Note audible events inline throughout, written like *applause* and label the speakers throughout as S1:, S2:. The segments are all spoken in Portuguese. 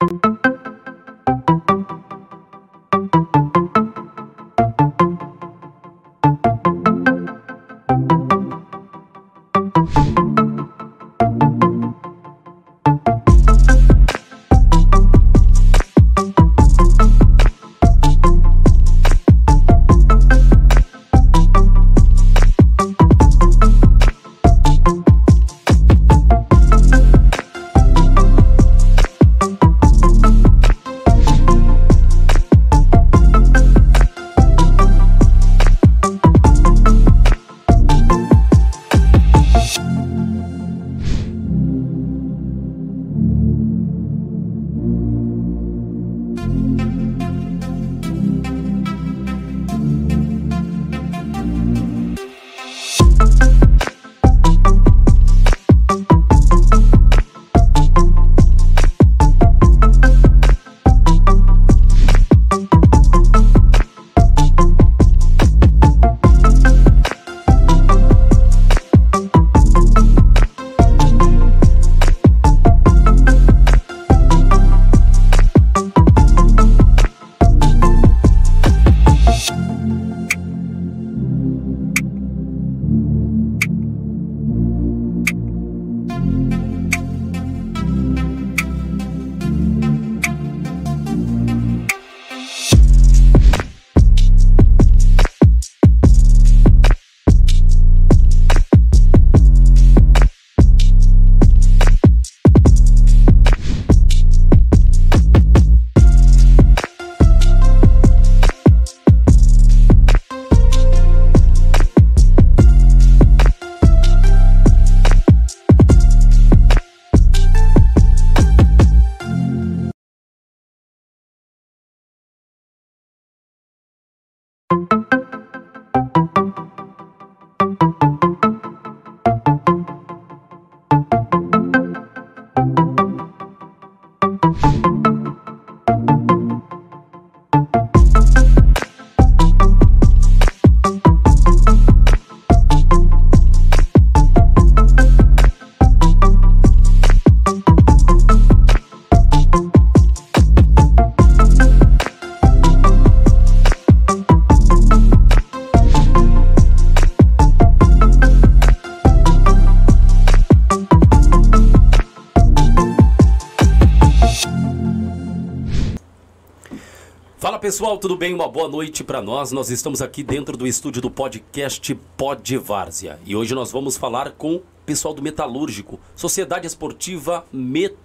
S1: pessoal, tudo bem? Uma boa noite para nós. Nós estamos aqui dentro do estúdio do podcast Pod Várzea e hoje nós vamos falar com o pessoal do Metalúrgico, Sociedade Esportiva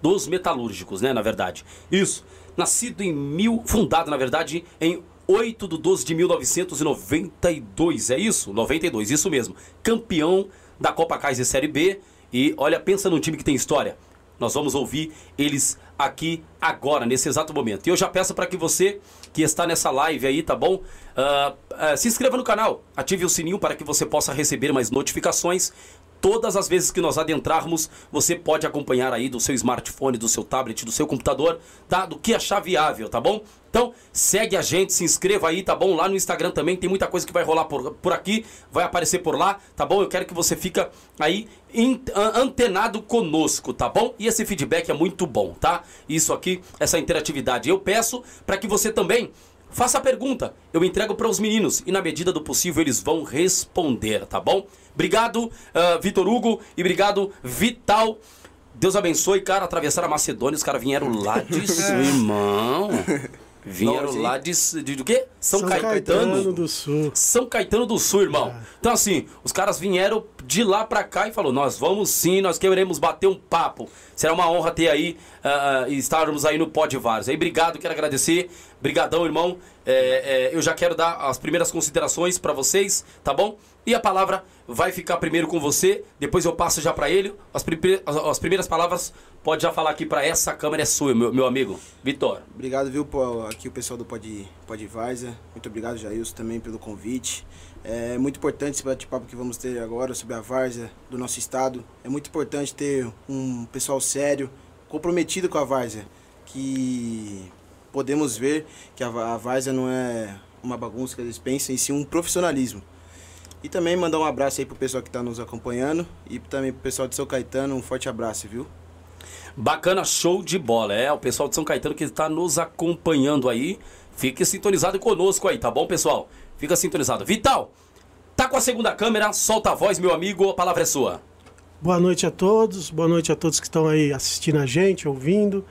S1: dos Metalúrgicos, né, na verdade. Isso. Nascido em mil, fundado na verdade em 8 de 12 de 1992, é isso? 92, isso mesmo. Campeão da Copa Kaiser Série B e olha, pensa num time que tem história. Nós vamos ouvir eles aqui agora, nesse exato momento. E eu já peço para que você que está nessa live aí, tá bom? Uh, uh, se inscreva no canal, ative o sininho para que você possa receber mais notificações. Todas as vezes que nós adentrarmos, você pode acompanhar aí do seu smartphone, do seu tablet, do seu computador, tá? Do que achar viável, tá bom? Então, segue a gente, se inscreva aí, tá bom? Lá no Instagram também tem muita coisa que vai rolar por, por aqui, vai aparecer por lá, tá bom? Eu quero que você fica aí antenado conosco, tá bom? E esse feedback é muito bom, tá? Isso aqui, essa interatividade. Eu peço para que você também Faça a pergunta, eu entrego para os meninos e na medida do possível eles vão responder, tá bom? Obrigado, uh, Vitor Hugo, e obrigado, Vital. Deus abençoe, cara. Atravessaram a Macedônia, os caras vieram lá *laughs* de cima, irmão. Vieram lá de, de, do quê?
S2: São, São Caetano, Caetano, do Sul.
S1: São Caetano do Sul, irmão. É. Então, assim, os caras vieram de lá pra cá e falou: Nós vamos sim, nós queremos bater um papo. Será uma honra ter aí, uh, estarmos aí no Pod Vars. Aí, obrigado, quero agradecer. Brigadão, irmão. É, é, eu já quero dar as primeiras considerações para vocês, tá bom? E a palavra vai ficar primeiro com você, depois eu passo já para ele. As, prime as primeiras palavras pode já falar aqui para essa câmera é sua, meu, meu amigo. Vitor.
S3: Obrigado, viu, aqui o pessoal do Pod, Pod. Muito obrigado, Jailson, também pelo convite. É muito importante esse bate-papo que vamos ter agora sobre a Várzea do nosso estado. É muito importante ter um pessoal sério, comprometido com a Várzea, que podemos ver que a, Várzea não é uma bagunça que eles pensam, e sim um profissionalismo. E também mandar um abraço aí pro pessoal que está nos acompanhando e também pro pessoal de São Caetano, um forte abraço, viu?
S1: Bacana, show de bola. É, o pessoal de São Caetano que está nos acompanhando aí. Fique sintonizado conosco aí, tá bom, pessoal? Fica sintonizado. Vital, tá com a segunda câmera, solta a voz, meu amigo, a palavra é sua.
S2: Boa noite a todos, boa noite a todos que estão aí assistindo a gente, ouvindo.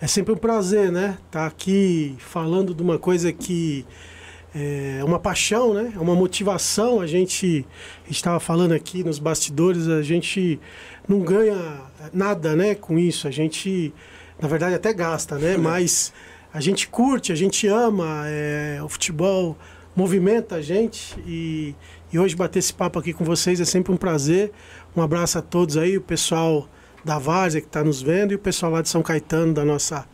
S2: É sempre um prazer, né? Estar tá aqui falando de uma coisa que é uma paixão, né? É uma motivação. A gente estava falando aqui nos bastidores, a gente não ganha nada, né, com isso. A gente, na verdade, até gasta, né? Mas a gente curte, a gente ama é, o futebol, movimenta a gente e, e hoje bater esse papo aqui com vocês é sempre um prazer. Um abraço a todos aí, o pessoal da Várzea que está nos vendo e o pessoal lá de São Caetano, da nossa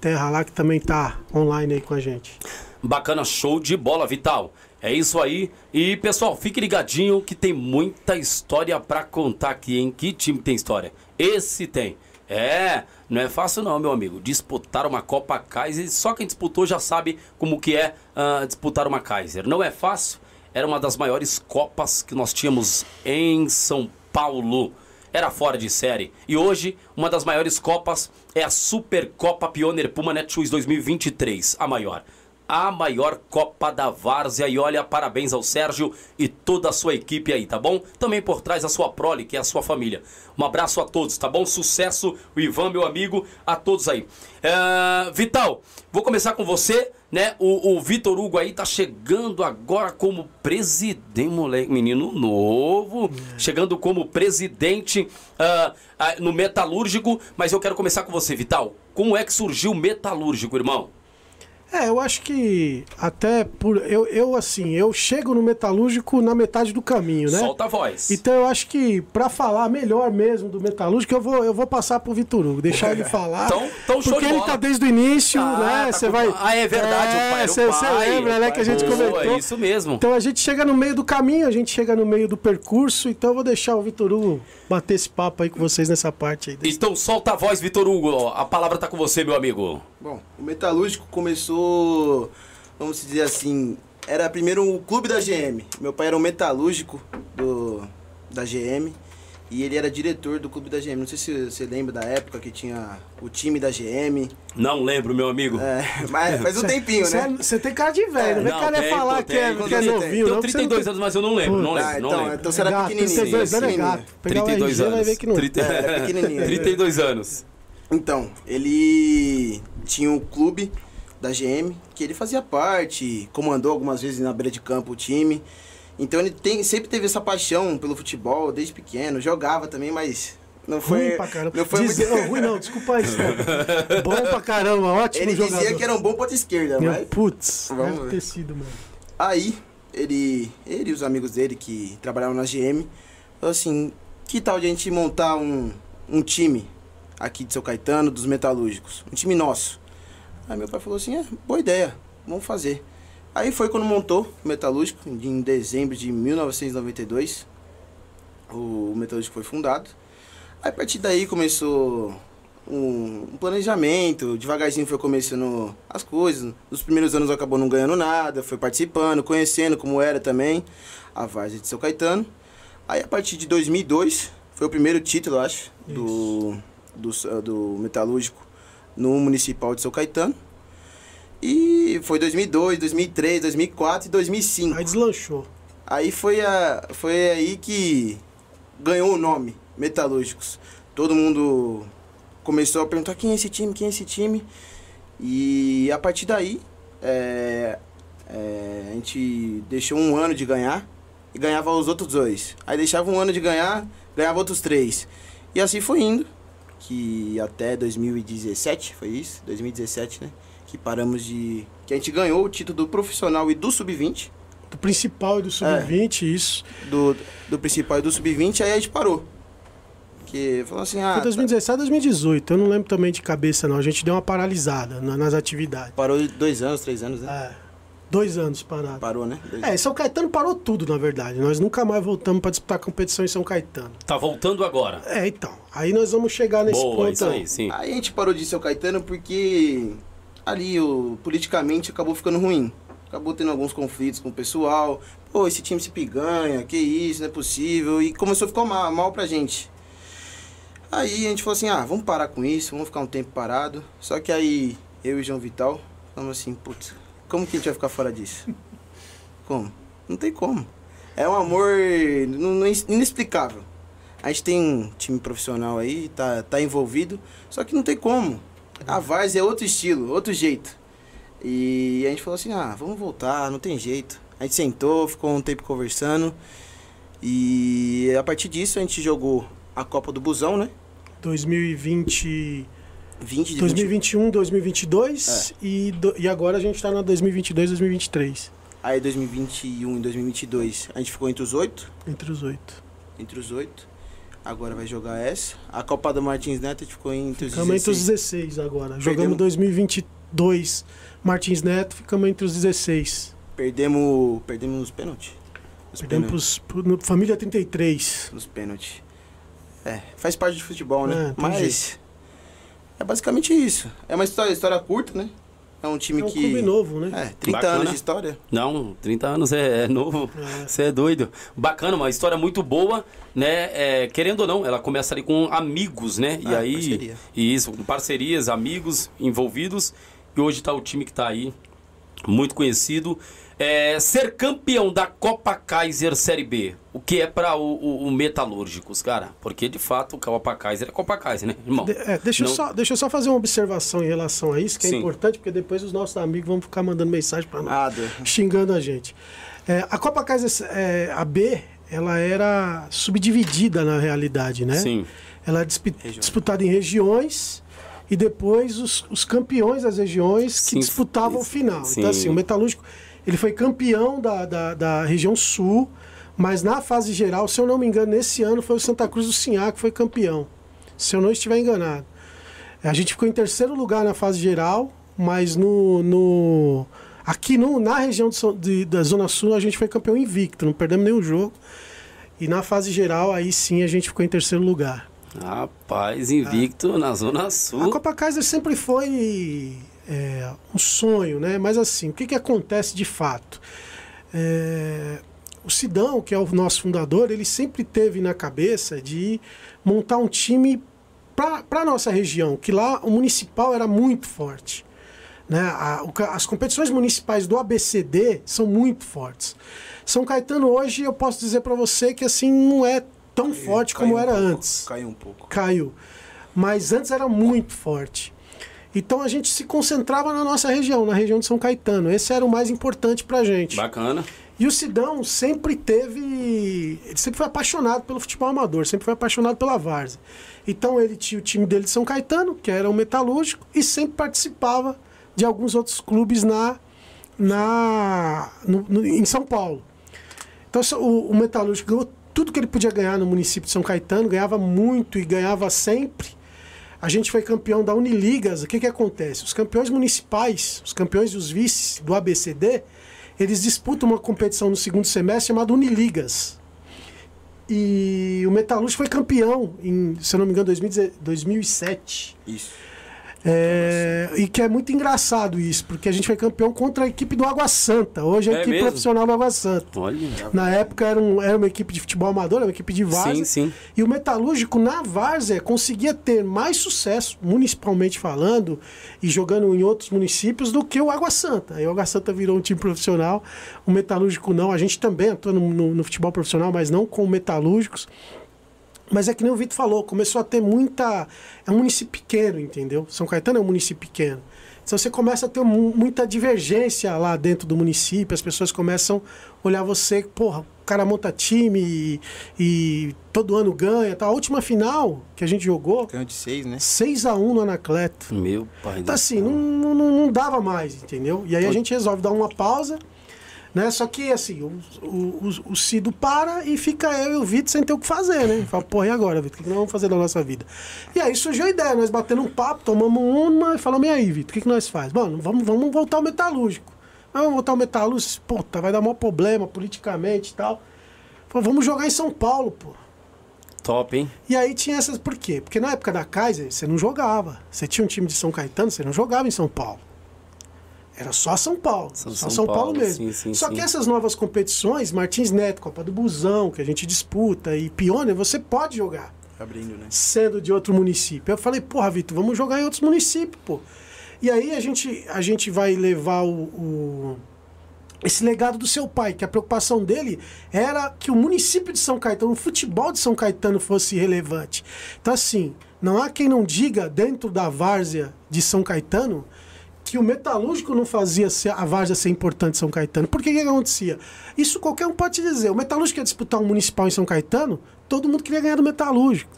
S2: terra lá, que também está online aí com a gente.
S1: Bacana, show de bola, Vital. É isso aí. E pessoal, fique ligadinho que tem muita história para contar aqui, hein? Que time tem história? Esse tem. É, não é fácil não, meu amigo. Disputar uma Copa Kaiser, só quem disputou já sabe como que é uh, disputar uma Kaiser. Não é fácil. Era uma das maiores Copas que nós tínhamos em São Paulo. Era fora de série. E hoje, uma das maiores Copas é a Supercopa Pioneer Puma Netshoes 2023, a maior a maior Copa da Várzea. E olha, parabéns ao Sérgio e toda a sua equipe aí, tá bom? Também por trás a sua prole, que é a sua família. Um abraço a todos, tá bom? Sucesso, o Ivan, meu amigo, a todos aí. É, Vital, vou começar com você, né? O, o Vitor Hugo aí tá chegando agora como presidente, moleque, menino novo, chegando como presidente uh, uh, no Metalúrgico. Mas eu quero começar com você, Vital. Como é que surgiu o Metalúrgico, irmão?
S2: É, eu acho que até por. Eu, eu, assim, eu chego no metalúrgico na metade do caminho, né?
S1: Solta a voz.
S2: Então eu acho que para falar melhor mesmo do metalúrgico, eu vou, eu vou passar pro Vitor Hugo, deixar ele *laughs* falar.
S1: então, então show
S2: Porque ele tá desde o início, ah, né? Você tá vai.
S1: Ah, é verdade, é, o pai.
S2: Você lembra, né? Que a gente Boa, comentou.
S1: É isso mesmo.
S2: Então a gente chega no meio do caminho, a gente chega no meio do percurso, então eu vou deixar o Vitor Hugo bater esse papo aí com vocês nessa parte aí.
S1: Então solta a voz, Vitor Hugo. A palavra tá com você, meu amigo.
S3: Bom, o metalúrgico começou vamos dizer assim, era primeiro o clube da GM. Meu pai era um metalúrgico do, da GM e ele era diretor do clube da GM. Não sei se você lembra da época que tinha o time da GM.
S1: Não lembro, meu amigo.
S3: É, mas *laughs* faz um tempinho, né?
S2: Você tem cara de velho, é, não cara tem, falar que, é, que é novinho.
S1: Tenho 32 não... anos, mas eu não lembro, não lembro, ah,
S3: não
S1: então, lembro.
S3: Então você era gato, pequenininho.
S2: 32 anos é gato.
S1: 32 anos. Vai ver que não.
S3: 30... É, pequenininho.
S1: 32 anos.
S3: Então, ele tinha um clube da GM, que ele fazia parte, comandou algumas vezes na beira de campo o time. Então ele tem, sempre teve essa paixão pelo futebol desde pequeno, jogava também, mas não foi.
S2: Ruim pra caramba. Não foi Diz, muito... não, ruim não, desculpa isso. *laughs* bom pra caramba, ótimo
S3: ele
S2: jogador.
S3: Ele dizia que era um bom ponto esquerda,
S2: Meu,
S3: mas.
S2: Putz, vamos deve ter sido, mano.
S3: Aí, ele, ele e os amigos dele que trabalhavam na GM, assim: que tal de a gente montar um, um time aqui de São Caetano, dos metalúrgicos? Um time nosso. Aí meu pai falou assim, é, boa ideia, vamos fazer. Aí foi quando montou o Metalúrgico, em dezembro de 1992. O Metalúrgico foi fundado. Aí a partir daí começou um, planejamento, devagarzinho foi começando as coisas. Nos primeiros anos acabou não ganhando nada, foi participando, conhecendo como era também a Várzea de São Caetano. Aí a partir de 2002, foi o primeiro título, acho, do, do, do Metalúrgico no Municipal de São Caetano. E foi 2002, 2003, 2004 e 2005.
S2: Aí deslanchou.
S3: Aí foi, a, foi aí que ganhou o nome, Metalúrgicos. Todo mundo começou a perguntar quem é esse time, quem é esse time. E a partir daí, é, é, a gente deixou um ano de ganhar e ganhava os outros dois. Aí deixava um ano de ganhar, ganhava outros três. E assim foi indo que até 2017, foi isso? 2017, né? Que paramos de. Que a gente ganhou o título do profissional e do sub-20.
S2: Do principal e do sub-20, é, isso.
S3: Do, do principal e do sub-20, aí a gente parou. Que falou assim, ah.
S2: Foi 2017 tá... 2018, eu não lembro também de cabeça, não. A gente deu uma paralisada nas atividades.
S3: Parou dois anos, três anos, né?
S2: É. Dois anos parado.
S3: Parou, né? Dois
S2: é, São Caetano parou tudo, na verdade. Nós nunca mais voltamos para disputar competição em São Caetano.
S1: Tá voltando agora.
S2: É, então. Aí nós vamos chegar nesse Boa, ponto.
S1: Isso aí, sim.
S3: Aí a gente parou de São Caetano porque ali o politicamente acabou ficando ruim. Acabou tendo alguns conflitos com o pessoal. Pô, esse time se piganha, que isso, não é possível. E começou a ficar mal, mal pra gente. Aí a gente falou assim, ah, vamos parar com isso, vamos ficar um tempo parado. Só que aí eu e João Vital falamos assim, putz, como que a gente vai ficar fora disso? Como? Não tem como. É um amor inexplicável. A gente tem um time profissional aí, tá, tá envolvido, só que não tem como. A Vars é outro estilo, outro jeito. E a gente falou assim, ah, vamos voltar, não tem jeito. A gente sentou, ficou um tempo conversando. E a partir disso a gente jogou a Copa do Busão, né?
S2: 2020,
S3: 20 de
S2: 2021, 2022 e, do- e agora a gente tá na 2022, 2023.
S3: Aí 2021 e 2022 a gente ficou entre os oito.
S2: Entre os oito.
S3: Entre os oito. Agora vai jogar essa. A Copa do Martins Neto a gente ficou entre os
S2: Ficamos entre os
S3: 16.
S2: 16 agora.
S3: Perdemos.
S2: Jogamos 2022 Martins Neto, ficamos entre os 16.
S3: Perdemos, perdemos nos pênaltis. Nos
S2: Perdemos
S3: pênaltis.
S2: pros, pro, no Família 33.
S3: Nos pênaltis. É, faz parte de futebol, né?
S2: É,
S3: Mas
S2: jeito.
S3: É basicamente isso. É uma história, história curta, né? É um time
S2: É um
S3: que
S2: clube novo, né?
S3: É, 30
S1: Bacana.
S3: anos de história.
S1: Não, 30 anos é, é novo.
S2: É.
S1: Você é doido. Bacana, uma história muito boa, né? É, querendo ou não, ela começa ali com amigos, né? E
S3: Ah,
S1: aí.
S3: parceria.
S1: Isso, com parcerias, amigos envolvidos. E hoje tá o time que tá aí, muito conhecido. É, ser campeão da Copa Kaiser Série B, o que é para o, o, o Metalúrgicos, cara? Porque de fato o Copa Kaiser é Copa Kaiser, né, irmão?
S2: De- é, deixa, eu
S1: Não-
S2: só, deixa eu só fazer uma observação em relação a isso, que é
S1: Sim.
S2: importante, porque depois os nossos amigos vão ficar mandando mensagem para nós.
S3: Nada.
S2: xingando a gente. É, a Copa Kaiser, é, a B, ela era subdividida na realidade, né?
S1: Sim.
S2: Ela é dispi-
S3: Regiões.
S2: disputada em regiões e depois os, os campeões das regiões que
S1: Sim,
S2: disputavam o final.
S1: Sim.
S2: Então, assim, o Metalúrgico, ele foi campeão da, da, da região sul, mas na fase geral, se eu não me engano, nesse ano foi o Santa Cruz do Sinhá que foi campeão. Se eu não estiver enganado. A gente ficou em terceiro lugar na fase geral, mas no, no aqui no, na região de de- da Zona Sul a gente foi campeão invicto, não perdemos nenhum jogo. E na fase geral, aí sim a gente ficou em terceiro lugar.
S1: Rapaz, invicto na Zona Sul.
S2: A Copa Kaiser sempre foi é, um sonho, né? Mas assim, o que, que acontece de fato? É, o Sidão, que é o nosso fundador, ele sempre teve na cabeça de montar um time para a nossa região, que lá o municipal era muito forte. Né? A- o as competições municipais do ABCD são muito fortes. São Caetano hoje eu posso dizer para você que assim não é tão forte
S3: Caiu
S2: como
S3: um
S2: era
S3: pouco,
S2: antes
S3: Caiu um pouco.
S2: caiu. Mas antes era muito forte. Então a gente se concentrava na nossa região, na região de São Caetano. Esse era o mais importante pra gente.
S1: Bacana.
S2: E o Sidão sempre teve. Ele sempre foi apaixonado pelo futebol amador, sempre foi apaixonado pela Várzea. Então ele tinha o time dele de São Caetano, que era o Metalúrgico, e sempre participava de alguns outros clubes na, na, no- no- em São Paulo. Então o, o Metalúrgico ganhou tudo que ele podia ganhar no município de São Caetano, ganhava muito e ganhava sempre. A gente foi campeão da Uniligas. O que, que acontece? Os campeões municipais, os campeões e os vices do ABCD, eles disputam uma competição no segundo semestre chamada Uniligas. E o Metalúrgico foi campeão em, se eu não me engano, 2010 2007.
S3: Isso.
S2: É, e que é muito engraçado isso, porque a gente foi campeão contra a equipe do Água Santa. Hoje é a
S1: É
S2: equipe
S1: mesmo?
S2: profissional do Água Santa.
S1: Olha.
S2: Na época era, um- era uma equipe de futebol amador, era uma equipe de várzea.
S1: Sim, sim.
S2: E o Metalúrgico na Várzea conseguia ter mais sucesso, municipalmente falando, e jogando em outros municípios, do que o Água Santa. Aí o Água Santa virou um time profissional, o Metalúrgico não. A gente também atua no, no- no futebol profissional, mas não com metalúrgicos. Mas é que nem o Vitor falou, começou a ter muita. É um município pequeno, entendeu? São Caetano é um município pequeno. Então você começa a ter mu- muita divergência lá dentro do município, as pessoas começam a olhar você, porra, o cara monta time e, e todo ano ganha. Tá? A última final que a gente jogou,
S3: Ganhou de seis, né?
S2: 6x1 no Anacleto.
S1: Meu pai
S2: Então assim, não, não, não dava mais, entendeu? E aí a gente resolve dar uma pausa, né? Só que assim, o, o, o- o Cido para e fica eu e o Vitor sem ter o que fazer, né? Fala, porra, e agora, Vitor? O que nós vamos fazer da nossa vida? E aí surgiu a ideia, nós batendo um papo, tomamos uma e falamos, e aí, Vitor, o que, que nós faz? Mano, vamos, vamos voltar ao metalúrgico. Ah, Vamos voltar ao metalúrgico, puta, vai dar maior problema politicamente e tal. Falei, vamos jogar em São Paulo, pô.
S1: Top, hein?
S2: E aí tinha essas. Por quê? Porque na época da Kaiser, você não jogava. Você tinha um time de São Caetano, você não jogava em São Paulo. Era só São Paulo.
S1: Só
S2: só
S1: São
S2: São, Paulo,
S1: Paulo,
S2: mesmo.
S1: sim, sim,
S2: só
S1: sim.
S2: que essas novas competições, Martins Neto, Copa do Busão, que a gente disputa, e Pioneer, você pode jogar.
S3: Abrindo, né?
S2: sendo de outro município. Eu falei, porra, Vitor, vamos jogar em outros municípios, pô. E aí a gente, a gente vai levar o, o- esse legado do seu pai, que a preocupação dele era que o município de São Caetano, o futebol de São Caetano fosse relevante. Então, assim, não há quem não diga dentro da várzea de São Caetano que o metalúrgico não fazia a várzea ser importante em São Caetano. Por que que acontecia? Isso qualquer um pode te dizer. O metalúrgico ia disputar um municipal em São Caetano, todo mundo queria ganhar do metalúrgico.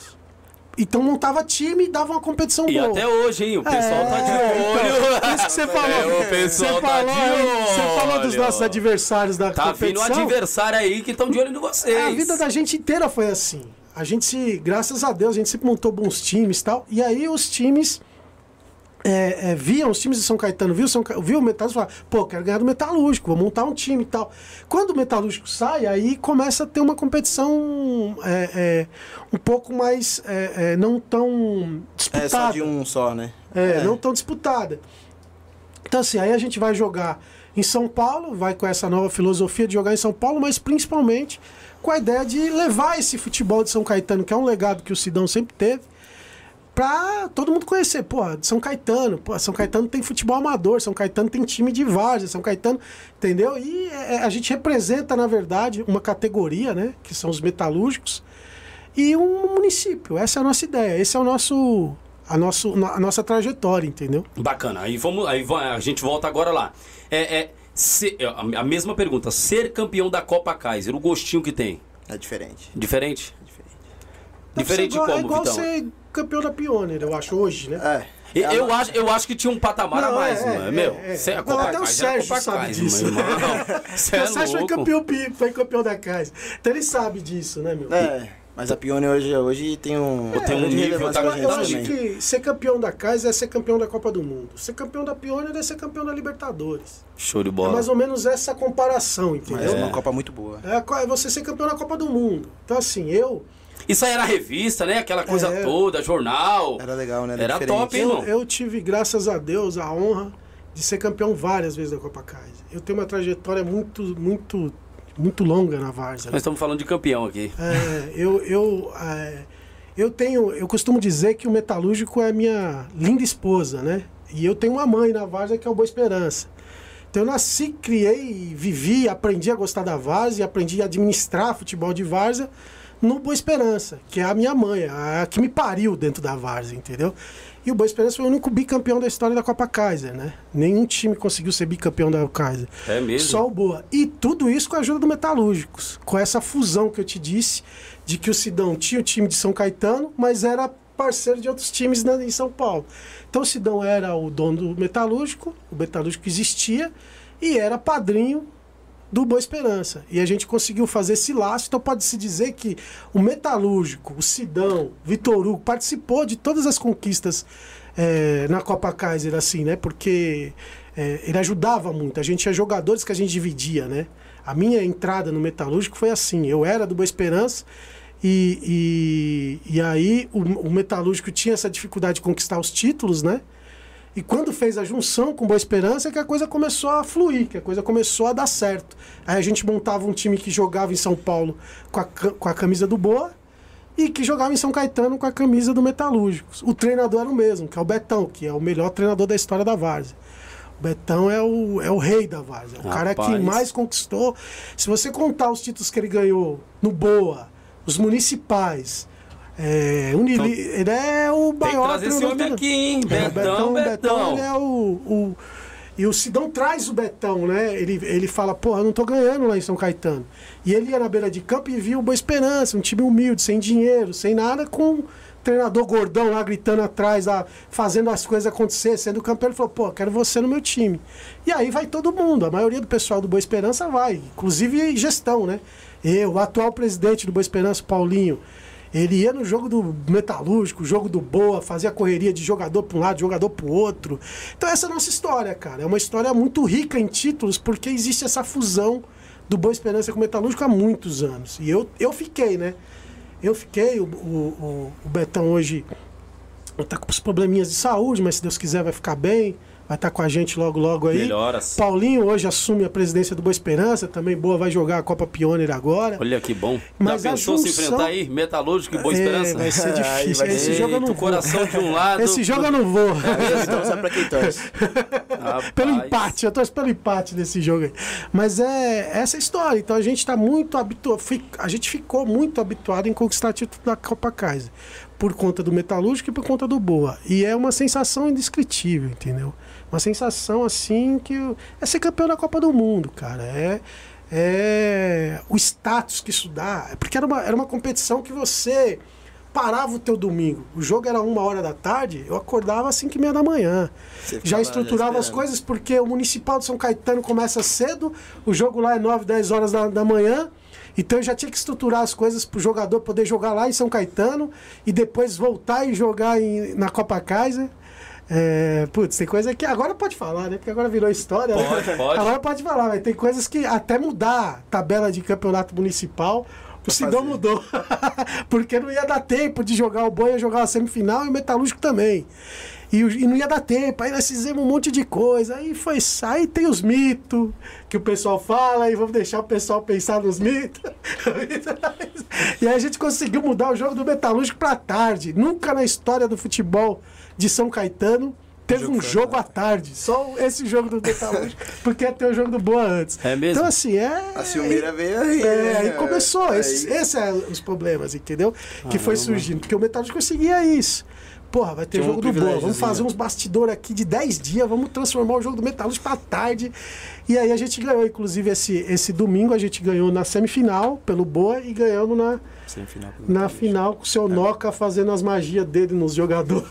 S2: Então montava time e dava uma competição
S1: E
S2: boa.
S1: até hoje, hein? O pessoal tá de
S2: É,
S1: olho.
S2: então, isso que você *laughs* falou.
S1: É, o pessoal
S2: você
S1: tá
S2: falou,
S1: de
S2: aí, Você falou dos
S1: olho.
S2: nossos adversários da
S1: Tá vindo
S2: competição.
S1: adversário aí que estão de olho em vocês.
S2: A vida da gente inteira foi assim. A gente se, graças a Deus, a gente sempre montou bons times e tal. E aí os times é, é, viam, os times de São Caetano, viu, São, Ca- viu o Metalúrgico e falaram, pô, quero ganhar do Metalúrgico, vou montar um time e tal. Quando o Metalúrgico sai, aí começa a ter uma competição é, é, um pouco mais é, é, não tão disputada.
S3: É só de um só, né?
S2: É, não tão disputada. Então, assim, aí a gente vai jogar em São Paulo, vai com essa nova filosofia de jogar em São Paulo, mas principalmente com a ideia de levar esse futebol de São Caetano, que é um legado que o Sidão sempre teve, pra todo mundo conhecer. Pô, de São Caetano, pô, São Caetano tem futebol amador, São Caetano tem time de várzea, São Caetano, entendeu? E é, a gente representa, na verdade, uma categoria, né, que são os metalúrgicos, e um município. Essa é a nossa ideia, esse é o nosso a, nosso, a nossa trajetória, entendeu?
S1: Bacana. Aí vamos, aí a gente volta agora lá. É, é se- é, a a mesma pergunta. Ser campeão da Copa Kaiser, o gostinho que tem,
S3: É diferente.
S1: diferente?
S3: É diferente.
S2: Ser igual,
S1: como,
S2: É igual
S1: Vitão?
S2: ser campeão da Pioneer, eu acho, hoje, né?
S3: É. É a
S1: Eu, acho, eu acho que tinha um patamar a
S2: Não,
S1: mais,
S2: é,
S1: não é,
S2: é,
S1: meu?
S2: é.
S1: A
S2: Não, até o
S1: era
S2: Sérgio sabe disso.
S1: meu *laughs* é
S2: o Sérgio foi campeão, foi campeão da casa. Então ele sabe disso, né, meu?
S3: É, mas a Pione hoje, hoje tem um,
S1: Tem um nível, tá-
S2: Eu acho
S3: também.
S2: que ser campeão da casa é ser campeão da Copa do Mundo. Ser campeão da Pioneer é ser campeão da Libertadores.
S1: Show de
S2: É
S1: bola.
S2: mais ou menos essa comparação,
S3: Mas
S2: entendeu?
S3: é uma Copa muito boa.
S2: É, a é você ser campeão da Copa do Mundo. Então, assim, eu,
S1: Isso aí era revista, né? Aquela coisa
S2: É.
S1: toda, jornal.
S3: Era legal, né?
S1: Era
S3: diferente.
S1: top, hein,
S2: eu,
S1: irmão?
S2: eu tive, graças a Deus, a honra de ser campeão várias vezes da Copa Kaiser. Eu tenho uma trajetória muito, muito, muito longa na Várzea.
S1: Nós estamos falando de campeão aqui.
S2: É, eu, eu, é, eu tenho, eu costumo dizer que o metalúrgico é a minha linda esposa, né? E eu tenho uma mãe na Várzea que é o Boa Esperança. Então eu nasci, criei, vivi, aprendi a gostar da Várzea, aprendi a administrar futebol de Várzea no Boa Esperança, que é a minha mãe, a que me pariu dentro da Várzea, entendeu? E o Boa Esperança foi o único bicampeão da história da Copa Kaiser, né? Nenhum time conseguiu ser bicampeão da Kaiser.
S1: É mesmo?
S2: Só o Boa. E tudo isso com a ajuda do Metalúrgicos. Com essa fusão que eu te disse, de que o Sidão tinha o time de São Caetano, mas era parceiro de outros times na- em São Paulo. Então o Sidão era o dono do Metalúrgico, o Metalúrgico existia, e era padrinho do Boa Esperança. E a gente conseguiu fazer esse laço. Então pode-se dizer que o Metalúrgico, o Sidão, Vitor Hugo, participou de todas as conquistas eh, na Copa Kaiser, assim, né? Porque eh, ele ajudava muito. A gente tinha jogadores que a gente dividia, né? A minha entrada no Metalúrgico foi assim. Eu era do Boa Esperança e, e, e aí o, o Metalúrgico tinha essa dificuldade de conquistar os títulos, né? E quando fez a junção com Boa Esperança, é que a coisa começou a fluir, que a coisa começou a dar certo. Aí a gente montava um time que jogava em São Paulo com a, com a camisa do Boa e que jogava em São Caetano com a camisa do Metalúrgicos. O treinador era o mesmo, que é o Betão, que é o melhor treinador da história da Várzea. O Betão é o, é o rei da Várzea, o cara que
S1: Rapaz.
S2: mais conquistou. Se você contar os títulos que ele ganhou no Boa, os municipais, é, Unili, ele é o
S1: Então, Tem que
S2: maior
S1: esse homem aqui, hein?
S2: é,
S1: Betão, Betão.
S2: ele é o, o- E o Sidão traz o Betão, né? Ele, ele fala, porra, eu não tô ganhando lá em São Caetano. E ele ia na beira de campo e via o Boa Esperança, um time humilde, sem dinheiro, sem nada, com um treinador gordão lá gritando atrás, lá, fazendo as coisas acontecer, sendo campeão. Ele falou, pô, quero você no meu time. E aí vai todo mundo, a maioria do pessoal do Boa Esperança vai, inclusive gestão, né? Eu, o atual presidente do Boa Esperança, Paulinho, ele ia no jogo do Metalúrgico, jogo do Boa, fazia correria de jogador para um lado, jogador para o outro. Então essa é a nossa história, cara. É uma história muito rica em títulos, porque existe essa fusão do Boa Esperança com o Metalúrgico há muitos anos. E eu, eu fiquei, né? Eu fiquei, o, o, o- Betão hoje está com os probleminhas de saúde, mas se Deus quiser vai ficar bem. Vai estar com a gente logo, logo aí.
S1: Melhoras.
S2: Paulinho hoje assume a presidência do Boa Esperança, também boa, vai jogar a Copa Pioneer agora.
S1: Olha que bom.
S2: Mas
S1: Já pensou se
S2: junção-
S1: enfrentar aí? Metalúrgico e Boa
S2: É,
S1: Esperança?
S2: vai ser *laughs*
S3: Aí
S2: difícil.
S3: vai
S2: Esse jogo eu não
S1: Eita, o
S2: vou.
S1: coração de um lado.
S2: Esse jogo eu não vou. *laughs*
S3: Então sabe pra quem torce. *laughs*
S2: Pelo empate, eu torço pelo empate desse jogo aí. Mas é essa a história. Então a gente está muito habituado, a gente ficou muito habituado em conquistar título da Copa Kaiser. Por conta do Metalúrgico e por conta do Boa. E é uma sensação indescritível, entendeu? Uma sensação assim que. É ser campeão da Copa do Mundo, cara. É. É o status que isso dá. Porque era uma, era uma competição que você parava o teu domingo. O jogo era uma hora da tarde, eu acordava às cinco e meia da manhã.
S3: Você
S2: Já estruturava as
S3: esperando.
S2: coisas porque o Municipal de São Caetano começa cedo, o jogo lá é 9, 10 horas da, da manhã. Então eu já tinha que estruturar as coisas para o jogador poder jogar lá em São Caetano e depois voltar e jogar em- na Copa Kaiser. É, putz, tem coisa que agora pode falar, né? Porque agora virou história. né?
S1: Pode, pode. *laughs*
S2: Agora pode falar, mas tem coisas que até mudar a tabela de campeonato municipal. O Sidão mudou. *laughs* Porque não ia dar tempo de jogar o Boia, jogar a semifinal e o Metalúrgico também. E, e não ia dar tempo. Aí nós fizemos um monte de coisa. Aí foi. Aí tem os mitos que o pessoal fala, e vamos deixar o pessoal pensar nos mitos. *laughs* e aí a gente conseguiu mudar o jogo do Metalúrgico pra tarde. Nunca na história do futebol de São Caetano teve
S3: Jogo
S2: um jogo à tarde. Só esse jogo do Metalúrgico, *laughs* porque ia ter o jogo do Boa antes.
S1: É mesmo?
S2: Então, assim, é.
S3: A Silmeira veio aí.
S2: É,
S3: né?
S2: aí começou.
S3: Aí-
S2: Esses esse é os problemas, entendeu? Que foi surgindo. Porque o Metalúrgico conseguia isso. Porra, vai ter
S3: Tinha um
S2: jogo do Boa. Vamos fazer uns bastidores aqui de 10 dias. Vamos transformar o jogo do Metalúrgico pra tarde. E aí a gente ganhou, inclusive, esse, esse domingo a gente ganhou na semifinal pelo Boa e ganhamos na, Na final com o seu Noca fazendo as magias dele nos jogadores.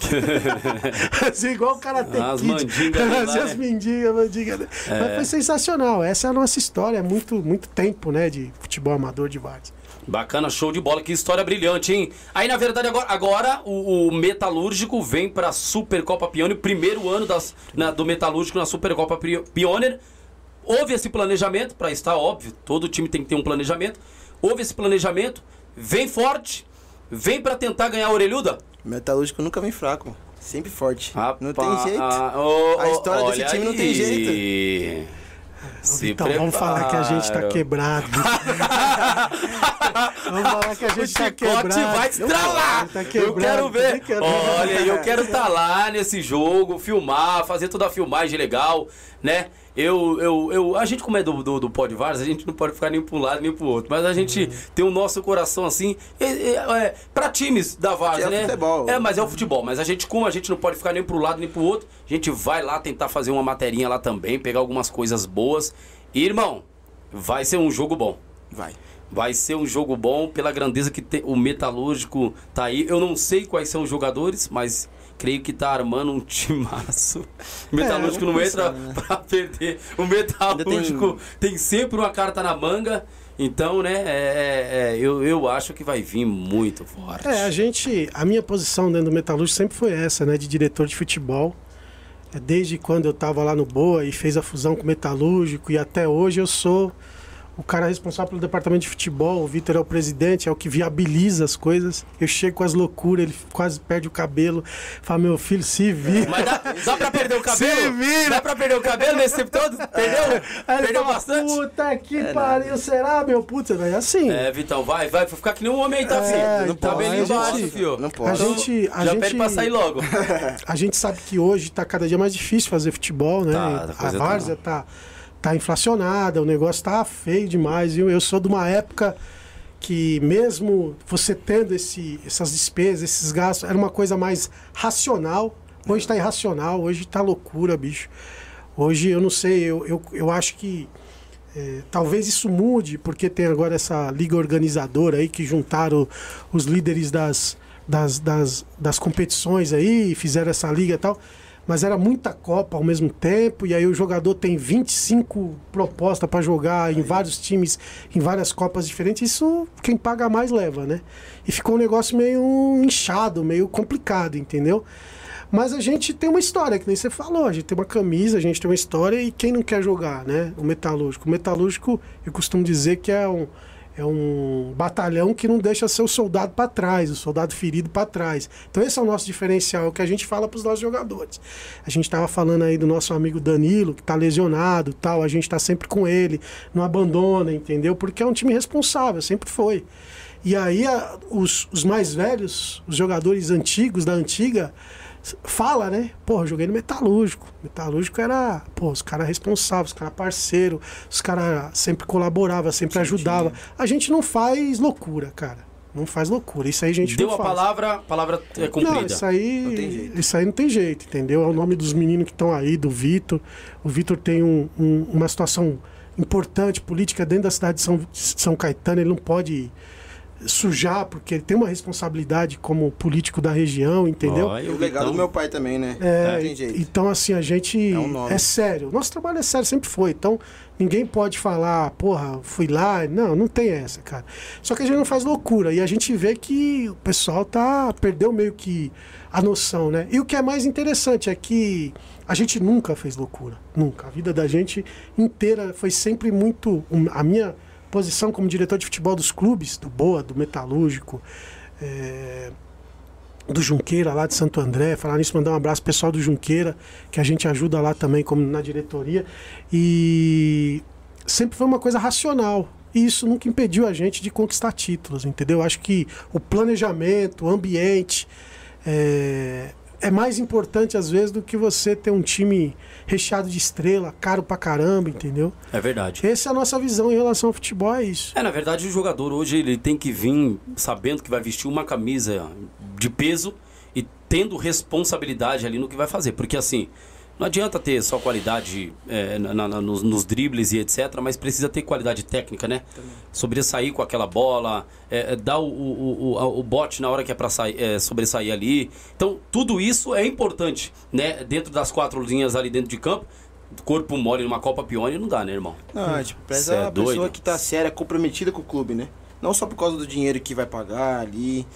S2: *laughs* assim, igual o cara tem
S1: As mandingas
S2: Assim, as
S1: né?
S2: mandingas, mandingas. Mas foi sensacional. Essa é a nossa história. Muito, muito tempo, né? De futebol amador de vários.
S1: Bacana, show de bola, que história brilhante, hein? Aí, na verdade, agora, agora o, o Metalúrgico vem pra Supercopa Pioneer, primeiro ano das, na- do Metalúrgico na Supercopa Pioneer. Houve esse planejamento, pra estar óbvio, todo time tem que ter um planejamento. Houve esse planejamento, vem forte, vem pra tentar ganhar a orelhuda.
S3: Metalúrgico nunca vem fraco. Sempre forte. não tem
S1: Rapaz,
S3: jeito.
S1: ô,
S3: A história desse time não tem
S1: aí. Se
S2: então, *laughs* vamos falar que a gente tá
S1: prepara.
S2: quebrado. vamos falar que a
S1: O
S2: gente tá
S1: chicote
S2: quebrado.
S1: vai estralar.
S2: Tá
S1: eu quero ver.
S2: tá quebrado.
S1: Olha, eu quero estar lá nesse jogo, filmar, fazer toda a filmagem legal, né? Eu, eu, eu, a gente, como é do, do, do Pod Vars, a gente não pode ficar nem para um lado nem pro outro. Mas a gente
S2: Uhum.
S1: tem o nosso coração assim, é, é, é, para times da Vars,
S3: É
S1: né?
S3: futebol.
S1: É, mas é o futebol. Mas a gente, como a gente não pode ficar nem pro lado nem pro outro, a gente vai lá tentar fazer uma materinha lá também, pegar algumas coisas boas. E, irmão, vai ser um jogo bom.
S3: Vai.
S1: Vai ser um jogo bom pela grandeza que tem- o Metalúrgico tá aí. Eu não sei quais são os jogadores, mas creio que tá armando um *laughs* timaço. O Metalúrgico não
S3: vamos
S1: entra
S3: né?
S1: pra perder. O Metalúrgico tem... sempre uma carta na manga. Então, né, é, é, é, eu, eu acho que vai vir muito forte.
S2: É, a gente. A minha posição dentro do Metalúrgico sempre foi essa, né? De diretor de futebol. É, Desde quando eu tava lá no Boa e fez a fusão com o Metalúrgico e até hoje eu sou o cara responsável pelo departamento de futebol. O Vitor é o presidente, é o que viabiliza as coisas. Eu chego com as loucuras, ele quase perde o cabelo. Fala, meu filho, se vira.
S1: Mas dá, dá pra perder o *laughs* cabelo?
S2: Se vira.
S1: Dá pra perder o cabelo nesse tempo todo? *laughs* Perdeu?
S2: Aí ele
S1: Perdeu
S2: fala,
S1: bastante?
S2: Puta que pariu, será, meu? Putz, é assim.
S1: É, Vitão, vai, vai, ficar que nem um homem aí, tá,
S2: É,
S1: filho?
S2: então,
S1: tá bem
S2: a
S1: embaixo,
S2: gente-
S1: filho.
S3: Não
S2: a
S3: pode.
S2: gente. A
S1: Já
S2: gente...
S1: pede pra sair logo. *laughs*
S2: A gente sabe que hoje está cada dia mais difícil fazer futebol, né?
S1: Tá, a
S2: a
S1: tá-
S2: várzea tá, tá inflacionada, o negócio tá feio demais. viu? Eu sou de uma época que mesmo você tendo esse, essas despesas, esses gastos, era uma coisa mais racional. Hoje está irracional, hoje está loucura, bicho. Hoje eu não sei, eu, eu, eu acho que é, talvez isso mude, porque tem agora essa liga organizadora aí que juntaram os líderes das, das, das, das competições aí fizeram essa liga e tal. Mas era muita Copa ao mesmo tempo, e aí o jogador tem 25 propostas para jogar em vários times, em várias Copas diferentes. Isso quem paga mais leva, né? E ficou um negócio meio inchado, meio complicado, entendeu? Mas a gente tem uma história, que nem você falou, a gente tem uma camisa, a gente tem uma história e quem não quer jogar, né? O metalúrgico. O metalúrgico, eu costumo dizer que é um, é um batalhão que não deixa seu soldado para trás, o soldado ferido para trás. Então esse é o nosso diferencial, é o que a gente fala para os nossos jogadores. A gente estava falando aí do nosso amigo Danilo, que está lesionado, tal, a gente está sempre com ele, não abandona, entendeu? Porque é um time responsável, sempre foi. E aí a, os, os mais velhos, os jogadores antigos da antiga, fala, né? Pô, eu joguei no Metalúrgico. Metalúrgico era, pô, os caras responsáveis, os caras parceiro, os caras sempre colaboravam, sempre ajudavam. A gente não faz loucura, cara. Não faz loucura. Isso aí a gente
S1: Deu
S2: não
S1: a
S2: faz.
S1: palavra, palavra é cumprida.
S2: Não, isso aí,
S3: Não tem jeito.
S2: isso aí não tem jeito, entendeu? É o nome dos meninos que estão aí, do Vitor. O Vitor tem um- um- uma situação importante política dentro da cidade de São, São Caetano. Ele não pode sujar, porque ele tem uma responsabilidade como político da região, entendeu?
S1: Ó,
S3: E o legado
S1: então-
S3: do meu pai também, né?
S2: É, então assim, a gente
S3: É um
S2: é sério. Nosso trabalho é sério, sempre foi. Então, ninguém pode falar, porra, fui lá. Não, não tem essa, cara. Só que a gente não faz loucura. E a gente vê que o pessoal tá perdeu meio que a noção, né? E o que é mais interessante é que a gente nunca fez loucura. Nunca. A vida da gente inteira foi sempre muito. A minha posição como diretor de futebol dos clubes, do Boa, do Metalúrgico, é, do Junqueira lá de Santo André. Falar nisso, mandar um abraço pessoal do Junqueira, que a gente ajuda lá também, como na diretoria. E sempre foi uma coisa racional. E isso nunca impediu a gente de conquistar títulos, entendeu? Acho que o planejamento, o ambiente é, é mais importante às vezes do que você ter um time recheado de estrela, caro pra caramba, entendeu?
S1: É verdade.
S2: Essa é a nossa visão em relação ao futebol, é isso.
S1: É, na verdade, o jogador hoje ele tem que vir sabendo que vai vestir uma camisa de peso e tendo responsabilidade ali no que vai fazer. Porque assim, não adianta ter só qualidade é, na- na- nos, nos dribles e etc., mas precisa ter qualidade técnica, né? Sobressair com aquela bola, é, é, dar o, o, o, a- o bote na hora que é pra sair, é, sobressair ali. Então, tudo isso é importante, né? Dentro das quatro linhas ali dentro de campo. Corpo mole numa Copa Pione não dá, né, irmão?
S3: Não, é, tipo,
S1: Cê
S3: preza
S1: é
S3: a pessoa que tá séria, comprometida com o clube, né? Não só por causa do dinheiro que vai pagar ali.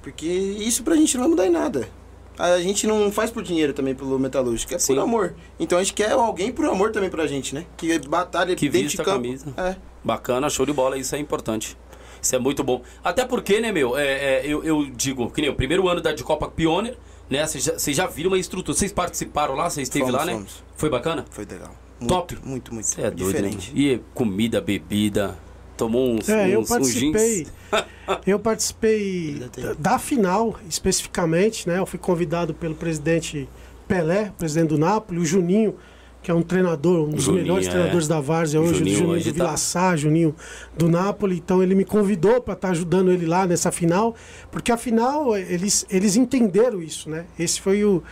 S3: Porque isso pra gente não vai mudar em nada. A gente não faz por dinheiro também pelo metalúrgico, é
S1: Sim.
S3: por amor. Então a gente quer alguém por amor também pra gente, né? Que batalha
S1: Que
S3: dentro
S1: vista
S3: de
S1: a
S3: campo.
S1: camisa.
S3: É.
S1: Bacana, show de bola, isso é importante. Isso é muito bom. Até porque, né, meu, é, é, eu, eu digo, que nem o primeiro ano da de Copa Pioneer, né? Vocês já, já viram uma estrutura. Vocês participaram lá, vocês esteve lá, né?
S3: fomos.
S1: Foi bacana?
S3: Foi legal.
S1: Top.
S3: Muito, muito, muito.
S1: É doido, né?
S3: diferente.
S1: E comida, bebida. Tomou uns,
S2: É, eu
S1: uns, uns
S2: participei. *laughs* eu participei da, da final, especificamente, né? Eu fui convidado pelo presidente Pelé, presidente do Napoli, o Juninho, que é um treinador, um dos
S1: Juninho,
S2: melhores
S1: é.
S2: treinadores da Várzea hoje,
S1: Juninho
S2: o Juninho
S1: hoje
S2: do
S1: tá-
S2: Sá, Juninho do Napoli. Então ele me convidou para estar ajudando ele lá nessa final, porque a final eles, eles entenderam isso, né? Esse foi o,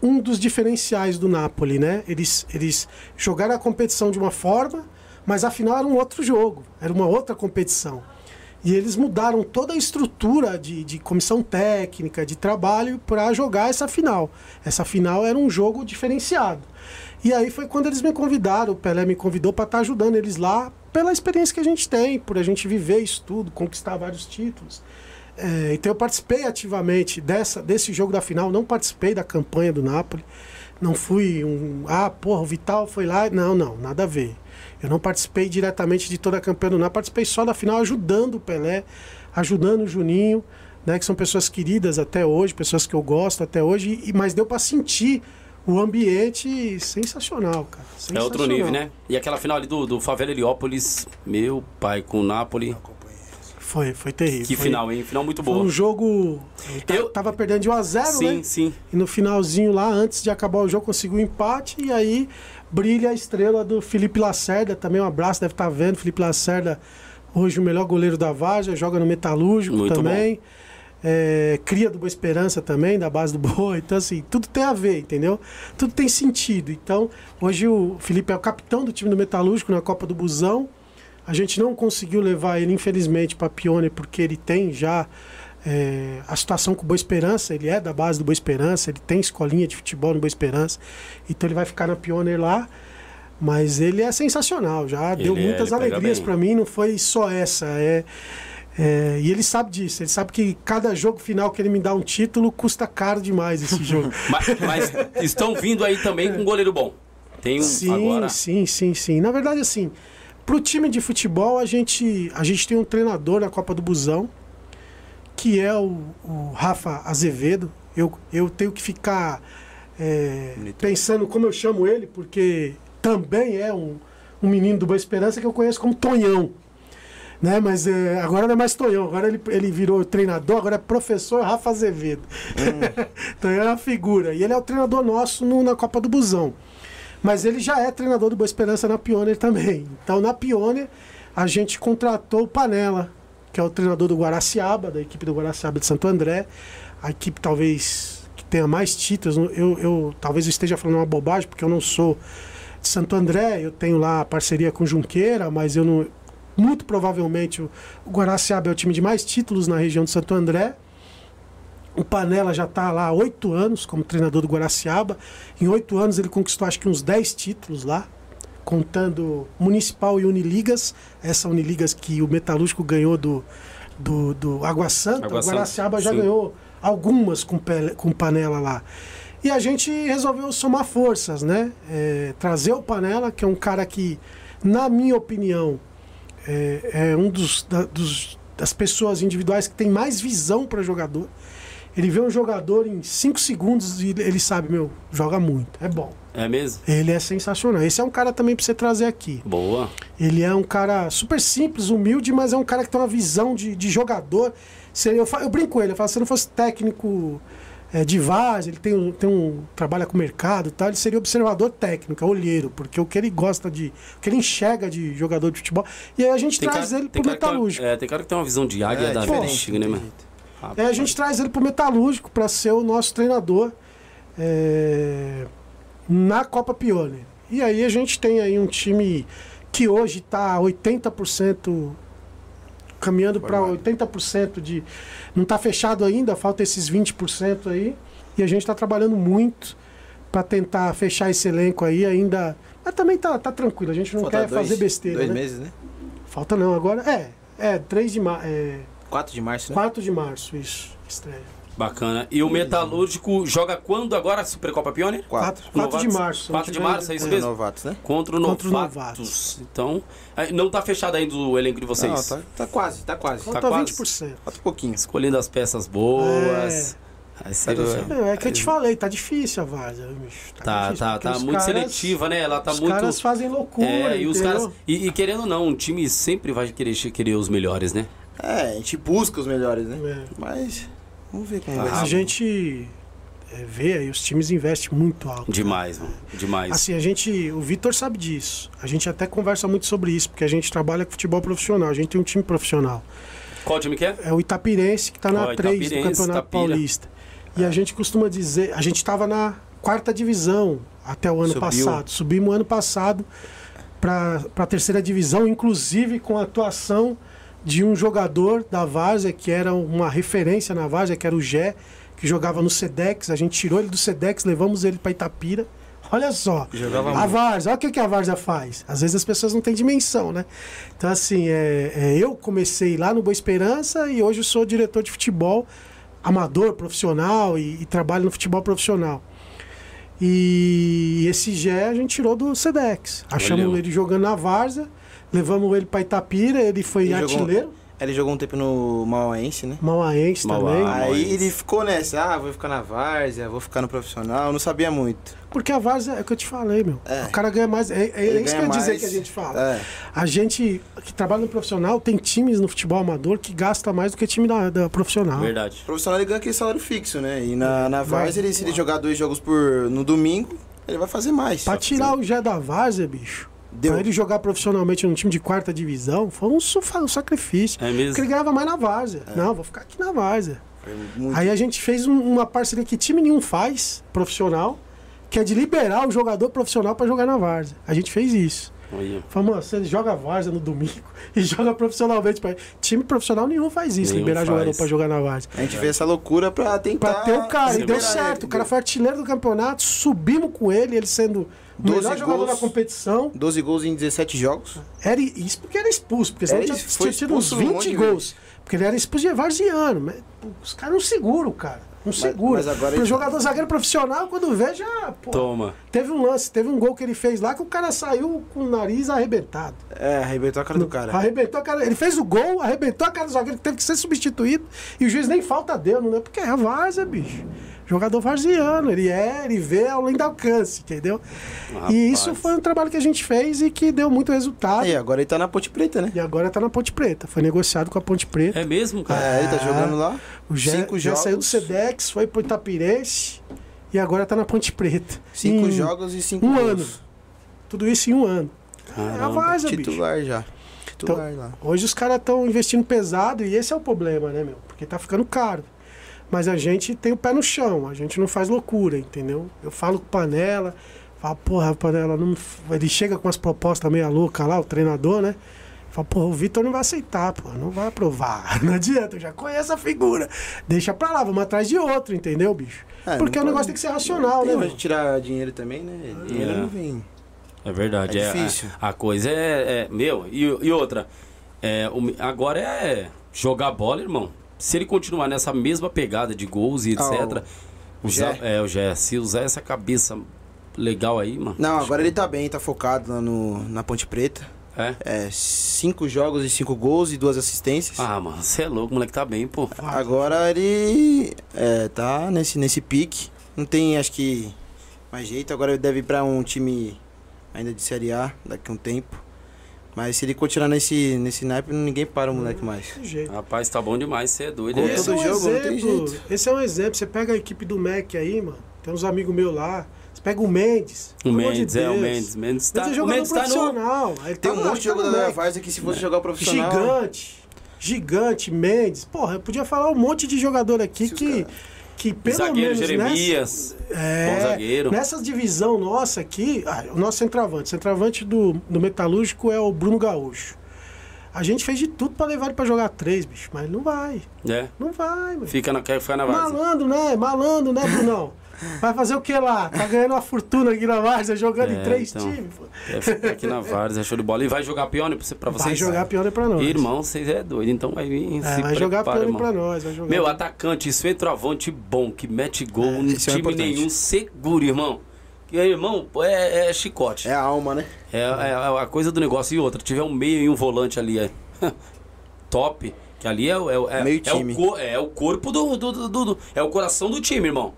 S2: um dos diferenciais do Napoli, né? Eles, eles jogaram a competição de uma forma, mas a final era um outro jogo, era uma outra competição. E eles mudaram toda a estrutura de, de comissão técnica, de trabalho, para jogar essa final. Essa final era um jogo diferenciado. E aí foi quando eles me convidaram, o Pelé me convidou para estar ajudando eles lá, pela experiência que a gente tem, por a gente viver isso tudo, conquistar vários títulos. É, então eu participei ativamente dessa, desse jogo da final, não participei da campanha do Napoli. Não fui um. Ah, porra, o Vital foi lá. Não, não, nada a ver. Eu não participei diretamente de toda a campanha do Napoli, participei só da final, ajudando o Pelé, ajudando o Juninho, né, que são pessoas queridas até hoje, pessoas que eu gosto até hoje, e, mas deu para sentir o ambiente sensacional, cara.
S1: É outro
S2: sensacional.
S1: nível, né? E aquela final ali do, do Favela Heliópolis, meu pai, com o Napoli.
S2: Foi, foi terrível.
S1: Que
S2: foi,
S1: final, hein? Final muito
S2: Foi
S1: boa.
S2: um jogo. Eu tava perdendo de 1 a 0
S1: Sim,
S2: né?
S1: sim.
S2: E no finalzinho lá, antes de acabar o jogo, conseguiu um empate. E aí brilha a estrela do Felipe Lacerda. Também um abraço, deve estar vendo. Felipe Lacerda, hoje o melhor goleiro da Varja, joga no Metalúrgico
S1: Muito
S2: também. É, cria do Boa Esperança também, da base do Boa. *laughs* Então, assim, tudo tem a ver, entendeu? Tudo tem sentido. Então, hoje o Felipe é o capitão do time do Metalúrgico na Copa do Busão. A gente não conseguiu levar ele, infelizmente, para Pione, porque ele tem já é, a situação com o Boa Esperança. Ele é da base do Boa Esperança, ele tem escolinha de futebol no Boa Esperança. Então ele vai ficar na Pioneer lá. Mas ele é sensacional, já deu
S1: Ele é,
S2: muitas
S1: pega
S2: alegrias para mim, não foi só essa. É, é, e ele sabe disso, ele sabe que cada jogo final que ele me dá um título custa caro demais esse *laughs* jogo.
S1: Mas, mas estão vindo aí também com um goleiro bom. Tem um
S2: sim,
S1: agora.
S2: sim, sim, sim. Na verdade, assim, Pro time de futebol, a gente, a gente tem um treinador na Copa do Busão, que é o, o Rafa Azevedo. Eu, eu tenho que ficar é, pensando como eu chamo ele, porque também é um, um menino do Boa Esperança que eu conheço como Tonhão. Né? Mas é, agora não é mais Tonhão, agora ele, ele virou treinador, agora é professor Rafa Azevedo. Hum. *laughs* Tonhão é uma figura. E ele é o treinador nosso no, na Copa do Busão. Mas ele já é treinador do Boa Esperança na Pioneer também. Então na Pioneer a gente contratou o Panela, que é o treinador do Guaraciaba, da equipe do Guaraciaba de Santo André. A equipe talvez que tenha mais títulos. Eu, eu talvez eu esteja falando uma bobagem, porque eu não sou de Santo André, eu tenho lá parceria com Junqueira, mas eu não. Muito provavelmente o, Guaraciaba é o time de mais títulos na região de Santo André. O Panela já está lá há oito anos como treinador do Guaraciaba. Em oito anos ele conquistou acho que uns dez títulos lá, contando Municipal e Uniligas. Essa Uniligas que o Metalúrgico ganhou do, do, do Água Santa.
S1: Água
S2: o Guaraciaba
S1: Santa,
S2: já
S1: sim.
S2: ganhou algumas com, pele, com Panela lá. E a gente resolveu somar forças, né? É, trazer o Panela, que é um cara que, na minha opinião, é, é um dos, da- dos- das pessoas individuais que tem mais visão para jogador. Ele vê um jogador em 5 segundos e ele sabe, meu, joga muito, é bom.
S1: É mesmo?
S2: Ele é sensacional. Esse é um cara também para você trazer aqui.
S1: Boa.
S2: Ele é um cara super simples, humilde, mas é um cara que tem uma visão de, de jogador. Se eu, eu brinco com ele, eu falo, se ele não fosse técnico é, de várzea, ele tem, um- tem um trabalha com mercado e tal, ele seria observador técnico, é olheiro, porque o que ele gosta de, o que ele enxerga de jogador de futebol. E aí a gente traz ele pro
S1: cara que tem
S2: metalúrgico.
S1: é, tem cara que tem uma visão de águia
S3: É,
S1: da
S3: diferente,
S1: antiga, né, mano?
S3: tem.
S2: É, a gente traz ele pro metalúrgico para ser o nosso treinador é, na Copa Pioneer. E aí a gente tem aí um time que hoje está 80% caminhando para
S3: Formado.
S2: 80% de não está fechado ainda, falta esses 20% aí. E a gente está trabalhando muito para tentar fechar esse elenco aí ainda. Mas também tá, tá tranquilo, a gente não
S3: Falta
S2: quer
S3: dois-
S2: fazer besteira,
S3: Dois
S2: né?
S3: meses, né?
S2: Falta não, agora é, é 3 de março, é
S3: 4 de março, né?
S2: 4 de março, isso, estreia.
S1: Bacana. E o Metalúrgico joga quando agora a Supercopa Pioneer?
S3: 4.
S2: 4 de março.
S1: 4 de março, é isso
S2: vai-
S1: mesmo?
S3: Novatos, né?
S1: Contra o
S2: Contra
S1: Novatos.
S2: Novatos.
S1: Então, é, não tá fechado ainda o elenco de vocês.
S3: Não, tá, tá quase, tá quase.
S1: Tá
S2: Falta
S1: quase.
S2: 20%.
S3: Falta um pouquinho.
S1: Escolhendo as peças boas. Aí você-
S3: Tá
S2: Meu, é que eu te falei, tá difícil a Várzea, bicho.
S1: Tá,
S2: difícil,
S1: tá, tá
S2: os
S1: muito
S2: caras-
S1: seletiva, né? Ela tá
S2: os
S1: muito.
S2: caras fazem loucura,
S1: É, e os caras. E, e querendo ou não, um time sempre vai querer, querer os melhores, né?
S3: É, a gente busca os melhores, né?
S2: É.
S3: Mas vamos ver como
S1: Ah,
S3: vai
S2: A
S3: ser.
S2: gente é, vê aí, os times investem muito alto.
S1: Demais, mano. Demais.
S2: Assim, a gente, o Vitor sabe disso. A gente até conversa muito sobre isso, porque a gente trabalha com futebol profissional, a gente tem um time profissional.
S1: Qual time que é?
S2: É o Itapirense, que está na
S1: Ó,
S2: 3 do Campeonato
S1: Itapira.
S2: Paulista. E a gente costuma dizer, a gente estava na quarta divisão até o ano
S3: Subiu.
S2: passado. Subimos ano passado para a terceira divisão, inclusive com a atuação de um jogador da Várzea, que era uma referência na Várzea, que era o Gé, que jogava no Sedex. A gente tirou ele do Sedex, levamos ele para Itapira. Olha só,
S3: Jogava
S2: a. Várzea, olha o que, a Várzea faz. Às vezes as pessoas não têm dimensão, né? Então, assim, é, é, eu comecei lá no Boa Esperança e hoje eu sou diretor de futebol amador, profissional e, e trabalho no futebol profissional. E esse Gé a gente tirou do Sedex. Achamos
S1: Olha.
S2: ele jogando na Várzea, levamos ele para Itapira, ele foi
S3: Ele jogou-
S2: artilheiro,
S3: Ele jogou um tempo no Mauaense, né?
S2: mauaense
S1: Mauá.
S2: também.
S3: Aí
S1: Mauaense.
S3: ele ficou nessa, ah, vou ficar na várzea, vou ficar no profissional, não sabia muito.
S2: Porque a Várzea é o que eu te falei, meu.
S3: É.
S2: O cara ganha mais. É, é isso que eu ia dizer
S3: mais.
S2: que a gente fala.
S3: É.
S2: A gente que trabalha no profissional tem times no futebol amador que gasta mais do que time da, da profissional.
S1: Verdade.
S3: O profissional ele ganha aquele salário fixo, né? E na, na várzea, ele, se ele jogar dois jogos por, no domingo, ele vai fazer mais.
S2: Pra tirar o Gé da Várzea, bicho.
S3: Deu.
S2: Pra ele jogar profissionalmente num time de quarta divisão, foi um, um sacrifício.
S1: É
S2: Porque ele
S1: mesmo?
S2: ganhava mais na Várzea. Não, vou ficar aqui na Várzea.
S3: Muito-
S2: Aí a gente fez um- uma parceria que time nenhum faz, profissional, que é de liberar o jogador profissional pra jogar na Várzea. A gente fez isso.
S1: Olha.
S2: Falamos, mano, você joga Várzea no domingo *laughs* e joga profissionalmente. Pra... Time profissional nenhum faz isso,
S1: Nenhum
S2: liberar
S1: faz.
S2: jogador pra jogar na Várzea.
S3: A gente fez essa loucura pra tentar.
S2: Pra ter o cara, e deu certo.
S3: ele.
S2: O cara foi artilheiro do campeonato, subimos com ele, ele sendo o
S3: 12
S2: melhor jogador
S3: gols.
S2: da competição.
S3: 12 gols em 17 jogos.
S2: Era isso porque era expulso, porque senão
S3: Era
S2: tinha,
S3: foi
S2: tinha tido uns
S3: expulso um
S2: 20
S3: monte de
S2: gols. Porque ele era expulso de varziano. Os caras não seguram, cara. Não segura.
S3: mas agora
S2: o
S3: ele-
S2: jogador zagueiro profissional, quando vê, já. Pô,
S1: Toma.
S2: Teve um lance, teve um gol que ele fez lá que o cara saiu com o nariz arrebentado.
S3: É, arrebentou a cara do cara.
S2: Arrebentou a cara. Ele fez o gol, arrebentou a cara do zagueiro que teve que ser substituído. E o juiz nem falta deu, não é? Porque é a várzea, bicho. Jogador varziano, ele é, ele vê além do alcance, entendeu?
S1: Rapaz.
S2: E isso foi um trabalho que a gente fez e que deu muito resultado.
S3: Aí, agora ele tá na Ponte Preta, né?
S2: E agora tá na Ponte Preta. Foi negociado com a Ponte Preta.
S1: É mesmo, cara?
S3: É, ele tá jogando lá.
S2: O Gé,
S3: cinco
S2: já
S3: jogos.
S2: saiu do Sedex, foi pro Itapirense e agora tá na Ponte Preta.
S3: Cinco
S2: Em
S3: jogos e cinco
S2: um
S3: gols.
S2: ano. Tudo isso em um ano. É a
S1: Caramba.
S2: várzea, bicho.
S3: Titular já. Titular lá.
S2: Hoje os caras estão investindo pesado e esse é o problema, né, meu? Porque tá ficando caro. Mas a gente tem o pé no chão, a gente não faz loucura, entendeu? Eu falo com o Panela, falo, porra, Panela, não... ele chega com umas propostas meia louca lá, o treinador, né? Fala, porra, o Vitor não vai aceitar, porra, não vai aprovar. *laughs* Não adianta, eu já conheço a figura. Deixa pra lá, vamos atrás de outro, entendeu, bicho?
S3: É,
S2: Porque o
S3: não
S2: negócio
S3: pode-
S2: tem que ser racional,
S3: Tem
S2: né, meu?
S3: tirar dinheiro também, né? Dinheiro
S1: É.
S3: não vem.
S1: É verdade.
S3: É
S1: É,
S3: difícil.
S1: A, a coisa é, é- Meu, e, e outra. É, o- agora é jogar bola, irmão. Se ele continuar nessa mesma pegada de gols e etc.
S3: Ah, o
S1: usar,
S3: Gé.
S1: é, o Gé. Se usar essa cabeça legal aí, mano.
S3: Não, agora ele tá bem, tá focado lá no, na Ponte Preta.
S1: É?
S3: É, cinco jogos e cinco gols e duas assistências.
S1: Ah, mano, você é louco, o moleque tá bem, pô.
S3: Agora ele é, tá nesse, nesse pique. Não tem, acho que, mais jeito. Agora ele deve ir pra um time ainda de Série A daqui a um tempo. Mas se ele continuar nesse, nesse naipe, ninguém para o moleque mais.
S1: Rapaz, tá bom demais, você é doido.
S3: Com
S1: É.
S2: Esse é um
S3: jogo, não tem
S2: exemplo.
S3: jeito.
S2: Esse é um exemplo. Você pega a equipe do MEC aí, mano. Tem uns amigos meus lá. Você pega o Mendes.
S1: O
S2: amor de
S1: Mendes, é, o. Mendes. Mendes tá,
S2: Mendes é
S1: o
S2: jogador
S1: Mendes tá no.
S3: Tem
S2: tá
S3: um monte de
S2: no
S3: jogador da. Várzea que se fosse jogar profissional...
S2: Gigante. Gigante, Mendes. Porra, eu podia falar um monte de jogador aqui
S3: os
S2: que,
S3: cara-
S2: que pelo
S1: Zagueiro
S2: menos
S1: Jeremias.
S2: nessa, é,
S1: zagueiro.
S2: nessa divisão nossa aqui, ah, o nosso centroavante, centroavante do, do Metalúrgico é o Bruno Gaúcho. A gente fez de tudo pra levar ele pra jogar três, bicho, mas não vai.
S1: É.
S2: Não vai, mano.
S1: Fica na, quer ficar na base.
S2: Malandro, né? Malandro, né, Brunão? Vai fazer o que lá? Tá ganhando uma fortuna aqui na Várzea, jogando
S1: É,
S2: em três
S1: então.
S2: times.
S1: ficar aqui na Várzea, show de bola. E vai jogar pione pra, você- pra vocês?
S2: Vai jogar pior pra nós.
S1: Irmão, vocês é doido, então vai vir.
S2: É, vai jogar
S1: prepara,
S2: pior
S1: irmão.
S2: pra nós. Vai jogar.
S1: Meu, atacante, centroavante bom, que mete gol,
S3: É, é
S1: time
S3: importante.
S1: nenhum, seguro, irmão. Que, irmão, é, é chicote.
S3: É a alma, né?
S1: É, é a coisa do negócio. E outra, tiver um meio e um volante ali, é *laughs* top. Que ali é, o- é, o- é,
S3: Meio
S1: é o,
S3: time.
S1: é o corpo do, do, do- do- do- É o coração do time, irmão.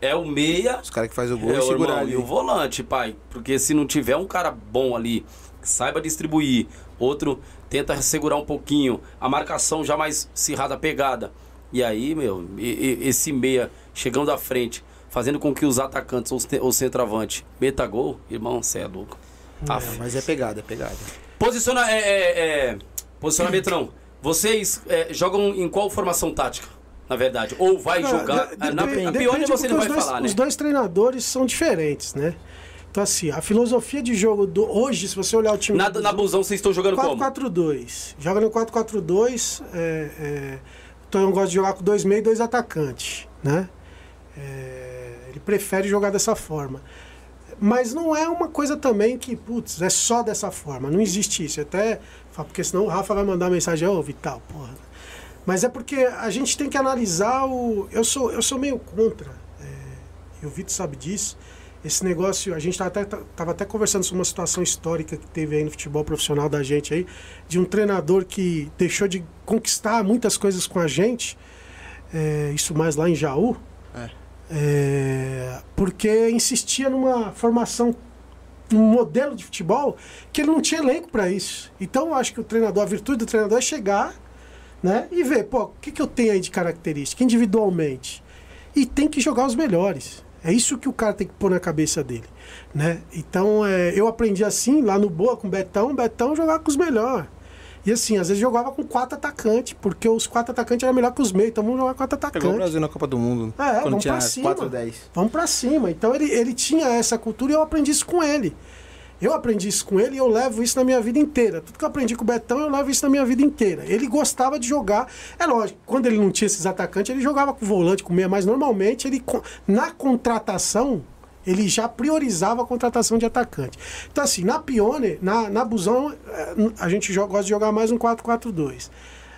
S1: É o meia
S3: Os caras que faz o gol
S1: é,
S3: e
S1: o
S3: segurar
S1: irmão,
S3: ali.
S1: e o volante, pai. Porque se não tiver um cara bom ali, que saiba distribuir, outro tenta segurar um pouquinho, a marcação já mais acirrada, pegada. E aí, meu, e- e- esse meia chegando à frente, fazendo com que os atacantes ou ou centroavante meta gol, irmão, você é louco.
S3: É, mas é pegada, é pegada.
S1: Posiciona, é, é, é, posicionamento não. Vocês é, jogam em qual formação tática, na verdade? Ou vai
S2: Cara,
S1: jogar...
S2: de-
S1: na, pior
S2: depende
S1: você não vai
S2: dois,
S1: falar, né?
S2: Os dois treinadores são diferentes, né? Então, assim, a filosofia de jogo do hoje, se você olhar o time.
S1: Na,
S2: do-
S1: na busão vocês estão jogando como?
S2: 4-4-2. Joga no 4-4-2. É, é, o Tonhão gosta de jogar com dois meio e dois atacantes, né? É, ele prefere jogar dessa forma. Mas não é uma coisa também que, putz, é só dessa forma. Não existe isso. Até, porque senão o Rafa vai mandar mensagem, ô Vital, porra. Mas é porque a gente tem que analisar o. Eu sou, eu sou meio contra, é, e o Vitor sabe disso. Esse negócio, a gente estava até, tava até conversando sobre uma situação histórica que teve aí no futebol profissional da gente aí, de um treinador que deixou de conquistar muitas coisas com a gente, é, isso mais lá em Jaú,
S3: É.
S2: é, porque insistia numa formação, num modelo de futebol que ele não tinha elenco para isso. Então eu acho que o treinador, a virtude do treinador é chegar né, e ver, pô, o que, que eu tenho aí de característica individualmente? E tem que jogar os melhores. É isso que o cara tem que pôr na cabeça dele. Né? Então é, eu aprendi assim, lá no Boa com o Betão, o Betão jogava com os melhores. E assim, às vezes jogava com quatro atacantes, porque os quatro atacantes eram melhor que os meios, então vamos jogar com quatro
S3: Pegou o
S2: atacantes.
S3: Brasil na Copa do Mundo.
S2: É,
S3: quando
S2: vamos
S3: tinha
S2: pra cima.
S3: 4 10.
S2: Vamos pra cima. Então ele, ele tinha essa cultura e eu aprendi isso com ele. Eu aprendi isso com ele e eu levo isso na minha vida inteira. Tudo que eu aprendi com o Betão, eu levo isso na minha vida inteira. Ele gostava de jogar. É lógico, quando ele não tinha esses atacantes, ele jogava com volante, com meia, mas normalmente ele, na contratação, ele já priorizava a contratação de atacante. Então, assim, na Pione, na, na Busão, eh, a gente joga, gosta de jogar mais um 4-4-2.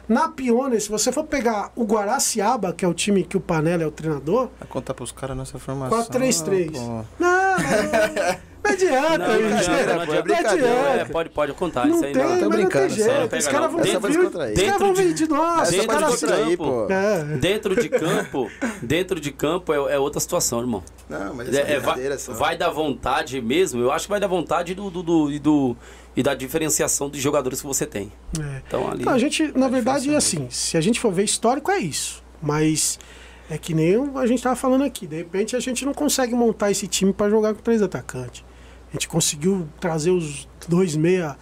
S2: Na Pioneer, se você for pegar o Guaraciaba, que é o time que o Panela é o treinador,
S4: Vai contar pros caras nessa formação.
S2: 4-3-3.
S4: pô.
S2: Não, não, não *laughs* adianta,
S1: Não, não
S2: gente.
S1: adianta, não
S4: é
S1: adianta.
S4: brincadeira.
S1: É, pode, pode contar.
S2: Não
S1: isso aí
S2: tem,
S1: não.
S2: mas não tem
S4: brincando,
S2: jeito.
S1: só não
S2: Os caras
S1: não.
S2: vão vir,
S4: descontrair.
S2: os caras vão
S1: Dentro
S2: vir de nós.
S1: Dentro de campo,
S4: pô.
S2: É.
S1: dentro de campo, dentro de campo é, é outra situação, irmão.
S4: Não, mas
S1: É, é, vai,
S4: só.
S1: vai da vontade mesmo. Eu acho que vai da vontade do, do, do- e, do- e da diferenciação de jogadores que você tem.
S2: É.
S1: Então ali.
S2: Não, a gente, na verdade,
S4: fácil
S2: assim, se a gente for ver histórico, é isso. Mas é que nem a gente tava falando aqui. De repente, a gente não consegue montar esse time para jogar com três atacantes. A gente conseguiu trazer os dois meia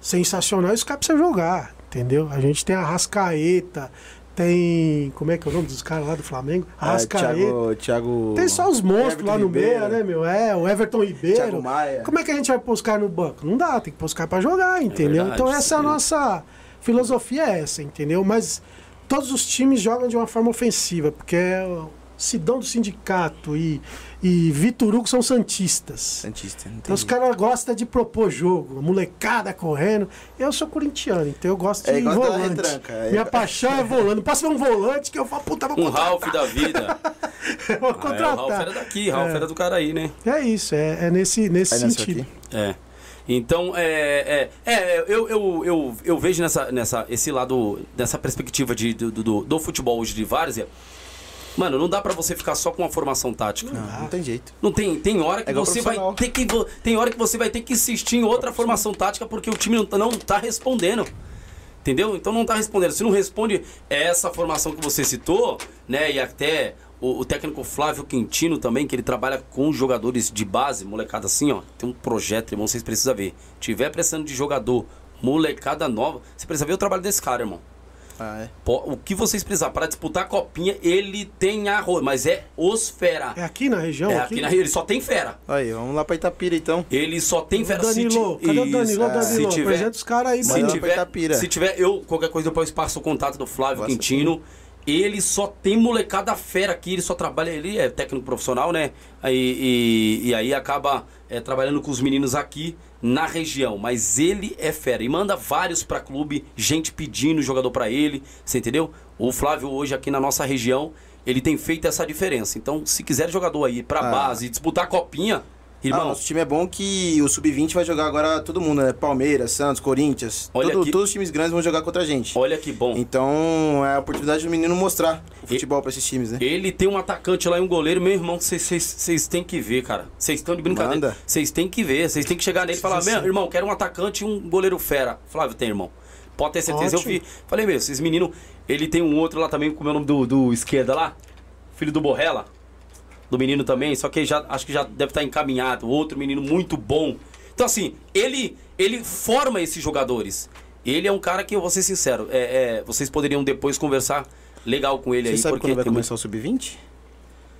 S2: sensacionais, os caras precisam jogar, entendeu? A gente tem a Rascaeta, tem. Como é que é o nome dos caras lá do Flamengo? Rascaeta.
S4: Thiago, Thiago...
S2: Tem só os monstros
S4: Everton
S2: lá no
S4: Ribeiro.
S2: meio, né, meu? É, o Everton Ribeiro.
S4: Thiago Maia.
S2: Como é que a gente vai pôr os caras no banco? Não dá, tem que pôr os caras pra jogar, entendeu?
S1: verdade,
S2: então essa é a
S1: sim.
S2: nossa filosofia é essa, entendeu? Mas todos os times jogam de uma forma ofensiva, porque é o Sidão do Sindicato e, e Vitor Hugo são santistas.
S4: Santista, não tem
S2: Então os caras gostam de propor jogo, a molecada correndo. Eu sou corintiano, então eu gosto
S4: É
S2: de volante.
S4: retranca, é.
S2: Minha paixão é volante. Não posso ver um volante que eu falo, puta, vou
S1: Um
S2: contratar.
S1: Ralph da vida. *laughs*
S2: vou
S1: Ah, é, o Ralph era daqui, Ralph
S2: É.
S1: era do cara aí, né?
S2: É isso, é, é nesse, nesse sentido.
S4: aqui?
S1: É. Então, é, é, é eu, eu, eu, eu vejo nessa, nessa, esse lado, nessa perspectiva de, do, do, do futebol hoje de várzea. Mano, não dá pra você ficar só com uma formação tática.
S4: Não, não tem jeito.
S1: Não tem, tem hora que
S4: É
S1: você vai ter que tem hora que você vai ter que insistir em outra formação tática porque o time não, tá- não tá respondendo. Entendeu? Então não tá respondendo. Se não responde essa formação que você citou, né, e até o, o técnico Flávio Quintino também, que ele trabalha com jogadores de base, molecada assim, ó, tem um projeto, irmão, vocês precisam ver. Tiver precisando de jogador, molecada nova, você precisa ver o trabalho desse cara, irmão.
S4: Ah, é.
S1: O que vocês precisar para disputar a copinha, ele tem arroz, mas é os fera.
S2: É aqui na região?
S1: É aqui na ele só tem fera.
S4: Aí, vamos lá pra Itapira então.
S1: Ele só tem fera.
S2: Danilo,
S1: ti-
S2: cadê o Danilo?
S1: É.
S2: Danilo,
S1: Se tiver,
S2: apresenta os caras aí,
S1: se tiver,
S4: Itapira.
S1: se tiver, eu, qualquer coisa depois passo o contato do Flávio
S4: Passa
S1: Quintino. Ele só tem molecada fera aqui, ele só trabalha, ele é técnico profissional, né? Aí, e, e aí acaba é, trabalhando com os meninos aqui na região. Mas ele é fera e manda vários pra clube, gente pedindo jogador pra ele, você entendeu? O Flávio hoje aqui na nossa região, ele tem feito essa diferença. Então, se quiser jogador aí pra
S4: Ah.
S1: base, disputar a copinha,
S4: Ah,
S1: irmão,
S4: nosso time é bom que o Sub-20 vai jogar agora todo mundo, né? Palmeiras, Santos, Corinthians.
S1: Olha
S4: Todo-
S1: aqui.
S4: Todos os times grandes vão jogar contra a gente.
S1: olha que bom.
S4: Então é a oportunidade do menino mostrar o futebol pra esses times, né?
S1: Ele tem um atacante lá e um goleiro, meu irmão, vocês têm que ver, cara. Vocês estão de brincadeira. Vocês têm que ver, vocês têm que chegar nele e falar, meu irmão, quero um atacante e um goleiro fera. Flávio tem, irmão. Pode ter certeza.
S2: Ótimo.
S1: Eu vi. Falei, meu, esses meninos. Ele tem um outro lá também, como é o nome do, do esquerda lá? Filho do Borrella. Do menino também, só que já acho que já deve estar encaminhado. Outro menino muito bom. Então, assim, ele, ele forma esses jogadores. Ele é um cara que, eu vou ser sincero, é, é, vocês poderiam depois conversar legal com ele
S4: Você
S1: aí,
S4: sabe
S1: porque
S4: quando vai
S1: tem muito-
S4: começar o Sub-20?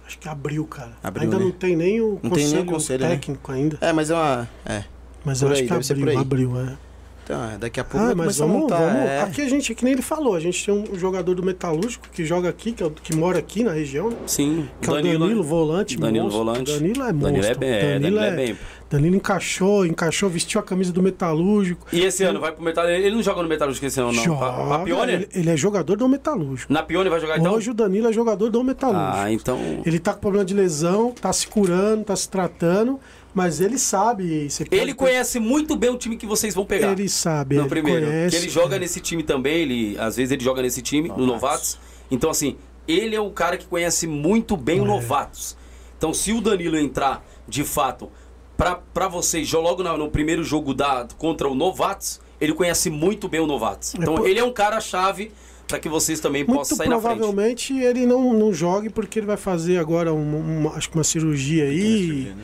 S2: Acho que abriu, cara.
S4: Abriu,
S2: ainda
S4: né?
S2: não tem nem o
S4: Não tem
S2: conselho,
S4: nem o conselho, né?
S2: técnico ainda.
S4: É, mas é uma. É.
S2: Mas
S4: Por
S2: eu acho
S4: aí,
S2: que
S4: ser por
S2: abriu, abriu, é.
S4: Então, é, daqui a pouco
S2: Ah, mas vamos,
S4: montar.
S2: vamos.
S4: é.
S2: Aqui a gente, que nem ele falou, a gente tem um jogador do Metalúrgico que joga aqui, que, é que mora aqui na região, né?
S1: Sim,
S2: Que é o Danilo, volante,
S1: Danilo
S2: monstro.
S1: volante.
S2: Danilo é monstro.
S1: Danilo é bem, é, Danilo é bem.
S2: Danilo encaixou, encaixou, vestiu a camisa do Metalúrgico.
S1: E esse ano vai pro Metalúrgico? Ele não joga no Metalúrgico esse ano, não.
S2: Joga,
S1: pra Pione?
S2: ele, ele é jogador do Metalúrgico.
S1: Na Pione vai jogar então?
S2: Hoje o Danilo é jogador do Metalúrgico.
S1: Ah, então.
S2: Ele tá com problema de lesão, tá se curando, tá se tratando, mas ele sabe. você pode-
S1: Ele conhece muito bem o time que vocês vão pegar.
S2: Ele sabe,
S1: No
S2: ele
S1: primeiro.
S2: conhece.
S1: Que ele joga nesse time também, ele, às vezes ele joga nesse time, no Novatos. Então, assim, ele é o cara que conhece muito bem
S2: É.
S1: o Novatos. Então, se o Danilo entrar, de fato, pra, pra vocês, já logo no, primeiro jogo da, contra o Novatos, ele conhece muito bem o Novatos. Então,
S2: por-
S1: ele é um cara-chave para que vocês também
S2: Muito
S1: possam sair na frente.
S2: provavelmente ele não, não jogue porque ele vai fazer agora uma, uma- acho que uma cirurgia aí.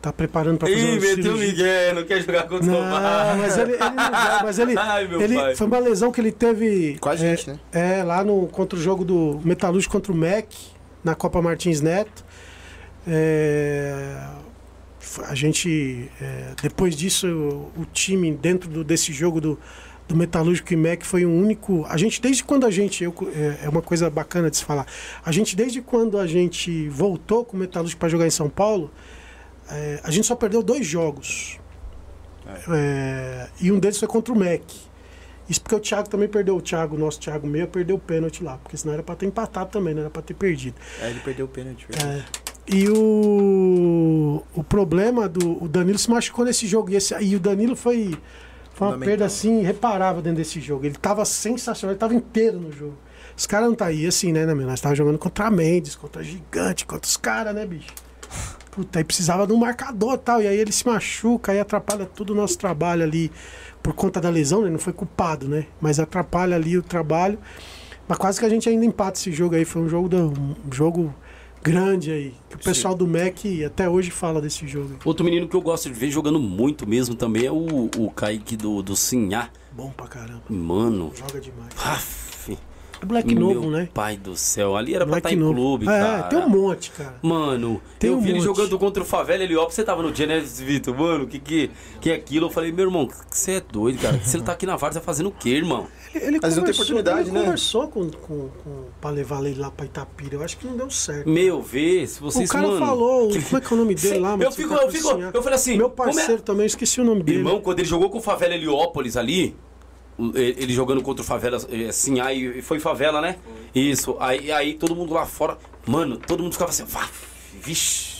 S2: Tá preparando pra fazer
S1: Ih, meteu o
S2: cirurgia.
S1: Miguel, não quer jogar contra o
S2: Não,
S1: Novatos.
S2: mas ele, ele mas ele, *laughs*
S1: Ai, meu
S2: ele
S1: pai.
S2: foi uma lesão que ele teve
S4: Com a
S2: é,
S4: gente, né?
S2: É, lá no contra o jogo do Metalúrgico contra o MEC, na Copa Martins Neto. É, a gente, é, depois disso, o, o time dentro do- desse jogo do, do Metalúrgico e MEC foi o único. A gente, desde quando a gente. eu- é, é uma coisa bacana de se falar. A gente, desde quando a gente voltou com o Metalúrgico para jogar em São Paulo, é, a gente só perdeu dois jogos. É, e um deles foi contra o MEC. Isso porque o Thiago também perdeu, o Thiago, nosso Thiago Meia, perdeu o pênalti lá, porque senão era pra ter empatado também, não era pra ter perdido.
S3: É, ele perdeu o pênalti.
S2: É. E o, o problema do. O Danilo se machucou nesse jogo. E, esse, e o Danilo foi, foi uma perda assim, irreparável dentro desse jogo. Ele tava sensacional, ele tava inteiro no jogo. Os caras não tá aí assim, né, né? Nós tava jogando contra a Mendes, contra Gigante, contra os caras, né, bicho? Puta, aí precisava de um marcador e tal. E aí ele se machuca, aí atrapalha todo o nosso trabalho ali por conta da lesão, né? Não foi culpado, né? Mas atrapalha ali o trabalho. Mas quase que a gente ainda empata esse jogo aí. Foi um jogo, da- um jogo grande aí. Que o pessoal do MEC até hoje fala desse jogo. aí.
S1: Outro menino que eu gosto de ver jogando muito mesmo também é o, o Kaique do, do Sinhá.
S2: Bom pra caramba.
S1: Mano.
S2: Joga demais.
S1: Aff,
S2: É moleque
S1: meu
S2: novo, né?
S1: pai do céu. Ali era pra
S2: Moleque
S1: estar em clube,
S2: é,
S1: cara.
S2: tem um monte, cara.
S1: Mano,
S2: Tem
S1: eu
S2: um
S1: vi ele
S2: monte.
S1: jogando contra o Favela Heliópolis, você tava no dia, né, Vitor? Mano, que que, que é aquilo? Eu falei, meu irmão, você é doido, cara. Você tá aqui na Várzea fazendo o quê, irmão?
S2: Ele, ele
S3: Mas não tem
S2: conversou-
S3: oportunidade,
S2: ele
S3: né?
S2: conversou com, com, com, pra levar ele lá pra Itapira. Eu acho que não deu certo.
S1: Meu, vê, se vocês,
S2: o cara
S1: mano...
S2: falou,
S1: que- *laughs*
S2: como é que é o nome dele lá?
S1: Eu
S2: mano?
S1: fico,
S2: tá
S1: eu fico, eu falei assim...
S2: Meu
S1: como é-
S2: parceiro também, eu esqueci o nome dele.
S1: Irmão, quando ele jogou com o Favela Heliópolis ali, ele jogando contra o Favela, eh, assim, aí foi Favela, né? Isso, aí, aí todo mundo lá fora, mano, todo mundo ficava assim, "Vá, vixe.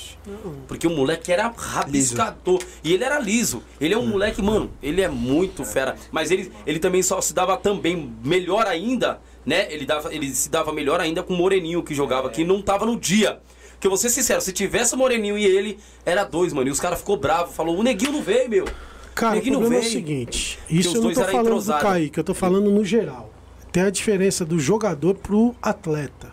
S1: Porque o moleque era rabiscador. E ele era liso. Ele é um moleque, mano, ele é muito fera. Mas ele, ele também só se dava também melhor ainda, né? Ele, dava, ele se dava melhor ainda com o Moreninho que jogava, que não tava no dia. Porque eu vou ser sincero, se tivesse o Moreninho e ele, era dois, mano. E os caras ficou bravos, falou, o neguinho não veio, meu.
S2: Cara, o problema é o
S1: veio.
S2: seguinte. Isso eu não tô falando do
S1: entrosados.
S2: Kaique, eu tô falando no geral. Tem a diferença do jogador pro atleta.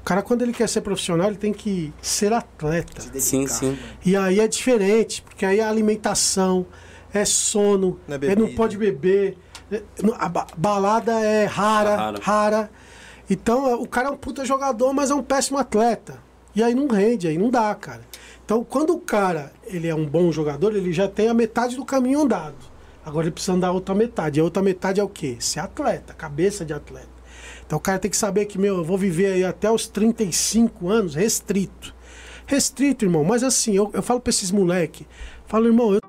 S2: O cara, quando ele quer ser profissional, ele tem que ser atleta.
S1: Sim, sim.
S2: E aí é diferente, porque aí é alimentação, é sono,
S3: Não é
S2: é não pode beber, é- a ba- balada é rara,
S1: Rara.
S2: rara. Então é, o cara é um puta jogador, mas é um péssimo atleta. E aí não rende, aí não dá, cara. Então quando o cara ele é um bom jogador, ele já tem a metade do caminho andado. Agora ele precisa andar a outra metade. E a outra metade é o quê? Ser atleta, cabeça de atleta. Então o cara tem que saber que, meu, eu vou viver aí até os 35 anos restrito. Restrito, irmão. Mas assim, eu, eu falo pra esses moleque, falo, irmão, eu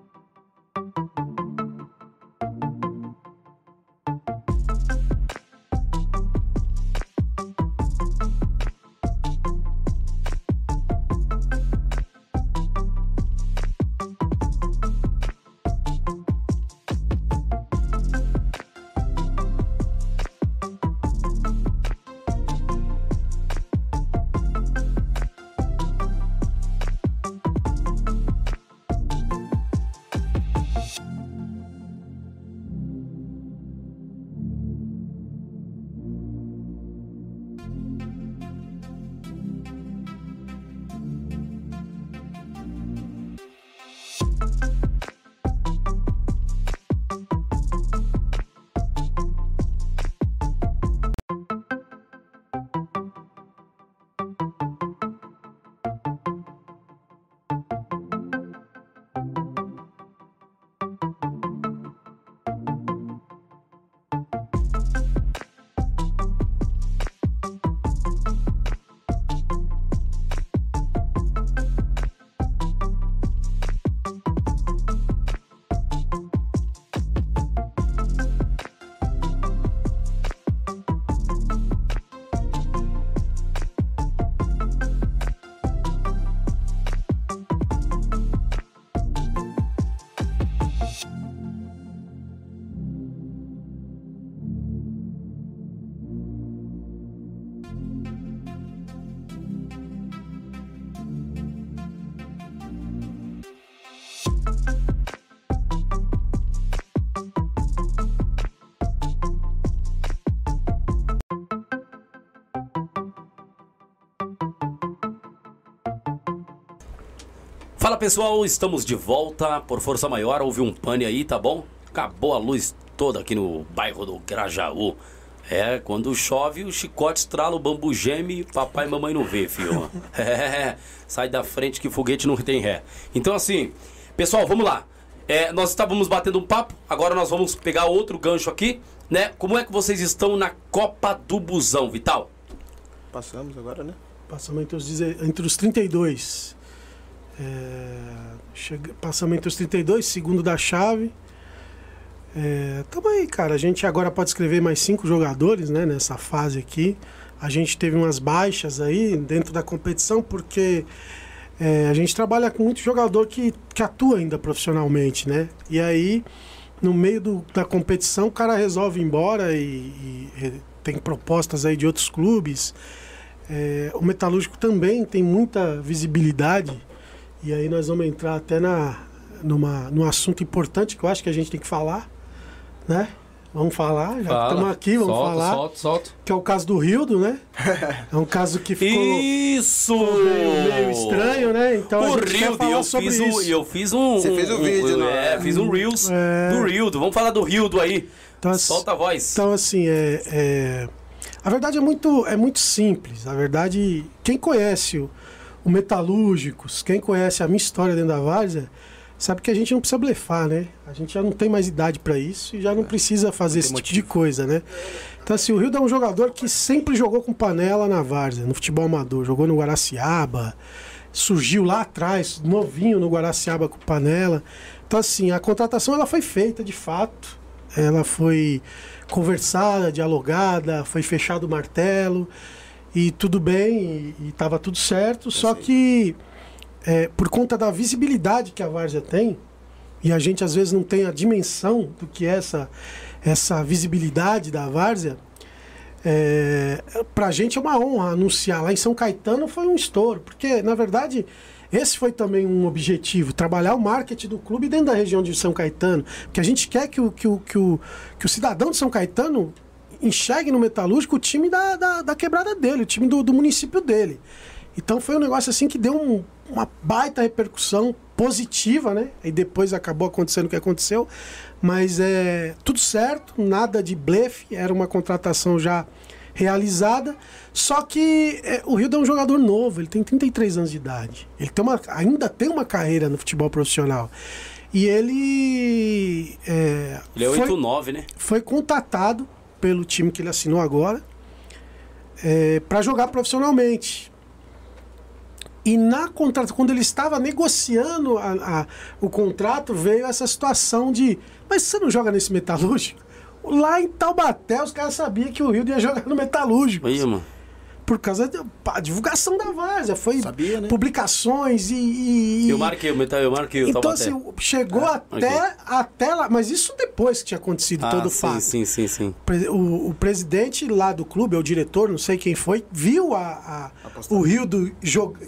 S1: Fala pessoal, estamos de volta. Por força maior, houve um pane aí, tá bom? Acabou a luz toda aqui no bairro do Grajaú. É, quando chove, o chicote estrala, o bambu geme, papai e mamãe não vê, filho. *laughs* É, sai da frente que foguete não tem ré. Então assim, pessoal, vamos lá. É, nós estávamos batendo um papo, agora nós vamos pegar outro gancho aqui, né? Como é que vocês estão na Copa do Busão, Vital?
S3: Passamos agora, né?
S2: passamos entre os, entre os 32. É, chega- passamos entre os 32, segundo da chave. É, tamo aí, cara. A gente agora pode escrever mais cinco jogadores, né? Nessa fase aqui. A gente teve umas baixas aí dentro da competição, porque é, a gente trabalha com muito jogador que, que atua ainda profissionalmente, né? E aí, no meio do, da competição, o cara resolve ir embora e, e, e tem propostas aí de outros clubes. É, o metalúrgico também tem muita visibilidade. E aí nós vamos entrar até na, numa, num assunto importante que eu acho que a gente tem que falar, né? Vamos falar, já
S1: Fala.
S2: estamos aqui, vamos
S1: solta,
S2: falar.
S1: Solta, solta.
S2: Que é o caso do Rildo, né? *laughs* É um caso que ficou
S1: Isso!
S2: meio, meio estranho, né? Então a
S1: o
S2: gente quer
S1: Rildo,
S2: falar
S1: eu
S2: sobre
S1: fiz, um,
S2: isso.
S1: eu fiz um.
S4: Você fez o
S1: um-
S4: vídeo,
S1: um,
S4: né?
S1: É, fiz um Reels
S2: É.
S1: do Rildo. Vamos falar do Rildo aí.
S2: Então, assim,
S1: Solta a voz.
S2: Então, assim, é, é- a verdade é muito, é muito simples. A verdade, quem conhece o, o Metalúrgicos, quem conhece a minha história dentro da Várzea, sabe que a gente não precisa blefar, né? A gente já não tem mais idade para isso e já não precisa fazer esse
S4: tem
S2: tipo de coisa, né? Então, assim, o Rio é um jogador que sempre jogou com panela na Várzea, no futebol amador. Jogou no Guaraciaba, surgiu lá atrás, novinho no Guaraciaba com panela. Então, assim, a contratação ela foi feita de fato. Ela foi conversada, dialogada, foi fechado o martelo e tudo bem, e estava tudo certo. Só que é, por conta da visibilidade que a Várzea tem, e a gente às vezes não tem a dimensão do que é essa, essa visibilidade da Várzea, é, pra gente é uma honra anunciar. Lá em São Caetano foi um estouro, porque na verdade esse foi também um objetivo, trabalhar o marketing do clube dentro da região de São Caetano. Porque a gente quer que o, que o, que o, que o cidadão de São Caetano enxergue no Metalúrgico o time da, da, da quebrada dele, o time do, do município dele. Então foi um negócio assim que deu um- uma baita repercussão positiva, né? E depois acabou acontecendo o que aconteceu. Mas é tudo certo, nada de blefe, era uma contratação já realizada. Só que é, o Rio é um jogador novo, ele tem 33 anos de idade. Ele tem uma, ainda tem uma carreira no futebol profissional. E ele. É,
S1: Ele é
S2: foi-
S1: 8-9, né?
S2: foi contatado pelo time que ele assinou agora para jogar profissionalmente. E na contrato, quando ele estava negociando a- a- o contrato, veio essa situação de: mas você não joga nesse metalúrgico? Lá em Taubaté, os caras sabiam que o Rio ia jogar no metalúrgico.
S1: Aí, mano.
S2: Por causa da divulgação da Várzea. Foi
S3: Sabia, né?
S2: publicações e. e-
S1: Eu marquei o metal, eu marquei o
S2: então,
S1: Taubaté.
S2: assim, chegou
S1: Ah,
S2: até, até lá. Mas isso depois que tinha acontecido
S1: ah,
S2: todo o fato.
S1: sim, sim, sim.
S2: O, o presidente lá do clube, ou o diretor, não sei quem foi, viu a, a- o Rio do,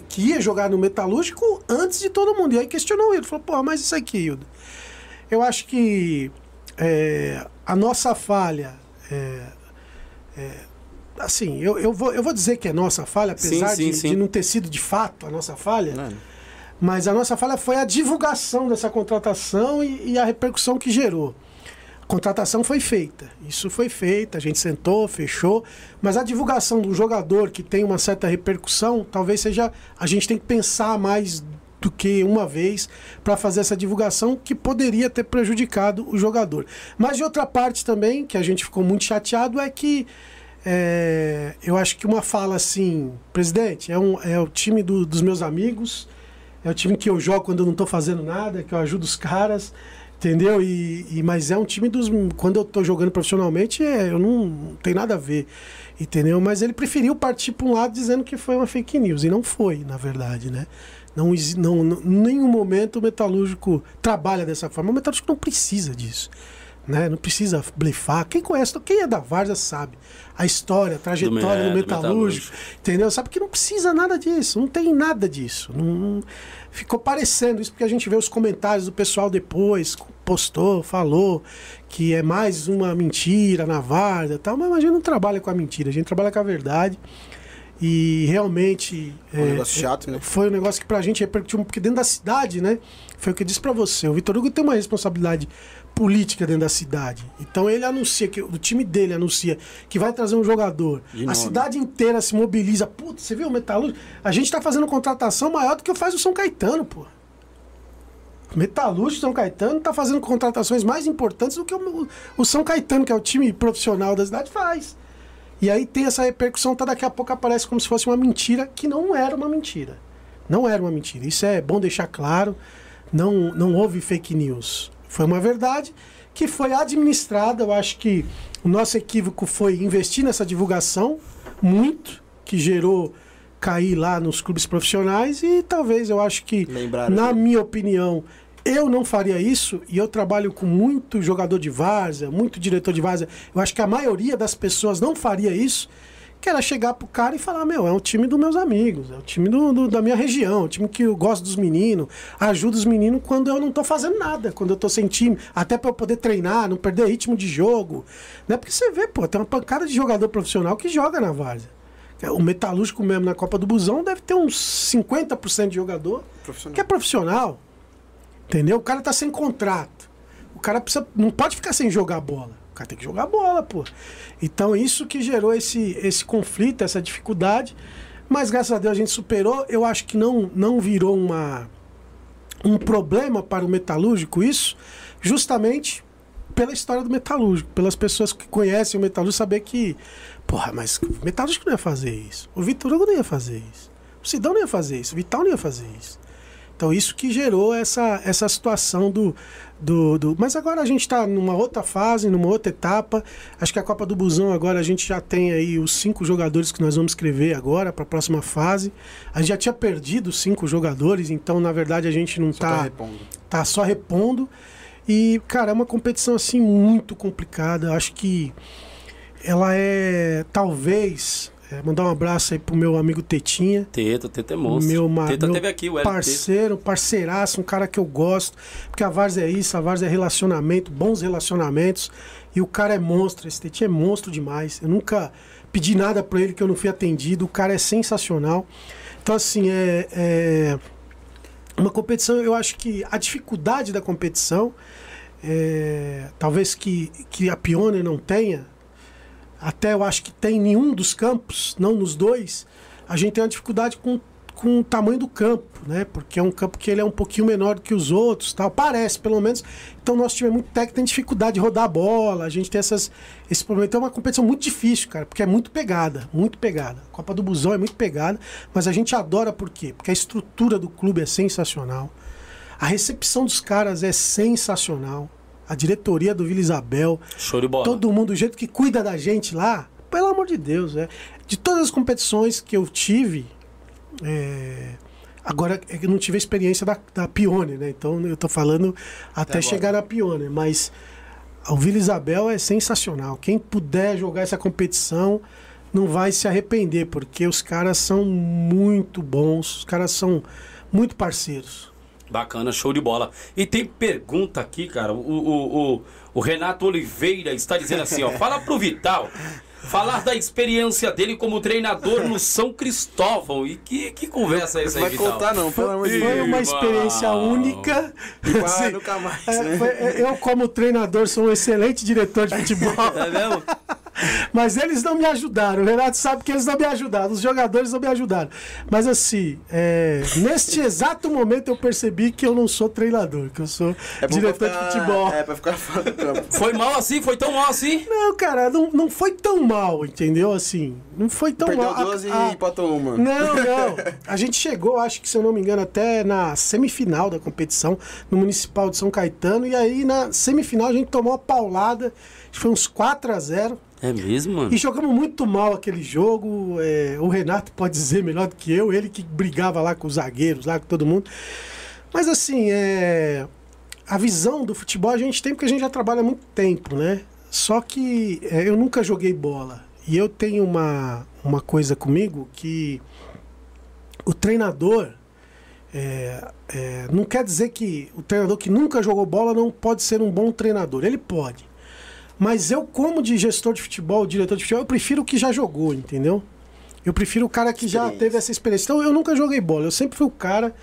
S2: que ia jogar no Metalúrgico antes de todo mundo. E aí questionou o Rio. Falou, pô, mas isso aqui, Hildo. Eu acho que é, a nossa falha. é, é, assim, eu, eu, vou, eu vou dizer que é nossa falha,
S1: Sim,
S2: apesar
S1: sim,
S2: de,
S1: sim.
S2: de não ter sido de fato a nossa falha.
S3: Mano,
S2: Mas a nossa falha foi a divulgação dessa contratação e, e a repercussão que gerou. A contratação foi feita, isso foi feita, a gente sentou, fechou, mas a divulgação do jogador que tem uma certa repercussão, talvez seja. A gente tem que pensar mais do que uma vez para fazer essa divulgação que poderia ter prejudicado o jogador. Mas de outra parte também, que a gente ficou muito chateado, é que é, eu acho que uma fala assim, presidente, é, um, é o time do- dos meus amigos, é o time que eu jogo quando eu não estou fazendo nada, que eu ajudo os caras, entendeu? E, e- mas é um time dos. Quando eu estou jogando profissionalmente, é, eu não, não tem nada a ver, entendeu? Mas ele preferiu partir para um lado dizendo que foi uma fake news, e não foi, na verdade, né? Não, não, nenhum momento o metalúrgico trabalha dessa forma. O metalúrgico não precisa disso. Né? Não precisa blefar. Quem conhece, quem é da Várzea sabe a história, a trajetória
S1: é,
S2: do
S1: do
S2: metalúrgico,
S1: metalúrgico.
S2: entendeu? Sabe que não precisa nada disso, não tem nada disso. Não, não- ficou parecendo isso porque a gente vê os comentários do pessoal depois, postou, falou que é mais uma mentira na e tal, mas a gente não trabalha com a mentira, a gente trabalha com a verdade. E realmente
S3: um negócio chato, né?
S2: foi um negócio que pra gente repercutiu, porque dentro da cidade, né? Foi o que eu disse pra você. O Vitor Hugo tem uma responsabilidade política dentro da cidade. Então ele anuncia que o time dele anuncia que vai trazer um jogador. A cidade inteira se mobiliza. Putz, você viu o Metalúrgico? A gente tá fazendo contratação maior do que faz o São Caetano, pô. O Metalúrgico São Caetano tá fazendo contratações mais importantes do que o, o São Caetano, que é o time profissional da cidade, faz. E aí tem essa repercussão, tá daqui a pouco aparece como se fosse uma mentira, que não era uma mentira. Não era uma mentira. Isso é bom deixar claro. Não, não houve fake news. Foi uma verdade que foi administrada. Eu acho que o nosso equívoco foi investir nessa divulgação muito, que gerou cair lá nos clubes profissionais e talvez eu acho que,
S4: Lembraram
S2: na
S4: dele.
S2: minha opinião, eu não faria isso e eu trabalho com muito jogador de várzea, muito diretor de várzea. Eu acho que a maioria das pessoas não faria isso, que era chegar pro cara e falar, meu, é um time dos meus amigos, é o time do, do- da minha região, é o time que eu gosto dos meninos, ajudo os meninos quando eu não tô fazendo nada, quando eu tô sem time, até para eu poder treinar, não perder ritmo de jogo. Né? Porque você vê, pô, tem uma pancada de jogador profissional que joga na várzea. O metalúrgico mesmo na Copa do Busão deve ter uns 50% de jogador que é profissional. Entendeu? O cara tá sem contrato. O cara precisa, não pode ficar sem jogar bola. Cara tem que jogar bola, pô. Então isso que gerou esse, esse conflito, essa dificuldade. Mas graças a Deus a gente superou. Eu acho que não, não virou uma, um problema para o metalúrgico isso, justamente pela história do metalúrgico, pelas pessoas que conhecem o metalúrgico saber que, porra, mas o metalúrgico não ia fazer isso. O Vitor Hugo não ia fazer isso. O Sidão não ia fazer isso, o Vital não ia fazer isso. Então isso que gerou essa, essa situação do, do, do- Mas agora a gente está numa outra fase, numa outra etapa. Acho que a Copa do Busão agora a gente já tem aí os cinco jogadores que nós vamos escrever agora para a próxima fase. A gente já tinha perdido cinco jogadores, então na verdade a gente não
S3: Só tá
S2: está
S3: repondo.
S2: tá só repondo. E, cara, é uma competição assim muito complicada. Acho que ela é talvez. É, mandar um abraço aí pro meu amigo Tetinha.
S1: Teta, Teta é monstro.
S2: Meu, ma-
S1: Teta
S2: meu
S1: teve aqui, o LT.
S2: parceiro, parceiraço, um cara que eu gosto. Porque a Várzea é isso, a Várzea é relacionamento, bons relacionamentos. E o cara é monstro, esse Tetinha é monstro demais. Eu nunca pedi nada pra ele que eu não fui atendido. O cara é sensacional. Então, assim, é, é uma competição, eu acho que a dificuldade da competição, é, talvez que, que a Pioneer não tenha, até eu acho que tem em nenhum dos campos, não nos dois, a gente tem uma dificuldade com, com o tamanho do campo, né? Porque é um campo que ele é um pouquinho menor do que os outros, tal, parece pelo menos. Então nosso time é muito técnico, tem dificuldade de rodar a bola, a gente tem essas, esse problema. Então é uma competição muito difícil, cara, porque é muito pegada, muito pegada. A Copa do Busão é muito pegada, mas a gente adora por quê? Porque a estrutura do clube é sensacional. A recepção dos caras é sensacional. A diretoria do Vila Isabel,
S1: Show de bola.
S2: todo mundo, do jeito que cuida da gente lá, pelo amor de Deus, é. De todas as competições que eu tive, é, agora é que eu não tive a experiência da, da Pione, né? Então eu tô falando até,
S3: agora.
S2: chegar na Pione, mas o Vila Isabel é sensacional. Quem puder jogar essa competição não vai se arrepender, porque os caras são muito bons, os caras são muito parceiros.
S1: Bacana, show de bola. E tem pergunta aqui, cara. O, o, o, o Renato Oliveira está dizendo assim, ó. *laughs* Fala pro Vital. Falar da experiência dele como treinador no São Cristóvão. E que, que conversa é essa aí,
S3: Vai
S1: Vital?
S3: contar não, pelo amor de Deus.
S2: Foi uma experiência única.
S3: Vai,
S2: Assim,
S3: nunca mais,
S2: é,
S3: né?
S2: foi- é, eu, como treinador, sou um excelente diretor de futebol. *laughs*
S1: É mesmo? *laughs*
S2: Mas eles não me ajudaram. O Renato sabe que eles não me ajudaram. Os jogadores não me ajudaram. Mas assim, é, neste exato momento eu percebi que eu não sou treinador, que eu sou
S3: É
S2: diretor
S3: pra
S2: de
S3: ficar-
S2: futebol.
S3: É, pra ficar fora do campo. *laughs*
S1: Foi mal assim? Foi tão mal assim?
S2: Não, cara, não, não foi tão mal, entendeu? Assim, não foi tão
S3: Perdeu
S2: mal. A-
S3: duas e
S2: a-
S3: empatou uma.
S2: Não, *laughs* não. A gente chegou, acho que se eu não me engano, até na semifinal da competição, no Municipal de São Caetano. E aí na semifinal a gente tomou uma paulada, acho que foi uns 4 a 0
S1: É mesmo, mano?
S2: E jogamos muito mal aquele jogo. é, o Renato pode dizer melhor do que eu, ele que brigava lá com os zagueiros, lá com todo mundo. Mas assim, é, a visão do futebol a gente tem porque a gente já trabalha há muito tempo, né? Só que é, eu nunca joguei bola. E eu tenho uma, uma coisa comigo que o treinador. é, é, não quer dizer que o treinador que nunca jogou bola não pode ser um bom treinador. Ele pode. Mas eu, como de gestor de futebol, diretor de futebol, eu prefiro o que já jogou, entendeu? Eu prefiro o cara que já teve essa experiência. Então eu nunca joguei bola, eu sempre fui o cara,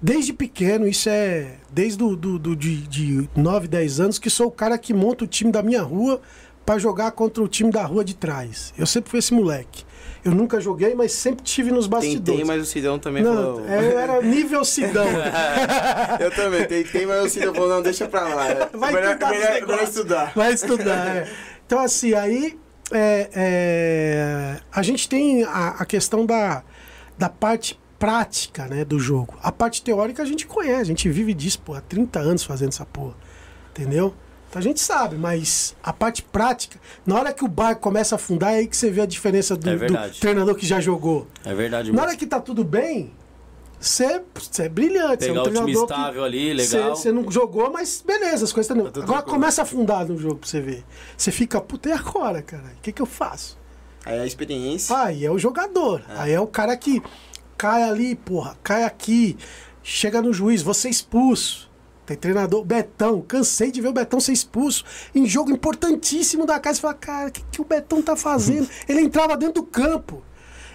S2: desde pequeno, isso é desde do, do, do- de, de 9, 10 anos, que sou o cara que monta o time da minha rua para jogar contra o time da rua de trás. Eu sempre fui esse moleque. Eu nunca joguei, mas sempre tive nos bastidores.
S3: Tentei, mas o Sidão também
S2: Não,
S3: falou.
S2: é, eu era nível Sidão. *laughs*
S3: Eu também tentei, mas o Sidão falou, não, deixa pra lá. é
S2: Vai
S3: melhor,
S2: estudar esse
S3: melhor,
S2: negócio.
S3: melhor estudar.
S2: Vai estudar, é. Então, assim, aí é, é, a gente tem a, a questão da, da parte prática né, do jogo. A parte teórica a gente conhece, a gente vive disso pô, há 30 anos fazendo essa porra. Entendeu? A gente sabe, mas a parte prática, na hora que o barco começa a afundar, é aí que você vê a diferença do,
S1: É
S2: do treinador que já jogou.
S1: É verdade
S2: Na hora que tá tudo bem, você, você é brilhante.
S1: Pegar
S2: você é um
S1: o time estável ali, legal.
S2: Você não jogou, mas beleza, as coisas estão.
S3: tudo
S2: Agora
S3: tranquilo.
S2: começa a afundar no jogo pra você ver. Você fica, puta, e agora, cara? O que, que eu faço?
S3: Aí a experiência.
S2: Aí é o jogador. Aí é o cara que cai ali, porra, cai aqui, chega no juiz, você é expulso. Tem treinador, Betão, cansei de ver o Betão ser expulso em jogo importantíssimo da casa. Você fala, cara, o que, que o Betão tá fazendo? *laughs* Ele entrava dentro do campo.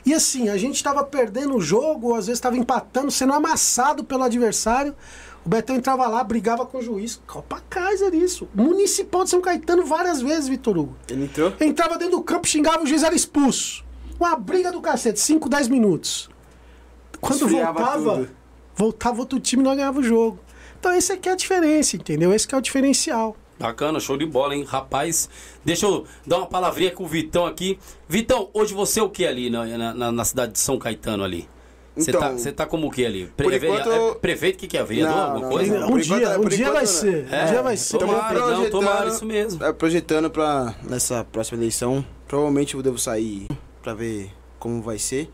S2: E assim, a gente tava perdendo o jogo, às vezes tava empatando, sendo amassado pelo adversário. O Betão entrava lá, brigava com o juiz. Copa Kaiser, isso. Municipal de São Caetano várias vezes, Vitor Hugo.
S3: Ele entrou.
S2: Entrava dentro do campo, xingava, o juiz era expulso. Uma briga do cacete, 5, 10 minutos. Quando
S3: Esfriava
S2: voltava,
S3: tudo.
S2: voltava outro time e nós ganhava o jogo. Então esse aqui é a diferença, entendeu? Esse que é o diferencial.
S1: Bacana, show de bola, hein? Rapaz, deixa eu dar uma palavrinha com o Vitão aqui. Vitão, hoje você é o que ali na, na, na cidade de São Caetano ali? Você
S3: Então,
S1: tá, você tá como o que ali?
S3: por enquanto-
S1: é prefeito, o que, que é? Vereador?
S3: Não,
S1: alguma
S3: não,
S1: coisa?
S3: não.
S2: um dia,
S3: enquanto-
S2: um dia
S3: enquanto
S2: vai
S3: não.
S2: ser.
S1: É,
S2: um dia vai ser.
S1: tomara,
S2: Também-
S1: não,
S3: projetando-
S1: tomara isso mesmo.
S3: É, projetando pra nessa próxima eleição. Provavelmente eu devo sair pra ver como vai ser.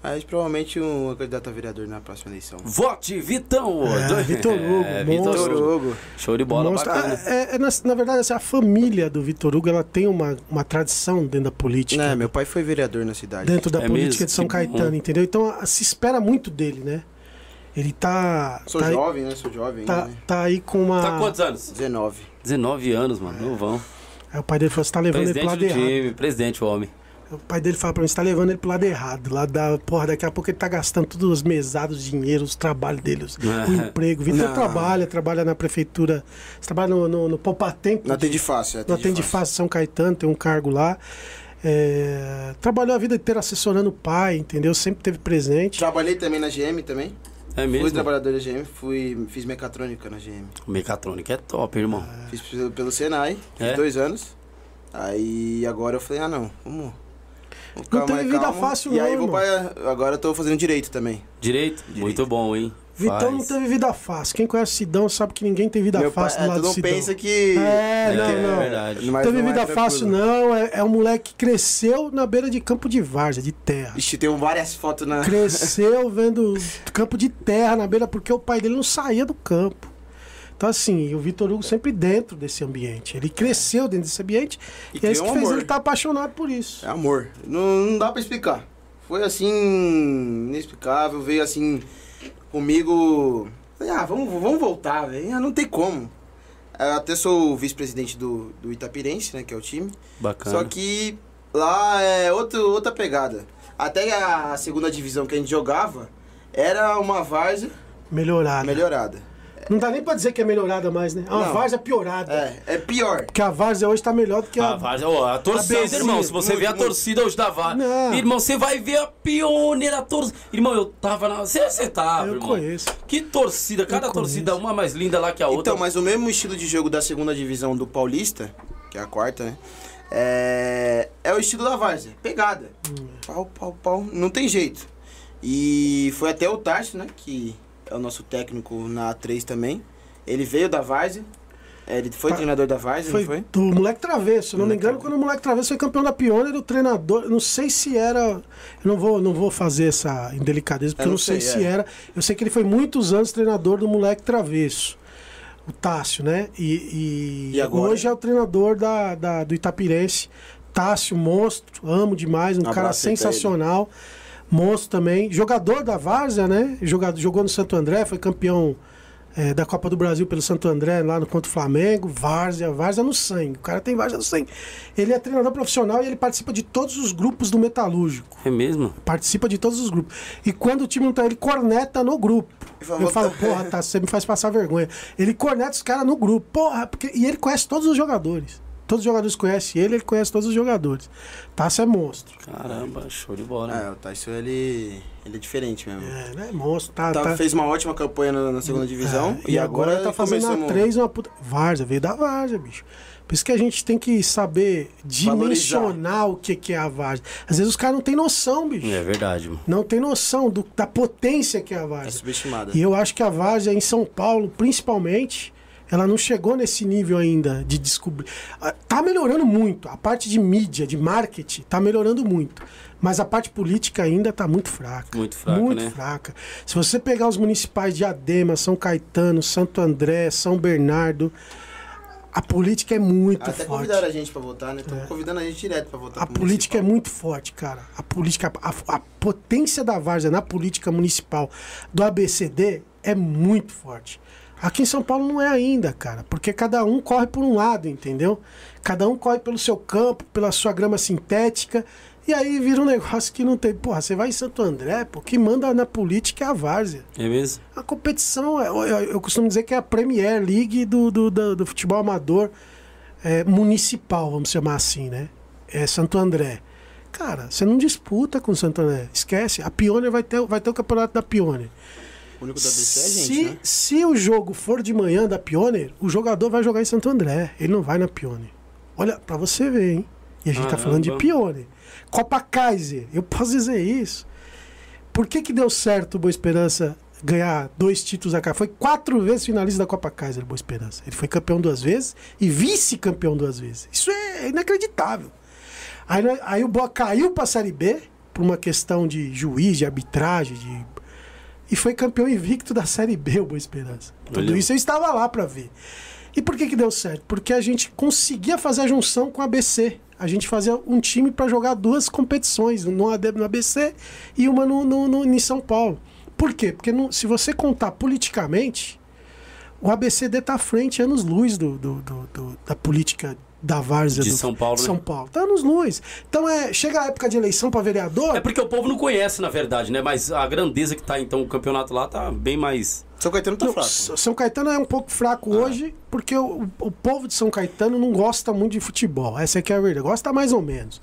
S3: Mas provavelmente um candidato a vereador na próxima eleição.
S1: Vote Vitão!
S2: É, *laughs* Vitor *laughs* Hugo,
S1: É, Vitor
S2: monstro.
S1: Hugo. Show de bola,
S2: Mostra-
S1: bacana.
S2: é, é, na, na verdade, assim, a família do Vitor Hugo ela tem uma, uma tradição dentro da política.
S3: É, meu pai foi vereador na cidade.
S2: dentro da
S1: É
S2: política
S1: mesmo?
S2: de São
S1: Que
S2: Caetano,
S1: bom.
S2: entendeu? Então a- se espera muito dele, né? Ele tá.
S3: Sou
S2: tá, aí-
S3: jovem, né? Sou jovem
S2: tá,
S3: né?
S2: tá aí com uma.
S1: Tá quantos anos?
S3: 19.
S1: 19 anos, mano, não vão.
S2: Aí o pai dele falou: você tá levando ele pro
S1: Presidente
S2: lado
S1: do
S2: errado.
S1: time, presidente, o homem.
S2: O pai dele fala pra mim: você tá levando ele pro lado errado. Lá da. Porra, daqui a pouco ele tá gastando todos os mesados, dinheiro, os trabalhos dele, os- o emprego. Vitor trabalha, trabalha na prefeitura. Você trabalha no, no, no Poupatempo.
S3: Não
S2: de-
S3: atende fácil.
S2: Não atende fácil São Caetano, tem um cargo lá. É, trabalhou a vida inteira assessorando o pai, entendeu? Sempre teve presente.
S3: Trabalhei também na GM também.
S1: É
S3: Fui
S1: mesmo?
S3: trabalhador da GM, fui, fiz mecatrônica na GM.
S1: Mecatrônica é top, irmão.
S3: Fiz pelo, pelo Senai, fiz
S1: É?
S3: dois anos. Aí agora eu falei, ah não, vamos. Ficar
S2: Não teve vida
S3: calmo.
S2: fácil,
S3: E aí
S2: não,
S3: vou pra, agora eu tô fazendo direito também.
S1: Direito? Muito bom, hein?
S2: Vitão não
S1: Faz.
S2: teve vida fácil. Quem conhece Sidão sabe que ninguém tem vida
S3: Meu pai,
S2: fácil do
S3: é,
S2: lado do Sidão.
S3: pensa que.
S2: É, não,
S1: É,
S2: não.
S1: verdade.
S3: Mas
S2: teve
S3: não é
S2: vida
S3: tranquilo.
S2: fácil, não. É, é um moleque que cresceu na beira de campo de várzea, de terra.
S3: Ixi, tem várias fotos na.
S2: Cresceu vendo campo de terra na beira, porque o pai dele não saía do campo. Então, assim, o Vitor Hugo sempre dentro desse ambiente. Ele cresceu dentro desse ambiente
S3: E
S2: e, é isso que
S3: um
S2: fez
S3: amor.
S2: ele estar apaixonado por isso.
S3: É amor. Não, não dá pra explicar. Foi assim, inexplicável. Veio assim, comigo. Falei, ah, vamos, vamos voltar, velho. Ah, não tem como. Eu até sou o vice-presidente do, do Itapirense, né, que é o time.
S1: Bacana.
S3: Só que lá é outro, outra pegada. Até a segunda divisão que a gente jogava era uma várzea
S2: Melhorada.
S3: melhorada.
S2: Não dá nem pra dizer que é melhorada mais, né? É uma
S3: Não.
S2: várzea piorada.
S3: É, é pior.
S2: Porque a várzea hoje tá melhor do que a.
S1: A, Várzea- ó, a torcida,
S2: Bezinha,
S1: irmão, se você
S3: muito,
S1: ver a
S3: muito.
S1: torcida hoje da Várzea,
S2: Não.
S1: irmão, você vai ver a pioneira torcida. Irmão, eu tava na. Você, você tava,
S2: Eu
S1: irmão.
S2: conheço.
S1: Que torcida, cada
S2: Eu
S1: torcida,
S2: conheço.
S1: uma mais linda lá que a outra.
S3: Então, mas o mesmo estilo de jogo da segunda divisão do Paulista, que é a quarta, né? É, é o estilo da Várzea. Pegada. Pau, pau, pau. Não tem jeito. E foi até o Tarso, né? Que é o nosso técnico na A3 também. Ele veio da Várzea. É, Ele foi
S2: Tá.
S3: treinador da Várzea,
S2: Foi,
S3: não foi?
S2: do moleque travesso, não me engano,
S3: Travesso.
S2: quando o moleque travesso foi campeão da Pioneer, o treinador, não sei se era, eu não vou, não vou fazer essa indelicadeza, porque
S3: Eu
S2: eu
S3: não
S2: não sei,
S3: sei,
S2: se
S3: é.
S2: era, eu sei que ele foi muitos anos treinador do moleque travesso, o Tássio, né, e, e,
S3: E agora?
S2: hoje é o treinador da, da- do Itapirense, Tássio, monstro, amo demais, um
S3: Um
S2: cara
S3: abraço aí
S2: monstro também, jogador da Várzea, né, jogador, jogou no Santo André, foi campeão é, da Copa do Brasil pelo Santo André, lá no contra o Flamengo, Várzea, Várzea no sangue. O cara tem Várzea no sangue. Ele é treinador profissional e ele participa de todos os grupos do Metalúrgico.
S1: É mesmo?
S2: Participa de todos os grupos. E quando o time não tá, ele corneta no grupo. Eu
S3: "Vou
S2: falo,
S3: tá-"
S2: porra, tá, você me faz passar vergonha. Ele corneta os caras no grupo. Porra, porque... e ele conhece todos os jogadores. Todos os jogadores conhecem ele, ele conhece todos os jogadores. Tássio é monstro.
S1: Caramba, show de bola.
S3: É, o Tyson, ele, ele é diferente mesmo.
S2: É, né? Monstro. Tá,
S3: Tá-
S2: tá...
S3: Fez uma ótima campanha na, na segunda divisão.
S2: É,
S3: e, agora,
S2: tá fazendo a 3 uma puta. Várzea, veio da Várzea, bicho. Por isso que a gente tem que saber dimensionar o que, que é a Várzea. Às vezes os caras não têm noção, bicho.
S1: É verdade, mano.
S2: Não tem noção do- da potência que é a
S3: É
S2: Várzea.
S3: subestimada.
S2: E eu acho que a Várzea em São Paulo, principalmente, Ela não chegou nesse nível ainda de descobrir. Ah, Tá melhorando muito. A parte de mídia, de marketing, tá melhorando muito. Mas a parte política ainda tá muito fraca.
S1: Muito fraca,
S2: Muito
S1: né?
S2: fraca. Se você pegar os municipais de Adema, São Caetano, Santo André, São Bernardo, a política é muito
S3: Até
S2: forte.
S3: convidaram a gente pra votar, né? Estão
S2: É.
S3: convidando a gente direto pra votar.
S2: A política é muito forte, cara. A política, a, a potência da Várzea na política municipal do ABCD é muito forte. Aqui em São Paulo não é ainda, cara, porque cada um corre por um lado, entendeu? Cada um corre pelo seu campo, pela sua grama sintética, e aí vira um negócio que não tem. Porra, você vai em Santo André, pô, que manda na política é a Várzea.
S1: É mesmo?
S2: A competição, é- eu, eu- costumo dizer que é a Premier League do, do, do, do futebol amador é, municipal, vamos chamar assim, né? É Santo André. Cara, você não disputa com Santo André. Esquece. A Pioneer vai ter, vai ter o campeonato da Pioneer.
S3: O único da BC é a gente,
S2: se,
S3: né?
S2: se o jogo for de manhã da Pioneer, o jogador vai jogar em Santo André. Ele não vai na Pioneer. Olha, pra você ver, hein? E a gente tá
S1: Caramba.
S2: falando de Pioneer. Copa Kaiser, eu posso dizer isso. Por que, que deu certo o Boa Esperança ganhar dois títulos a cá? Foi quatro vezes finalista da Copa Kaiser, Boa Esperança. Ele foi campeão duas vezes e vice-campeão duas vezes. Isso é inacreditável. Aí, aí o Boa caiu pra Série B por uma questão de juiz, de arbitragem, de e foi campeão invicto da Série B, o Boa Esperança. Tudo isso eu estava lá para ver. E por que que deu certo? Porque a gente conseguia fazer a junção com a ABC. A gente fazia um time para jogar duas competições, no AD no ABC e uma no, no, no- em São Paulo. Por quê? Porque no- se você contar politicamente, o ABCD tá à frente, anos luz do, do- do- do- da política da Várzea
S1: De
S2: do-
S1: São Paulo, né?
S2: São Paulo. Tá anos luz. Então é, chega a época de eleição para vereador,
S1: É porque o povo não conhece, na verdade, né? Mas a grandeza que tá, então, o campeonato lá tá bem mais.
S3: São Caetano tá
S2: Não,
S3: fraco.
S2: S- São Caetano é um pouco fraco
S1: Ah.
S2: hoje, porque o, o povo de São Caetano não gosta muito de futebol. Essa aqui é a verdade. Gosta mais ou menos.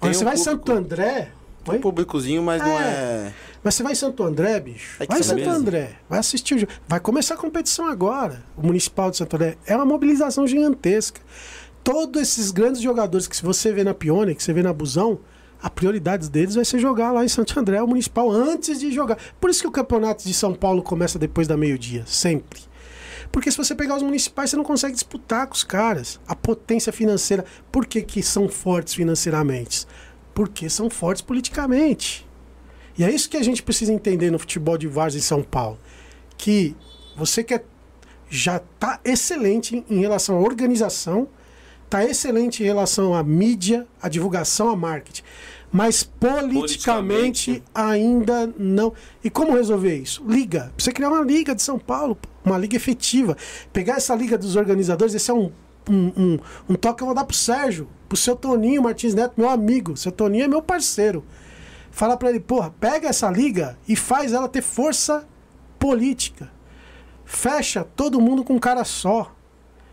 S2: Agora, você
S3: um
S2: vai em
S3: público.
S2: Santo André.
S3: Tem um públicozinho, mas não
S2: É.
S3: é.
S2: Mas você vai em Santo André, bicho.
S3: É
S2: vai em
S3: você
S2: Santo
S1: mesmo.
S2: André. Vai assistir o jogo. Vai começar a competição agora. O Municipal de Santo André. É uma mobilização gigantesca. Todos esses grandes jogadores que você vê na Pione, que você vê na Busão, a prioridade deles vai ser jogar lá em Santo André, o Municipal, antes de jogar. Por isso que o campeonato de São Paulo começa depois da meio-dia, sempre. Porque se você pegar os municipais, você não consegue disputar com os caras. A potência financeira. Por que, que são fortes financeiramente? Porque são fortes politicamente. E é isso que a gente precisa entender no futebol de Várzea em São Paulo. Que você quer já está excelente em relação à organização, está excelente em relação à mídia, à divulgação, à marketing. Mas politicamente,
S1: Politicamente.
S2: ainda não. E como resolver isso? Liga. Você criar uma liga de São Paulo, uma liga efetiva. Pegar essa liga dos organizadores, esse é um, um, um, um toque que eu vou dar pro Sérgio, pro seu Toninho Martins Neto, meu amigo. Seu Toninho é meu parceiro. Fala pra ele, porra, pega essa liga e faz ela ter força política. Fecha todo mundo com um cara só.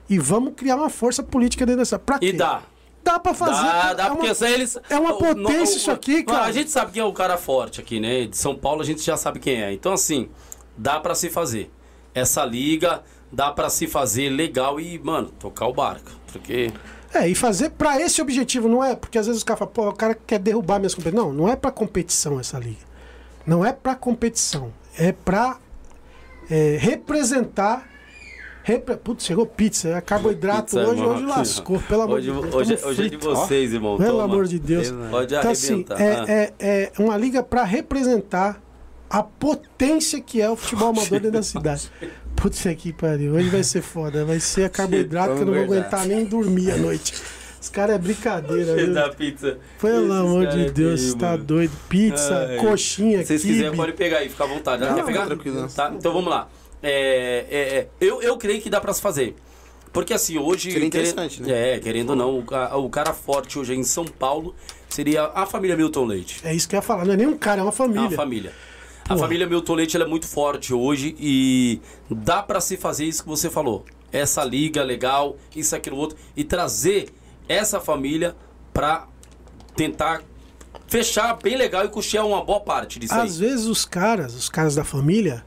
S2: E vamos criar uma força política dentro dessa. Pra
S1: E
S2: quê?
S1: dá.
S2: Dá pra fazer.
S1: Dá,
S2: é
S1: dá,
S2: uma-
S1: porque se eles.
S2: é uma
S1: o-
S2: potência
S1: o-
S2: isso aqui,
S1: o-
S2: cara.
S1: A gente sabe quem é o cara forte aqui, né? De São Paulo a gente já sabe quem é. Então, assim, dá pra se fazer. Essa liga dá pra se fazer legal e, mano, tocar o barco. Porque.
S2: É, e fazer pra esse objetivo, não é? Porque às vezes os caras falam, pô, o cara quer derrubar minhas competições. Não, não é pra competição essa liga. Não é pra competição. É pra é, representar. Repre... Putz, chegou pizza. É carboidrato
S1: Pizza,
S2: hoje,
S1: irmão.
S2: hoje lascou. Pelo amor
S1: Hoje,
S2: de Deus.
S1: hoje, hoje é de vocês, irmão.
S2: Pelo
S1: Toma.
S2: amor de Deus.
S1: Pode
S2: Então, assim,
S1: arrebentar.
S2: é,
S1: Ah.
S2: é, é uma liga pra representar a potência que é o futebol amador dentro da cidade. Putz, aqui pariu. Hoje vai ser foda. Vai ser a carboidrato que eu não vou aguentar nem dormir à noite. Os caras é brincadeira, viu?
S1: da pizza.
S2: Pelo amor de
S1: aqui,
S2: Deus, tá
S1: mano.
S2: doido. Pizza,
S1: Ai.
S2: coxinha,
S1: Se vocês quiserem, pode pegar aí, fica à vontade. Já
S3: Não,
S1: quer pegar?
S3: tranquilo.
S1: Tá? Então vamos lá. É, é, é, eu, eu creio que dá pra se fazer. Porque assim, hoje.
S3: Seria interessante,
S1: querendo, É, querendo ou não, o, o cara forte hoje em São Paulo seria a família Milton Leite.
S2: É isso que eu ia falar. Não é nem um cara, é uma
S1: É
S2: família.
S1: uma família. A
S2: Porra.
S1: família Milton Leite ela é muito forte hoje e dá pra se fazer isso que você falou. Essa liga legal, isso, aquilo, outro. E trazer essa família pra tentar fechar bem legal e custear uma boa parte disso
S2: Às
S1: aí.
S2: vezes os caras, os caras da família,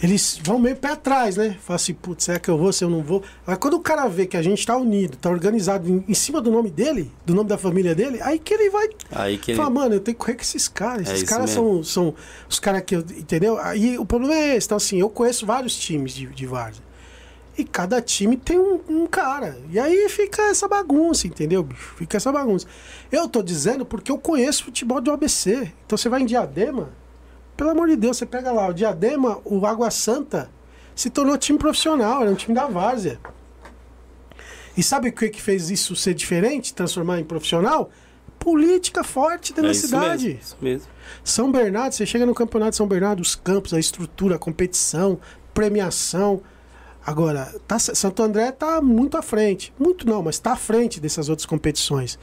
S2: eles vão meio pé atrás, né? Fala assim, putz, será que eu vou, se eu não vou? Mas quando o cara vê que a gente tá unido, tá organizado em, em cima do nome dele, do nome da família dele, aí que ele vai
S1: Aí que ele...
S2: Fala, mano, eu tenho que correr com esses caras.
S1: É
S2: Esses caras
S1: mesmo.
S2: são, são os caras que eu. Entendeu? Aí o problema é esse. Então, assim, eu conheço vários times de, de Várzea. E cada time tem um, um cara. E aí fica essa bagunça, entendeu, bicho? Fica essa bagunça. Eu tô dizendo porque eu conheço futebol do ABC. Então você vai em Diadema, pelo amor de Deus, você pega lá, o Diadema, o Água Santa, se tornou time profissional, era um time da várzea. E sabe o que, que fez isso ser diferente, transformar em profissional? Política forte
S1: É
S2: da
S1: isso
S2: cidade.
S1: mesmo, isso mesmo.
S2: São Bernardo, você chega no campeonato de São Bernardo, os campos, a estrutura, a competição, premiação. Agora, tá, Santo André tá muito à frente. Muito não, mas tá à frente dessas outras competições.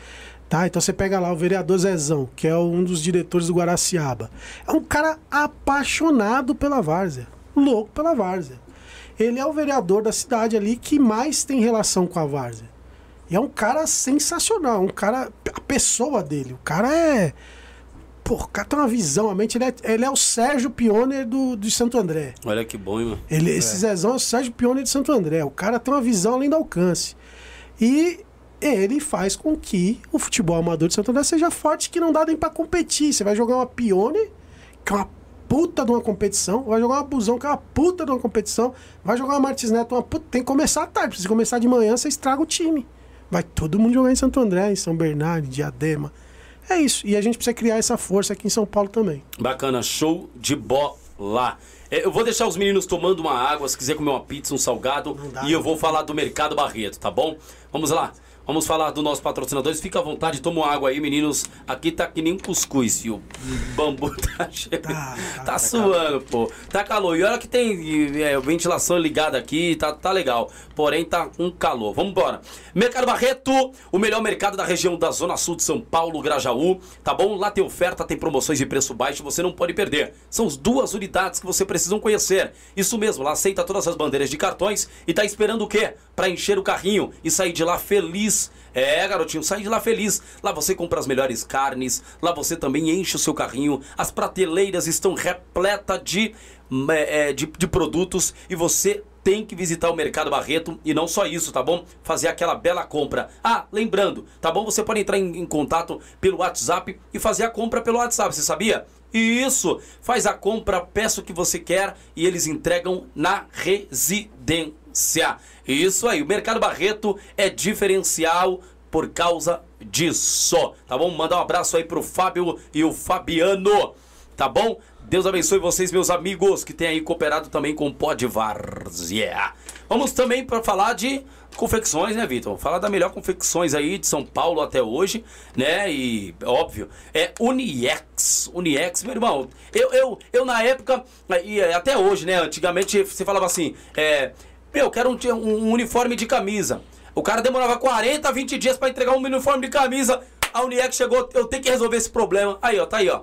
S2: Tá? Então você pega lá o vereador Zezão, que é um dos diretores do Guaraciaba. É um cara apaixonado pela várzea. Louco pela várzea. Ele é o vereador da cidade ali que mais tem relação com a várzea. E é um cara sensacional, um cara. A pessoa dele. O cara é. Pô, o cara tem uma visão, a mente. Ele é, ele é o Sérgio Pioner do, de Santo André.
S1: Olha que bom, hein, mano.
S2: Ele, Esse Zezão é o Sérgio Pioner de Santo André. O cara tem uma visão além do alcance. E ele faz com que o futebol amador de Santo André seja forte, que não dá nem pra competir. Você vai jogar uma Pione, que é uma puta de uma competição, vai jogar uma Busão, que é uma puta de uma competição, vai jogar uma Martins Neto, uma puta. Tem que começar à tarde. Se começar de manhã, você estraga o time. Vai todo mundo jogar em Santo André, em São Bernardo, em Diadema. É isso. E a gente precisa criar essa força aqui em São Paulo também.
S1: Bacana, show de bola. É, eu vou deixar os meninos tomando uma água, se quiser comer uma pizza, um salgado,
S2: dá,
S1: e eu vou falar do Mercado Barreto, tá bom? Vamos lá. Vamos falar dos nossos patrocinadores. Fica à vontade, toma água aí, meninos. Aqui tá que nem um cuscuz, e o *laughs* bambu tá cheio.
S2: Tá,
S1: Tá,
S2: tá, tá
S1: suando, pô. Tá calor. E olha que tem é, ventilação ligada aqui, tá, tá legal. Porém, tá um calor. Vamos embora. Mercado Barreto, o melhor mercado da região da Zona Sul de São Paulo, Grajaú. Tá bom? Lá tem oferta, tem promoções de preço baixo, você não pode perder. São as duas unidades que você precisa conhecer. Isso mesmo, lá aceita todas as bandeiras de cartões e tá esperando o quê? Pra encher o carrinho e sair de lá feliz. É, garotinho, sai de lá feliz. Lá você compra as melhores carnes, lá você também enche o seu carrinho. As prateleiras estão repletas de, é, de, de produtos e você tem que visitar o Mercado Barreto e não só isso, tá bom? Fazer aquela bela compra. Ah, lembrando, tá bom? Você pode entrar em, em contato pelo WhatsApp e fazer a compra pelo WhatsApp, você sabia? Isso! Faz a compra, peça o que você quer e eles entregam na residência. Isso aí, o Mercado Barreto é diferencial por causa disso, tá bom? Mandar um abraço aí pro Fábio e o Fabiano, tá bom? Deus abençoe vocês, meus amigos, que têm aí cooperado também com o Pod Várzea. Vamos também para falar de confecções, né, Vitor? Falar da melhor confecções aí de São Paulo até hoje, né? E, óbvio, é Uniex. Uniex, meu irmão. Eu, eu, eu na época, e até hoje, né? Antigamente você falava assim, é, meu, quero um, um uniforme de camisa. O cara demorava 40, 20 dias para entregar um uniforme de camisa. A Uniex chegou, eu tenho que resolver esse problema. Aí, ó, tá aí, ó.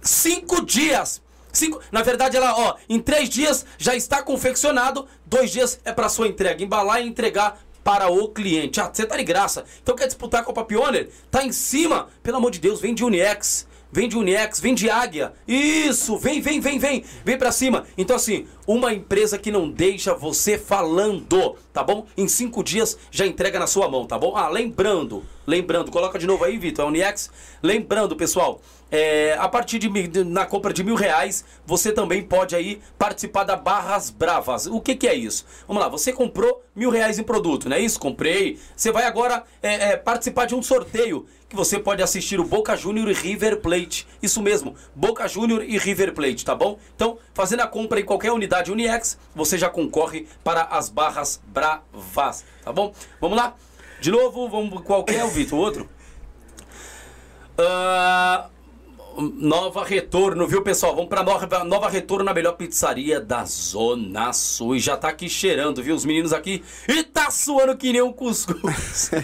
S1: Cinco dias. Cinco, na verdade, ela, ó, em três dias já está confeccionado, dois dias é para sua entrega, embalar e entregar para o cliente. Ah, você tá de graça. Então quer disputar a Copa Pioneer? Tá em cima? Pelo amor de Deus, vem de Uniex. Vem de Uniex, vem de Águia. Isso, vem, vem, vem, vem. Vem pra cima. Então, assim, uma empresa que não deixa você falando, tá bom? Em cinco dias já entrega na sua mão, tá bom? Ah, lembrando, lembrando, coloca de novo aí, Vitor, é Uniex. Lembrando, pessoal, é, a partir de na compra de mil reais, você também pode aí participar da Barras Bravas. O que, que é isso? Vamos lá, você comprou mil reais em produto, não é isso? Comprei. Você vai agora é, é, participar de um sorteio que você pode assistir o Boca Júnior e River Plate. Isso mesmo, Boca Júnior e River Plate, tá bom? Então, fazendo a compra em qualquer unidade Uniex, você já concorre para as Barras Bravas, tá bom? Vamos lá? De novo, vamos qual que é o Vitor? Outro? *laughs* Ah, Nova Retorno, viu pessoal? Vamos pra Nova, Nova Retorno na melhor pizzaria da Zona Sul. E já tá aqui cheirando, viu? Os meninos aqui. E tá suando que nem um cuscuz. *laughs*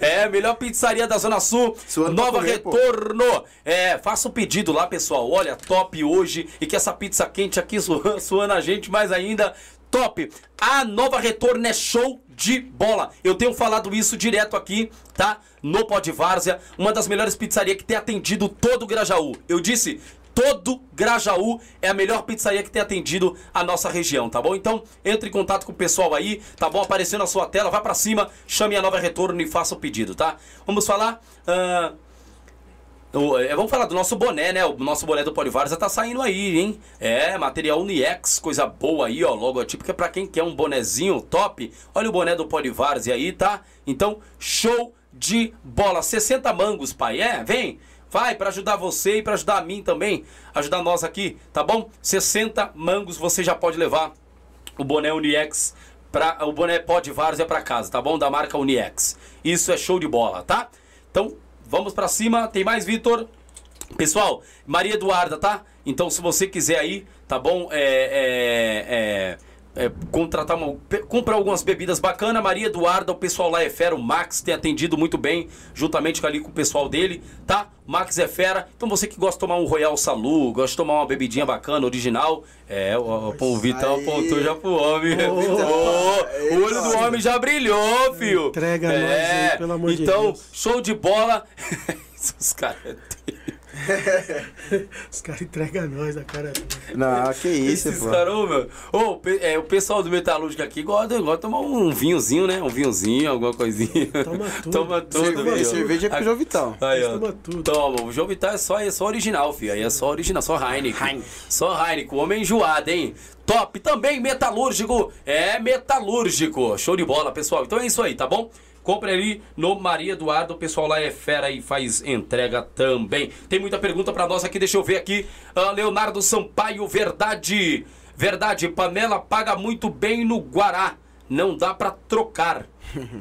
S1: É, melhor pizzaria da Zona Sul.
S3: Suando
S1: Nova
S3: comer, pô.
S1: Retorno. É, faça o pedido lá, pessoal. Olha, top hoje. E que essa pizza quente aqui suando, suando a gente mais ainda. Top! A nova retorno é show de bola. Eu tenho falado isso direto aqui, tá? No Pod Várzea, uma das melhores pizzarias que tem atendido todo o Grajaú. Eu disse, todo Grajaú é a melhor pizzaria que tem atendido a nossa região, tá bom? Então, entre em contato com o pessoal aí, tá bom? Apareceu na sua tela, vai pra cima, chame a nova retorno e faça o pedido, tá? Vamos falar. ah, O- é, vamos falar do nosso boné, né? O nosso boné do Polivarza tá saindo aí, hein? É, material Uniex, coisa boa aí, ó. Logotipo que é pra quem quer um bonezinho top. Olha o boné do Polivarza aí, tá? Então, show de bola. 60 mangos, pai. É, vem. Vai pra ajudar você e pra ajudar a mim também. Ajudar nós aqui, tá bom? 60 mangos você já pode levar o boné Uniex pra, o boné Pod Várzea pra casa, tá bom? Da marca Uniex. Isso é show de bola, tá? Então, vamos pra cima. Tem mais, Vitor? Pessoal, Maria Eduarda, tá? Então, se você quiser aí, tá bom? É, é, é, é, contratar uma, comprar algumas bebidas bacanas. Maria Eduarda, o pessoal lá é fera. O Max tem atendido muito bem, juntamente ali com o pessoal dele, tá? Max é fera. Então, você que gosta de tomar um Royal Salu, gosta de tomar uma bebidinha bacana, original, é, o, o, o Vitão apontou já pro homem.
S3: Ô, *laughs*
S1: Ô, o olho do homem já brilhou, filho.
S2: Entrega nós aí, pelo amor de
S1: então,
S2: Deus.
S1: show de bola. *laughs* Esses caras. *laughs*
S2: Os caras entregam nós na cara.
S4: Não, que isso,
S1: Esses
S4: pô.
S1: caras, ô, meu. Ô, é, o pessoal do Metalúrgico aqui gosta, gosta de tomar um vinhozinho, né? Um vinhozinho, alguma coisinha.
S2: Toma tudo. *laughs*
S1: Toma tudo,
S4: Cerveja, cerveja é pro João Vital.
S1: Aí, ó.
S2: Toma tudo.
S1: Toma, o João Vital é só, é só original, filho. Aí é só original, só Heineken. Só Heineken, o homem enjoado, hein? Top, também metalúrgico. É metalúrgico. Show de bola, pessoal. Então é isso aí, tá bom? Compre ali no Maria Eduardo, o pessoal lá é fera e faz entrega também. Tem muita pergunta pra nós aqui, deixa eu ver aqui. Ah, Leonardo Sampaio, verdade. Verdade, panela paga muito bem no Guará. Não dá pra trocar.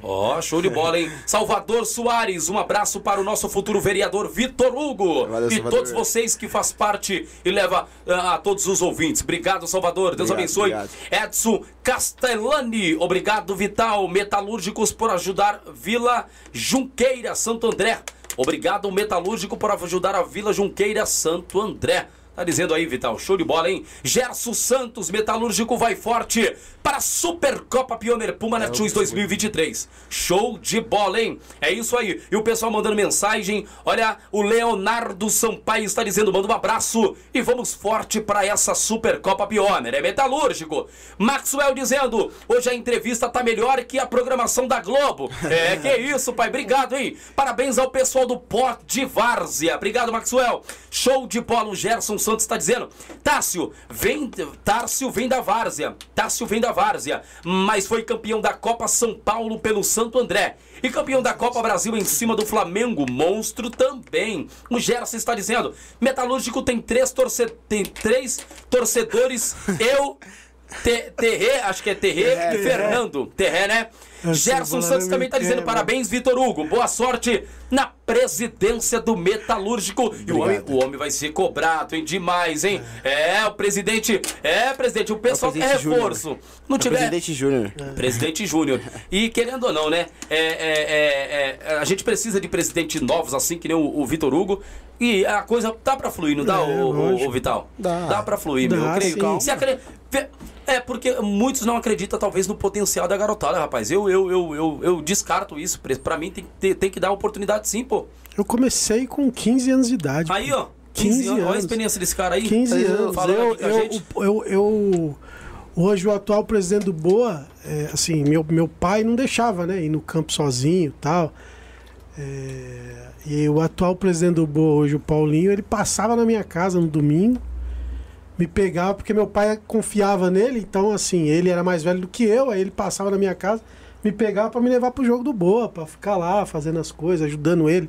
S1: Ó, show de bola, hein? Salvador Soares, um abraço para o nosso futuro vereador Vitor Hugo.
S4: Valeu,
S1: e
S4: Salvador.
S1: todos vocês que faz parte e leva ah, a todos os ouvintes. Obrigado, Salvador. Deus
S4: Obrigado,
S1: abençoe.
S4: obrigado.
S1: Edson Castellani, obrigado, Vital. Metalúrgicos por ajudar Vila Junqueira, Santo André. Obrigado, Metalúrgico, por ajudar a Vila Junqueira, Santo André. Tá dizendo aí, Vital, show de bola, hein? Gerson Santos, Metalúrgico vai forte para a Supercopa Pioneer Puma Netshoes 2023. Show de bola, hein? É isso aí. E o pessoal mandando mensagem. Olha, o Leonardo Sampaio está dizendo: manda um abraço e vamos forte para essa Supercopa Pioneer. É metalúrgico. Maxwell dizendo: hoje a entrevista tá melhor que a programação da Globo. É, *laughs* que isso, pai. Obrigado, hein? Parabéns ao pessoal do Pó de Várzea. Obrigado, Maxwell. Show de bola. O Gerson Santos está dizendo: Tássio, vem. Tárcio vem da Várzea. Tássio vem da Várzea. Mas foi campeão da Copa São Paulo pelo Santo André. E campeão da Copa Brasil em cima do Flamengo. Monstro também. O Gerson está dizendo: Metalúrgico tem três, torce... tem três torcedores. Eu. Te- Terré, acho que é Terré e Fernando. Terré, né?
S2: Eu
S1: Gerson Santos também está dizendo parabéns, Vitor Hugo. Boa sorte na presidência do Metalúrgico. E o homem,
S4: Obrigado.
S1: o homem vai ser cobrado, hein? Demais, hein? É, o presidente. É, presidente, o pessoal quer
S4: presidente Júnior.
S1: reforço. Não
S4: É o
S1: tiver.
S4: Presidente Júnior.
S1: Presidente Júnior. E querendo ou não, né? é, é, é, é, a gente precisa de presidentes novos, assim, que nem o, o Vitor Hugo. E a coisa dá pra fluir, não dá,
S2: É,
S1: o,
S2: lógico.
S1: Vital?
S4: Dá.
S1: Dá pra fluir,
S2: Dá,
S1: meu. Eu creio.
S2: sim.
S1: Se acre- Vê- É, porque muitos não acreditam, talvez, no potencial da garotada, rapaz. Eu, eu, eu, eu, eu descarto isso. Pra- mim, tem, que ter- tem que dar oportunidade sim, pô.
S2: Eu comecei com 15 anos de idade.
S1: Aí, ó.
S2: 15
S1: 15 anos. Olha a experiência desse cara aí.
S2: 15
S4: Mas eu-
S2: anos.
S1: falando
S2: Eu,
S1: aqui com a
S2: eu,
S1: gente.
S2: eu, eu- hoje o atual presidente do Boa, é, assim, meu, meu pai não deixava, né, ir no campo sozinho e tal. É, e o atual presidente do Boa hoje, o Paulinho, ele passava na minha casa no domingo, me pegava porque meu pai confiava nele, então assim, ele era mais velho do que eu, aí ele passava na minha casa, me pegava para me levar pro jogo do Boa, para ficar lá fazendo as coisas, ajudando ele.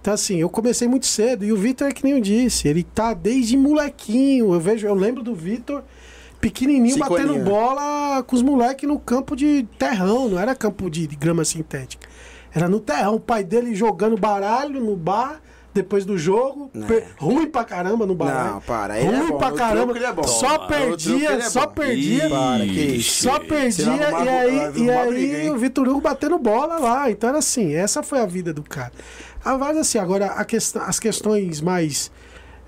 S2: Então assim, eu comecei muito cedo e o Vitor é que nem eu disse, ele tá desde molequinho. Eu vejo, eu lembro do Vitor pequenininho
S4: Cinco
S2: batendo
S4: aninhos.
S2: bola com os moleques no campo de terrão, não era campo de, de grama sintética. Era no terrão, o pai dele jogando baralho no bar depois do jogo, per- ruim pra caramba no baralho.
S4: Não, para, ele é
S2: ruim
S4: bom,
S2: pra caramba.
S4: ele é bom.
S2: Só
S4: truco
S2: perdia,
S4: é
S2: só
S4: bom.
S2: perdia.
S4: Para.
S2: Só perdia e aí, e aí o Vitor Hugo batendo bola lá. Então era assim, essa foi a vida do cara. A várias assim, agora a questão, as questões mais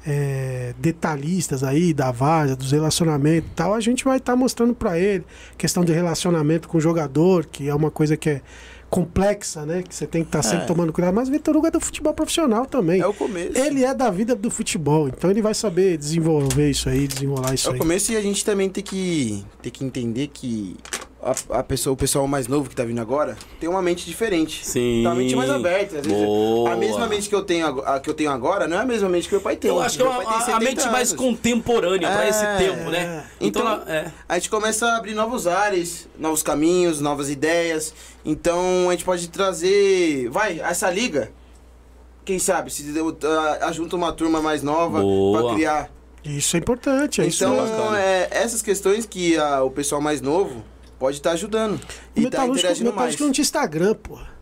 S2: é, detalhistas aí da vaza, dos relacionamentos e tal, a gente vai estar mostrando pra ele. Questão de relacionamento com o jogador, que é uma coisa que é complexa, né? Que você tem que estar sempre
S4: É.
S2: tomando cuidado. Mas o Vitor Hugo é do futebol profissional também.
S4: É o começo.
S2: Ele é da vida do futebol, então ele vai saber desenvolver isso aí, desenrolar isso
S4: É o
S2: aí.
S4: começo e a gente também tem que, tem que entender que
S3: a, a pessoa, o pessoal mais novo que tá vindo agora tem uma mente diferente.
S1: Sim.
S3: Tá uma mente mais aberta. Às vezes,
S1: Boa.
S3: a mesma mente que eu, tenho, a que eu tenho agora não é a mesma mente que meu pai tem.
S1: Eu acho que é uma,
S3: tem
S1: a, a
S3: 70
S1: mente mais
S3: anos.
S1: contemporânea pra
S3: É,
S1: esse tempo, né? Então,
S3: Então,
S1: é.
S3: a gente começa a abrir novos ares, novos caminhos, novas ideias. Então a gente pode trazer. Vai, essa liga. Quem sabe, se deu- ah, junta uma turma mais nova
S1: Boa.
S3: pra criar.
S2: Isso é importante, é isso
S3: então,
S2: mesmo.
S1: bacana.
S3: é, essas questões que ah, o pessoal mais novo pode estar ajudando.
S2: O
S3: E tá
S2: Metalúrgico,
S3: interagindo mais.
S2: Metalúrgico não tinha Instagram, porra.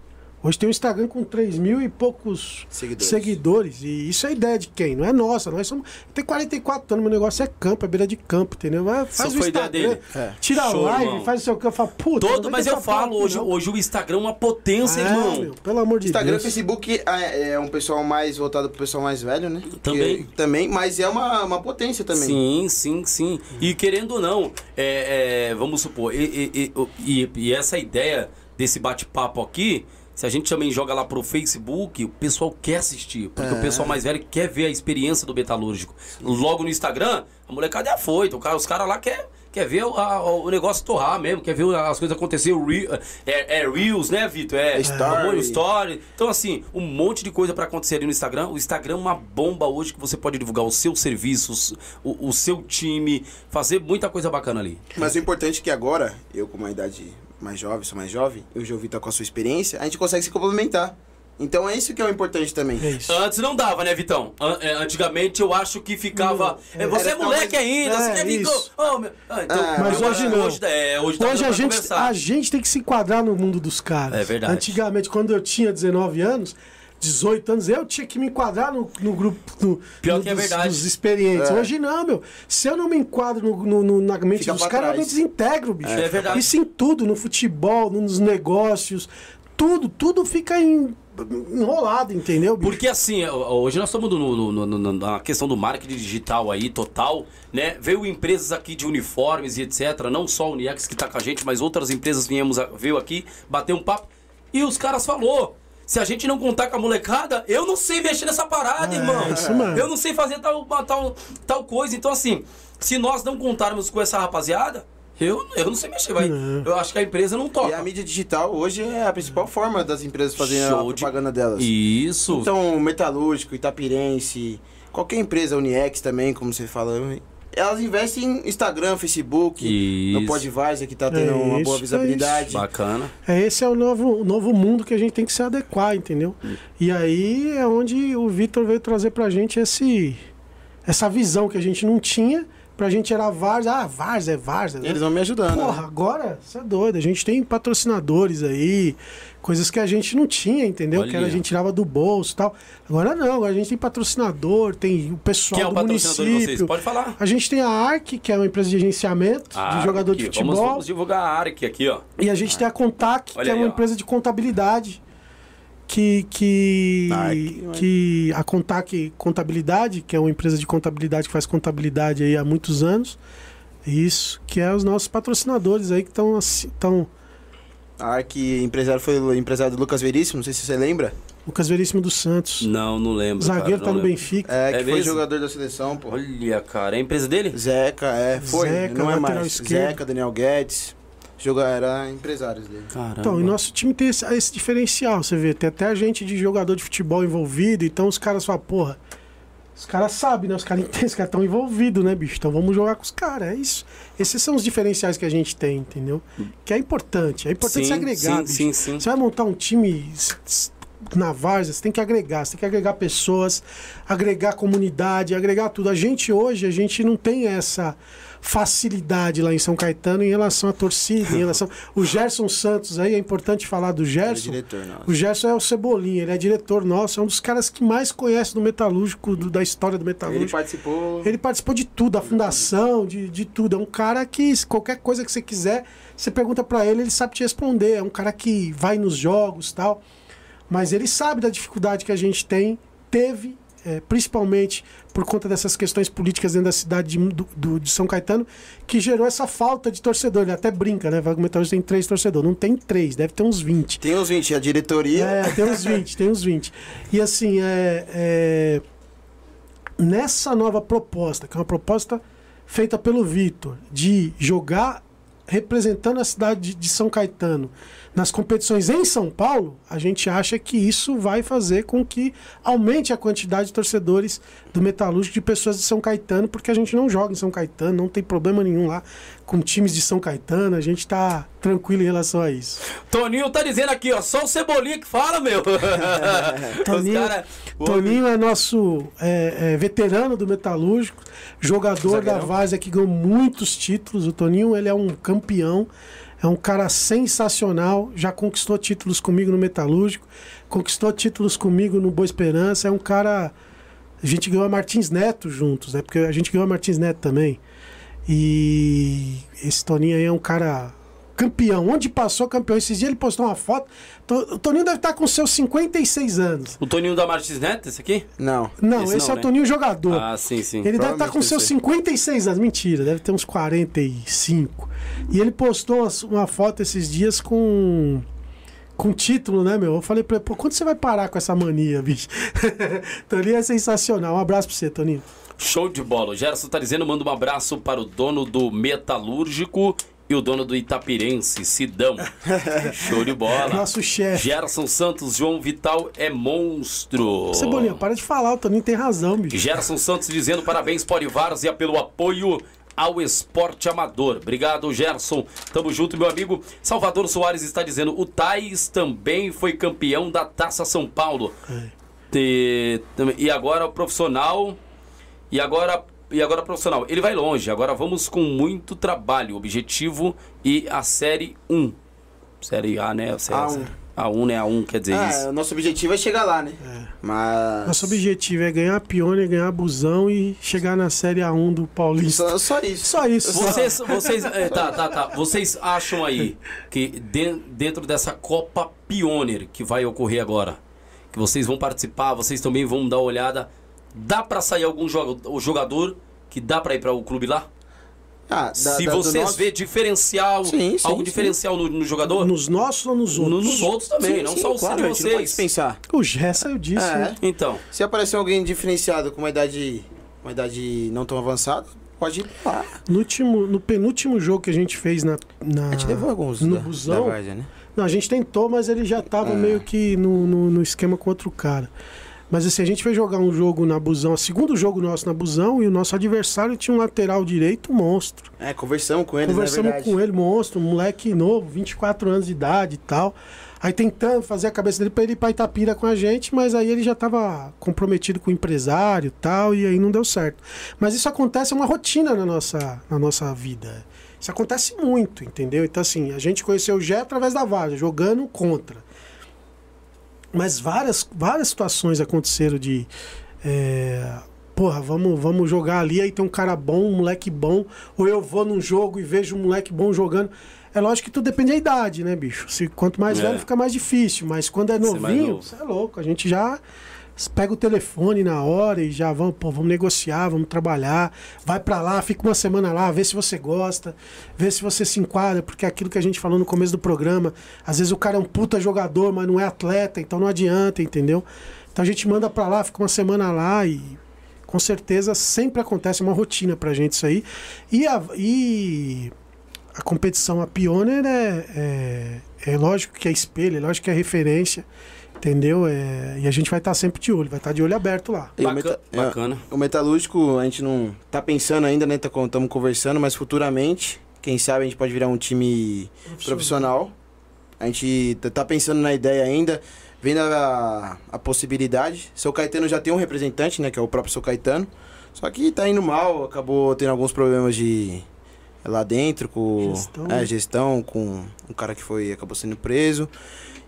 S2: Hoje tem um Instagram com 3 mil e poucos
S3: Seguidores.
S2: seguidores. E isso é ideia de quem? Não é nossa. Nós somos. Tem 44 anos, meu negócio é campo, é beira de campo, entendeu? Vai, Faz
S1: Isso
S2: o
S1: foi ideia
S2: Instagram,
S1: dele.
S3: É.
S2: tira a
S1: Show,
S2: live,
S1: irmão.
S2: faz o seu campo, fala, puta.
S1: Todo, mas eu falo, hoje,
S2: não.
S1: hoje o Instagram é uma potência,
S2: É,
S1: irmão.
S2: meu, pelo amor de
S3: Instagram e
S2: Deus.
S3: Facebook é, é um pessoal mais voltado pro pessoal mais velho, né?
S1: Também.
S3: Que- também, mas é uma, uma potência também.
S1: Sim, sim, sim. E querendo ou não, é, é, vamos supor, e, e- e- e- e essa ideia desse bate-papo aqui, se a gente também joga lá pro Facebook, o pessoal quer assistir. Porque o pessoal mais velho quer ver a experiência do metalúrgico. Logo no Instagram, a molecada é afoita. Cara, os caras lá quer Quer ver o, a- o negócio torrar mesmo, quer ver as coisas acontecer. Re- é, é Reels, né, Vitor? É,
S3: Story.
S1: é story. Então, assim, um monte de coisa pra acontecer ali no Instagram. O Instagram é uma bomba hoje que você pode divulgar os seus serviços, o, o seu time, fazer muita coisa bacana ali.
S3: Mas o importante é que agora, eu com uma idade mais jovem, sou mais jovem, eu já ouvi tá com a sua experiência, a gente consegue se complementar. Então é isso que é o importante também.
S2: É.
S1: Antes não dava, né, Vitão? An- é, Antigamente eu acho que ficava. é, você é moleque
S3: mais-
S1: ainda,
S2: É,
S1: você é. Oh, meu- ah, então,
S3: Ah,
S2: Mas hoje não.
S1: Hoje, é, hoje, tá
S2: Hoje a gente,
S1: conversar.
S2: a gente tem que se enquadrar no mundo dos caras.
S1: É verdade.
S2: Antigamente, quando eu tinha 19 anos, 18 anos, eu tinha que me enquadrar no, no grupo no,
S1: Pior
S2: no
S1: que é
S2: dos,
S1: verdade.
S2: dos experientes.
S3: É.
S2: Hoje não, meu. Se eu não me enquadro no, no- no- na mente
S3: Fica
S2: dos caras, eu me desintegro, bicho.
S1: É verdade.
S2: Isso em tudo, no futebol, nos negócios, tudo, tudo fica em- enrolado, entendeu, bicho?
S1: Porque assim, hoje nós estamos no, no- no- no- na questão do marketing digital aí, total, né? Veio empresas aqui de uniformes e etc. Não só a Uniex que tá com a gente, mas outras empresas viemos, a- veio aqui, bater um papo. E os caras falou. Se a gente não contar com a molecada, eu não sei mexer nessa parada,
S2: É,
S1: irmão.
S2: isso mesmo.
S1: Eu não sei fazer tal, tal, tal coisa. Então, assim, se nós não contarmos com essa rapaziada, eu, eu não sei mexer. Vai.
S2: Não.
S1: Eu acho que a empresa não
S3: E
S1: toca.
S3: a mídia digital hoje é a principal forma das empresas fazerem
S1: Show
S3: a
S1: de-
S3: propaganda delas.
S1: Isso.
S3: Então, Metalúrgico, Itapirense, qualquer empresa, Uniex também, como você fala, elas investem em Instagram, Facebook,
S1: Isso.
S3: no Podvisor, que tá tendo
S2: É
S3: uma
S2: isso,
S3: boa
S2: é
S3: visibilidade.
S1: Bacana.
S2: É, esse é o novo, o novo mundo que a gente tem que se adequar, entendeu? E aí é onde o Vitor veio trazer pra gente esse, essa visão que a gente não tinha. Pra gente era Várzea. Ah, Várzea é Várzea. né?
S3: Eles vão me ajudando. né?
S2: Porra, agora, você é doido. A gente tem patrocinadores aí, coisas que a gente não tinha, entendeu?
S1: Olha.
S2: Que era, a gente tirava do bolso e tal. Agora não, agora a gente tem patrocinador, tem o pessoal
S1: Quem é o
S2: do
S1: patrocinador
S2: município.
S1: de vocês? Pode falar.
S2: A gente tem a ARC, que é uma empresa de agenciamento
S1: A
S2: de jogador
S1: Arc,
S2: de futebol.
S1: Vamos, vamos divulgar a ARC aqui, ó.
S2: E a gente tem a Contac,
S1: Olha
S2: que é
S1: aí,
S2: uma
S1: ó.
S2: empresa de contabilidade. Que, que,
S3: Arc,
S2: que a Contac Contabilidade, que é uma empresa de contabilidade que faz contabilidade aí há muitos anos. Isso, que é os nossos patrocinadores aí que estão estão
S3: A Arc empresário foi o empresário do Lucas Veríssimo, não sei se você lembra.
S2: Lucas Veríssimo dos Santos.
S1: Não, não lembro.
S2: Zagueiro
S1: cara,
S2: tá no
S1: lembro.
S2: Benfica.
S3: É,
S1: É
S3: que foi
S1: mesmo?
S3: jogador da seleção, pô.
S1: Olha, cara, é a empresa dele?
S3: Zeca, é, foi,
S2: Zeca,
S3: não é mais.
S2: esquerdo.
S3: Zeca, Daniel Guedes, joga, era empresários dele.
S1: Caramba.
S2: Então, e nosso time tem esse, esse diferencial, você vê, tem até a gente de jogador de futebol envolvido, então os caras falam, porra, os caras sabem, né? Os caras *laughs* os caras estão envolvidos, né, bicho? Então vamos jogar com os caras, é isso. Esses são os diferenciais que a gente tem, entendeu? Que é importante, é importante
S1: sim,
S2: se agregar,
S1: sim,
S2: bicho.
S1: sim, sim.
S2: Você vai montar um time na Várzea, você tem que agregar, você tem que agregar pessoas, agregar comunidade, agregar tudo. A gente hoje, a gente não tem essa facilidade lá em São Caetano em relação à torcida, em *laughs* relação... O Gerson Santos aí, é importante falar do
S3: Ele é
S2: Gerson.
S3: diretor, nossa.
S2: O Gerson é o Cebolinha, ele é diretor nosso, é um dos caras que mais conhece do metalúrgico, do- da história do
S3: Ele
S2: metalúrgico.
S3: participou.
S2: Ele participou de tudo, da fundação, de, de tudo. É um cara que, qualquer coisa que você quiser, você pergunta pra ele, ele sabe te responder. É um cara que vai nos jogos tal. Mas ele sabe da dificuldade que a gente tem, teve, é, principalmente por conta dessas questões políticas dentro da cidade de, do- de São Caetano, que gerou essa falta de torcedor. Ele até brinca, né? Vai comentar hoje tem três torcedores. Não tem três, deve ter uns 20.
S3: Tem uns 20, a diretoria.
S2: É, tem uns *laughs* 20, tem uns 20. E assim, é, é, nessa nova proposta, que é uma proposta feita pelo Vitor, de jogar representando a cidade de São Caetano nas competições em São Paulo, a gente acha que isso vai fazer com que aumente a quantidade de torcedores do Metalúrgico de pessoas de São Caetano, porque a gente não joga em São Caetano, não tem problema nenhum lá com times de São Caetano, a gente tá tranquilo em relação a isso.
S1: Toninho tá dizendo aqui, ó, só o Cebolinha que fala, meu. *laughs*
S2: Toninho, cara, Toninho é nosso é, é, veterano do Metalúrgico, jogador Zagueirão. da Várzea que ganhou muitos títulos. O Toninho ele é um campeão. É um cara sensacional, já conquistou títulos comigo no Metalúrgico, conquistou títulos comigo no Boa Esperança. É um cara. A gente ganhou a Martins Neto juntos, né? Porque a gente ganhou a Martins Neto também. E esse Toninho aí é um cara campeão. Onde passou campeão? Esses dias ele postou uma foto. O Toninho deve estar com seus 56 anos.
S1: O Toninho da Martins Neto, esse aqui?
S2: Não. Não, esse, esse não, é o né? Toninho jogador.
S1: Ah, sim, sim.
S2: Ele deve estar com seus 56 anos. Mentira, deve ter uns 45. E ele postou uma foto esses dias com com título, né, meu? Eu falei pra ele, pô, quando você vai parar com essa mania, bicho? *laughs* Toninho é sensacional. Um abraço pra você, Toninho.
S1: Show de bola. O Gerson tá dizendo, manda um abraço para o dono do Metalúrgico e o dono do Itapirense, Sidão. *laughs* Show de bola.
S2: Nosso chefe.
S1: Gerson Santos, João Vital é monstro.
S2: Cebolinha, para de falar, o Toninho tem razão, bicho.
S1: Gerson Santos dizendo parabéns, Polivárzea, pelo apoio ao esporte amador. Obrigado, Gerson. Tamo junto, meu amigo. Salvador Soares está dizendo: o Tais também foi campeão da Taça São Paulo. É. E, e agora o profissional. E agora e agora profissional. Ele vai longe. Agora vamos com muito trabalho, objetivo e a série 1. Série A, né? Série A1. A1, né? A1 quer dizer
S3: ah,
S1: isso.
S3: O nosso objetivo é chegar lá, né? É.
S2: Mas. Nosso objetivo é ganhar a Pione, ganhar a Busão e chegar na Série A1 do Paulista.
S3: Só, só isso.
S2: Só isso.
S1: Vocês, vocês, é, tá, tá, tá. *laughs* Vocês acham aí que de, dentro dessa Copa Pioneer que vai ocorrer agora, que vocês vão participar, vocês também vão dar uma olhada Dá para sair algum jogador que dá para ir para o clube lá? Ah, da, Se da, vocês nosso... vê diferencial, sim, sim, algum sim. diferencial no, no, jogador?
S2: Nos nossos ou nos outros?
S1: nos outros também, não só claro, de vocês.
S3: pensar.
S2: O Gé saiu disso. É. Né?
S1: Então.
S3: Se aparecer alguém diferenciado com uma idade, uma idade não tão avançada, pode ir lá.
S2: No, último, no penúltimo jogo que a gente fez na. na
S3: a gente levou alguns
S2: no
S3: da,
S2: busão.
S3: Da Várzea, né?
S2: Não, a gente tentou, mas ele já tava é. meio que no, no, no esquema com outro cara. Mas assim, a gente foi jogar um jogo na Busão, segundo jogo nosso na Busão, e o nosso adversário tinha um lateral direito monstro.
S3: É, conversamos com ele,
S2: Conversamos com ele, monstro, um moleque novo, 24 anos de idade e tal. Aí tentando fazer a cabeça dele para ele ir pra Itapira com a gente, mas aí ele já estava comprometido com o empresário e tal, e aí não deu certo. Mas isso acontece, é uma rotina na nossa, na nossa vida. Isso acontece muito, entendeu? Então, assim, a gente conheceu o Gé através da Varsa, jogando contra. Mas várias, várias situações aconteceram de. É, porra, vamos, vamos jogar ali, aí tem um cara bom, um moleque bom, ou eu vou num jogo e vejo um moleque bom jogando. É lógico que tudo depende da idade, né, bicho? Se, quanto mais é. velho fica mais difícil, mas quando é novinho, você é louco, a gente já pega o telefone na hora e já vamos, pô, vamos negociar, vamos trabalhar, vai para lá, fica uma semana lá, vê se você gosta, vê se você se enquadra, porque é aquilo que a gente falou no começo do programa, às vezes o cara é um puta jogador, mas não é atleta, então não adianta, entendeu? Então a gente manda para lá, fica uma semana lá e com certeza sempre acontece uma rotina pra gente isso aí. E a, e a competição, a Pioneer é, é, é lógico que é espelho, é lógico que é referência. Entendeu? É, e a gente vai estar tá sempre de olho, vai estar tá de olho aberto lá.
S1: Baca, o meta, bacana.
S3: É, o metalúrgico, a gente não tá pensando ainda, né? Estamos tá, conversando, mas futuramente, quem sabe a gente pode virar um time profissional. profissional. A gente tá, tá pensando na ideia ainda, vendo a, a possibilidade. Seu Caetano já tem um representante, né? Que é o próprio Seu Caetano. Só que tá indo mal, acabou tendo alguns problemas de lá dentro com gestão, é, gestão com um cara que foi acabou sendo preso.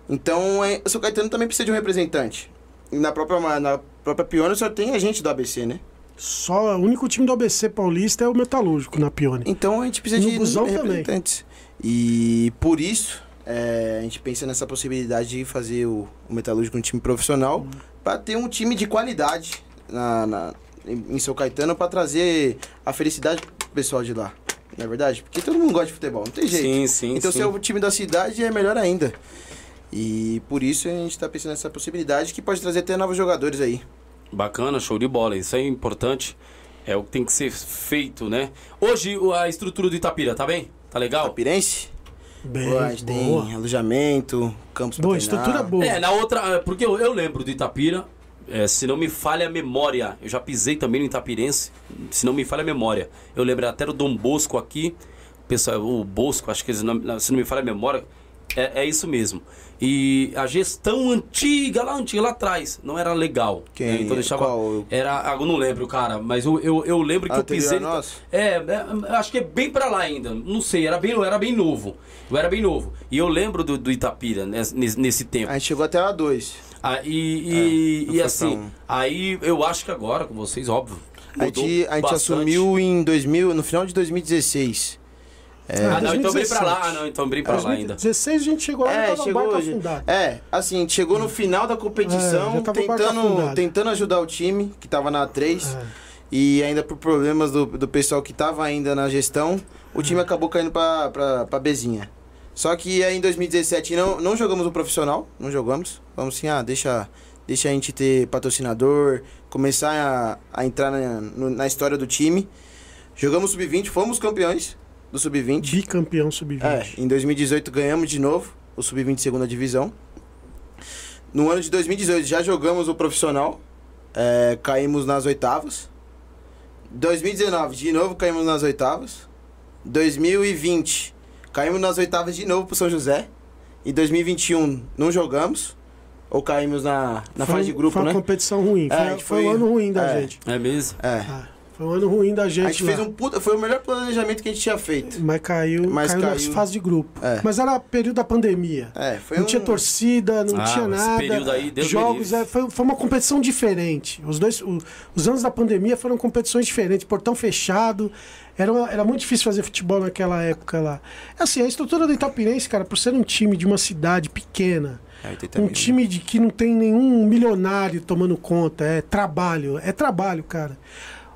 S3: Então, é, o São Caetano também precisa de um representante. E na própria, na própria Pione só tem a gente do ABC, né?
S2: Só o único time do ABC paulista é o Metalúrgico na Pione.
S3: Então a gente precisa de representantes. Também. E por isso é, a gente pensa nessa possibilidade de fazer o, o Metalúrgico um time profissional uhum. para ter um time de qualidade na, na em São Caetano para trazer a felicidade pro pessoal de lá. Não é verdade? Porque todo mundo gosta de futebol, não tem jeito.
S1: Sim, sim.
S3: Então
S1: sim.
S3: ser o time da cidade é melhor ainda. E por isso a gente está pensando nessa possibilidade que pode trazer até novos jogadores aí.
S1: Bacana, show de bola. Isso é importante. É o que tem que ser feito, né? Hoje a estrutura do Itapira, tá bem? Tá legal?
S3: Itapirense?
S2: Bem,
S3: Pô, a gente
S2: boa.
S3: tem alojamento, campos
S2: Boa, estrutura boa.
S1: É, na outra. é, Porque eu, eu lembro do Itapira. é, se não me falha a memória, eu já pisei também no Itapirense. Se não me falha a memória, eu lembro até do Dom Bosco aqui. Pessoal, o Bosco, acho que se não, se não me falha a memória, é, é isso mesmo. E a gestão antiga, lá antiga, lá atrás, não era legal.
S3: Quem?
S1: né? Então deixava.
S3: Qual?
S1: Era. ah, Eu não lembro, cara, mas eu, eu, eu lembro que eu
S3: Anterior
S1: pisei.
S3: a nós?
S1: É, é, acho que é bem pra lá ainda. Não sei, era bem, eu era bem novo. Eu era bem novo. E eu lembro do, do Itapira né, nesse, nesse tempo.
S3: A gente chegou até a 2.
S1: Ah, e e,
S3: não
S1: e assim,
S3: tão-
S1: aí eu acho que agora, com vocês, óbvio.
S3: A gente, a gente assumiu em 2000, no final de 2016.
S1: Ah, não, então bem pra lá.
S2: 2017.
S1: Ah, não, então bem pra lá ainda.
S2: 2016 a gente chegou lá e
S3: É, chegou
S2: afundado.
S3: É, assim, a gente chegou no final da competição,
S2: É,
S3: tentando, tentando ajudar o time, que tava na 3.
S2: É.
S3: E ainda por problemas do, do pessoal que tava ainda na gestão, o time acabou caindo pra, pra, pra Bezinha. Só que aí em 2017 não, não jogamos o profissional, não jogamos. Vamos assim, ah, deixa, deixa a gente ter patrocinador, começar a, a entrar na, na história do time. Jogamos sub-20, fomos campeões do sub-20.
S2: Bicampeão sub-20.
S3: É, em 2018 ganhamos de novo o Sub-20 segunda divisão. No ano de 2018 já jogamos o profissional, é, caímos nas oitavas. 2019 de novo caímos nas oitavas. 2020 caímos nas oitavas de novo pro São José. E 2021 não jogamos ou caímos na, na
S2: Foi-
S3: fase de grupo,
S2: foi
S3: né?
S2: uma competição ruim.
S3: É,
S2: Foi, foi um
S3: foi-
S2: ano ruim da
S3: é.
S2: gente.
S1: É mesmo?
S3: É.
S2: Ah, foi um ano ruim da gente.
S3: A gente
S2: lá.
S3: fez um puta, foi o melhor planejamento que a gente tinha feito.
S2: Mas caiu,
S3: Mas
S2: caiu, na
S3: caiu.
S2: fase de grupo.
S3: É.
S2: Mas era período da pandemia.
S3: É, foi
S2: não
S3: um...
S2: tinha torcida, não
S1: Ah,
S2: tinha
S1: esse
S2: nada.
S1: período aí, Deus me
S2: Jogos, é, foi, foi uma competição diferente. Os dois, o- os anos da pandemia foram competições diferentes. Portão fechado. Era, uma- era muito difícil fazer futebol naquela época lá. Assim, a estrutura do Itapirense, cara, por ser um time de uma cidade pequena,
S3: É, 80
S2: um
S3: né?
S2: time de que não tem nenhum milionário tomando conta, é trabalho, é trabalho, cara.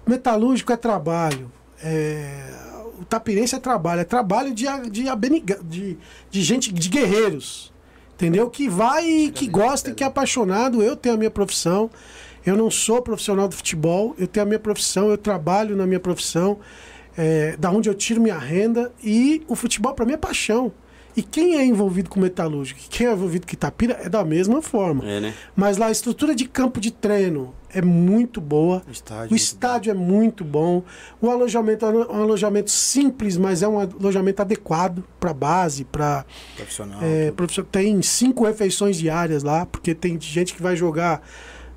S2: Metalúrgico é trabalho, é, o tapirense é trabalho, é trabalho de, de, abeniga- de, de gente, de guerreiros, entendeu? Que vai e que gosta e que é apaixonado. Eu tenho a minha profissão, eu não sou profissional do futebol, eu tenho a minha profissão, eu trabalho na minha profissão, é, da onde eu tiro minha renda e o futebol para mim é paixão. E quem é envolvido com metalúrgico, quem é envolvido com Itapira é da mesma forma.
S1: É, né?
S2: Mas lá a estrutura de campo de treino é muito boa.
S3: O estádio,
S2: O estádio é muito bom. O alojamento é um alojamento simples, mas é um alojamento adequado para base, para
S3: profissional.
S2: é, professor, tem cinco refeições diárias lá, porque tem gente que vai jogar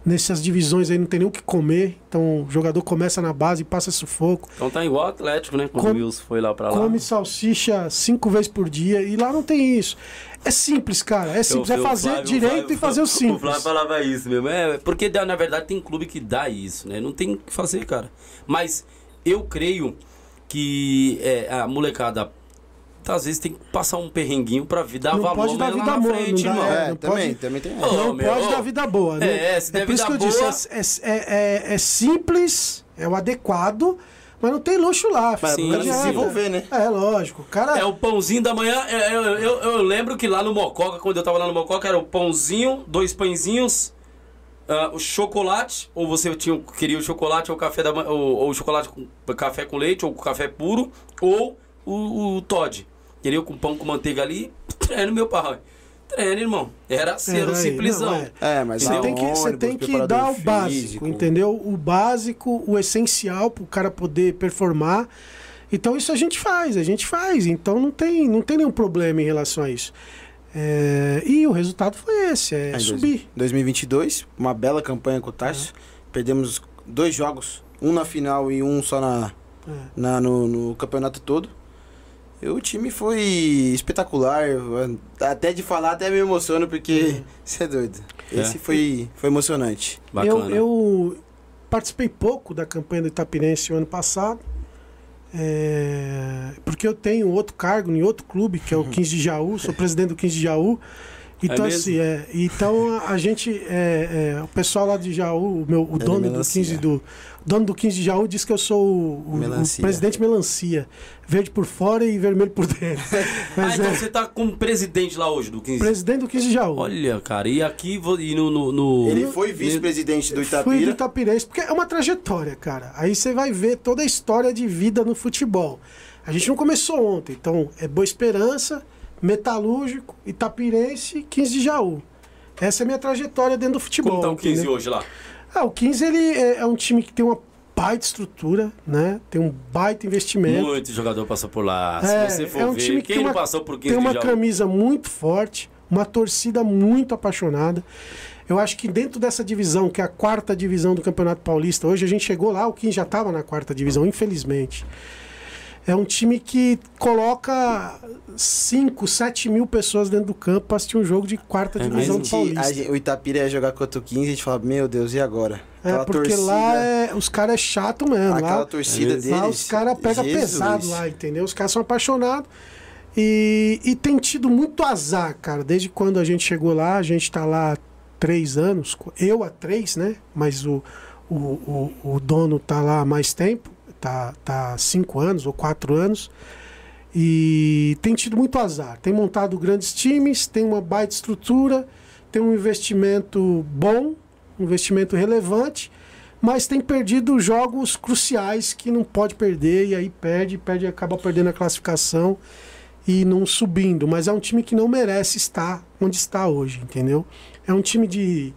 S2: nessas divisões aí, não tem nem o que comer. Então o jogador começa na base e passa sufoco.
S1: Então tá igual o Atlético, né? Quando
S2: Come-
S1: o Wilson foi lá pra lá.
S2: Come salsicha cinco vezes por dia. E lá não tem isso. É simples, cara. É simples.
S1: Eu-
S2: é
S1: eu-
S2: fazer
S1: Flávio-
S2: direito
S1: Flávio-
S2: e fazer o
S1: O Flávio
S2: simples.
S1: falava isso mesmo. É, porque dá- na verdade tem clube que dá isso, né? Não tem o que fazer, cara. Mas eu creio que é, a molecada às vezes tem que passar um perrenguinho pra vida, dar
S2: Não
S1: valor
S2: pode dar vida
S1: lá na
S2: boa,
S1: frente,
S2: não dá,
S1: irmão.
S3: É,
S2: não
S3: também,
S2: pode-
S3: também tem.
S2: Não
S1: meu,
S2: pode dar vida boa, né?
S1: É, se der
S2: por isso que eu
S1: boa-
S2: disse, é, é, é, é simples, é o adequado, mas não tem luxo lá.
S3: Mas
S1: Sim,
S3: pra desenvolver, né?
S2: É, lógico. Cara.
S1: É o pãozinho da manhã. é, Eu, eu, eu lembro que lá no Mococa, quando eu tava lá no Mococa, era o pãozinho, dois pãezinhos, ah, o chocolate, ou você tinha, queria o chocolate ou o café da manhã, ou, ou o chocolate com café com leite, ou com café puro, ou o, o Todd. Queria com pão com manteiga ali, treino, meu pai. Treino, irmão. Era ser o
S2: aí.
S1: simplesão.
S2: Não, é.
S3: É, mas
S2: Você tem que, você tem que dar o
S3: físico.
S2: básico, entendeu? O básico, o essencial para o cara poder performar. Então isso a gente faz, a gente faz. Então não tem, não tem nenhum problema em relação a isso. É, e o resultado foi esse, é
S3: Aí, dois-
S2: subir.
S3: 2022, uma bela campanha com o Tarso. Perdemos dois jogos, um na final e um só na,
S2: É.
S3: na- no, no campeonato todo. O time foi espetacular. Até de falar até me emociono porque você é doido.
S1: É.
S3: Esse foi, foi emocionante.
S1: Bacana.
S2: Eu, eu participei pouco da campanha do Itapirense o ano passado, é, porque eu tenho outro cargo em outro clube, que é o 15 de Jaú, sou presidente do 15 de Jaú. Então,
S1: É
S2: assim, é, então a, gente, é, é, o pessoal lá de Jaú, o, meu, o
S3: Ele
S2: dono do
S3: melancia.
S2: 15 do, dono do 15 de Jaú diz que eu sou o, o- o
S3: Melancia.
S2: presidente melancia, verde por fora e vermelho por dentro. *laughs*
S1: Ah,
S2: Mas
S1: então
S2: é,
S1: você tá como presidente lá hoje do 15.
S2: presidente do 15 de Jaú.
S1: Olha, cara, e aqui e no. no, no-
S3: Ele foi vice-presidente do
S2: Fui do
S3: Itapira.
S2: Itapirense, porque é uma trajetória, cara. Aí você vai ver toda a história de vida no futebol. A gente não começou ontem. Então, é Boa Esperança, Metalúrgico, Itapirense, 15 de Jaú. Essa é a minha trajetória dentro do futebol.
S1: Como tá o 15
S2: entendeu?
S1: hoje lá?
S2: Ah, o 15 ele é, é um time que tem uma baita estrutura, né? Tem um baita investimento.
S1: Muito jogador passou por lá.
S2: É,
S1: Se você for
S2: é um
S1: ver,
S2: time que
S1: quem
S2: tem
S1: não
S2: uma-
S1: passou por 15
S2: Tem uma camisa muito forte, uma torcida muito apaixonada. Eu acho que dentro dessa divisão, que é a quarta divisão do Campeonato Paulista, hoje a gente chegou lá, o 15 já estava na quarta divisão, infelizmente. É um time que coloca 5, 7 mil pessoas dentro do campo para assistir um jogo de quarta
S1: É
S2: divisão do Paulista.
S3: gente- o Itapira ia jogar contra o 15 e a gente fala, meu Deus, e agora?
S2: É, porque lá é, os caras é chato mesmo.
S3: Aquela
S2: Lá,
S3: torcida
S1: É
S3: deles.
S2: Lá os caras pegam pesado lá, entendeu? Os caras são apaixonados. E, e tem tido muito azar, cara. Desde quando a gente chegou lá, a gente tá lá há três anos. Eu há três, né? Mas o, o, o, o dono tá lá há mais tempo. Tá, tá cinco anos ou quatro anos. E tem tido muito azar. Tem montado grandes times, tem uma baita estrutura, tem um investimento bom, um investimento relevante, mas tem perdido jogos cruciais que não pode perder, e aí perde, perde, acaba perdendo a classificação e não subindo. Mas é um time que não merece estar onde está hoje, entendeu? É um time de,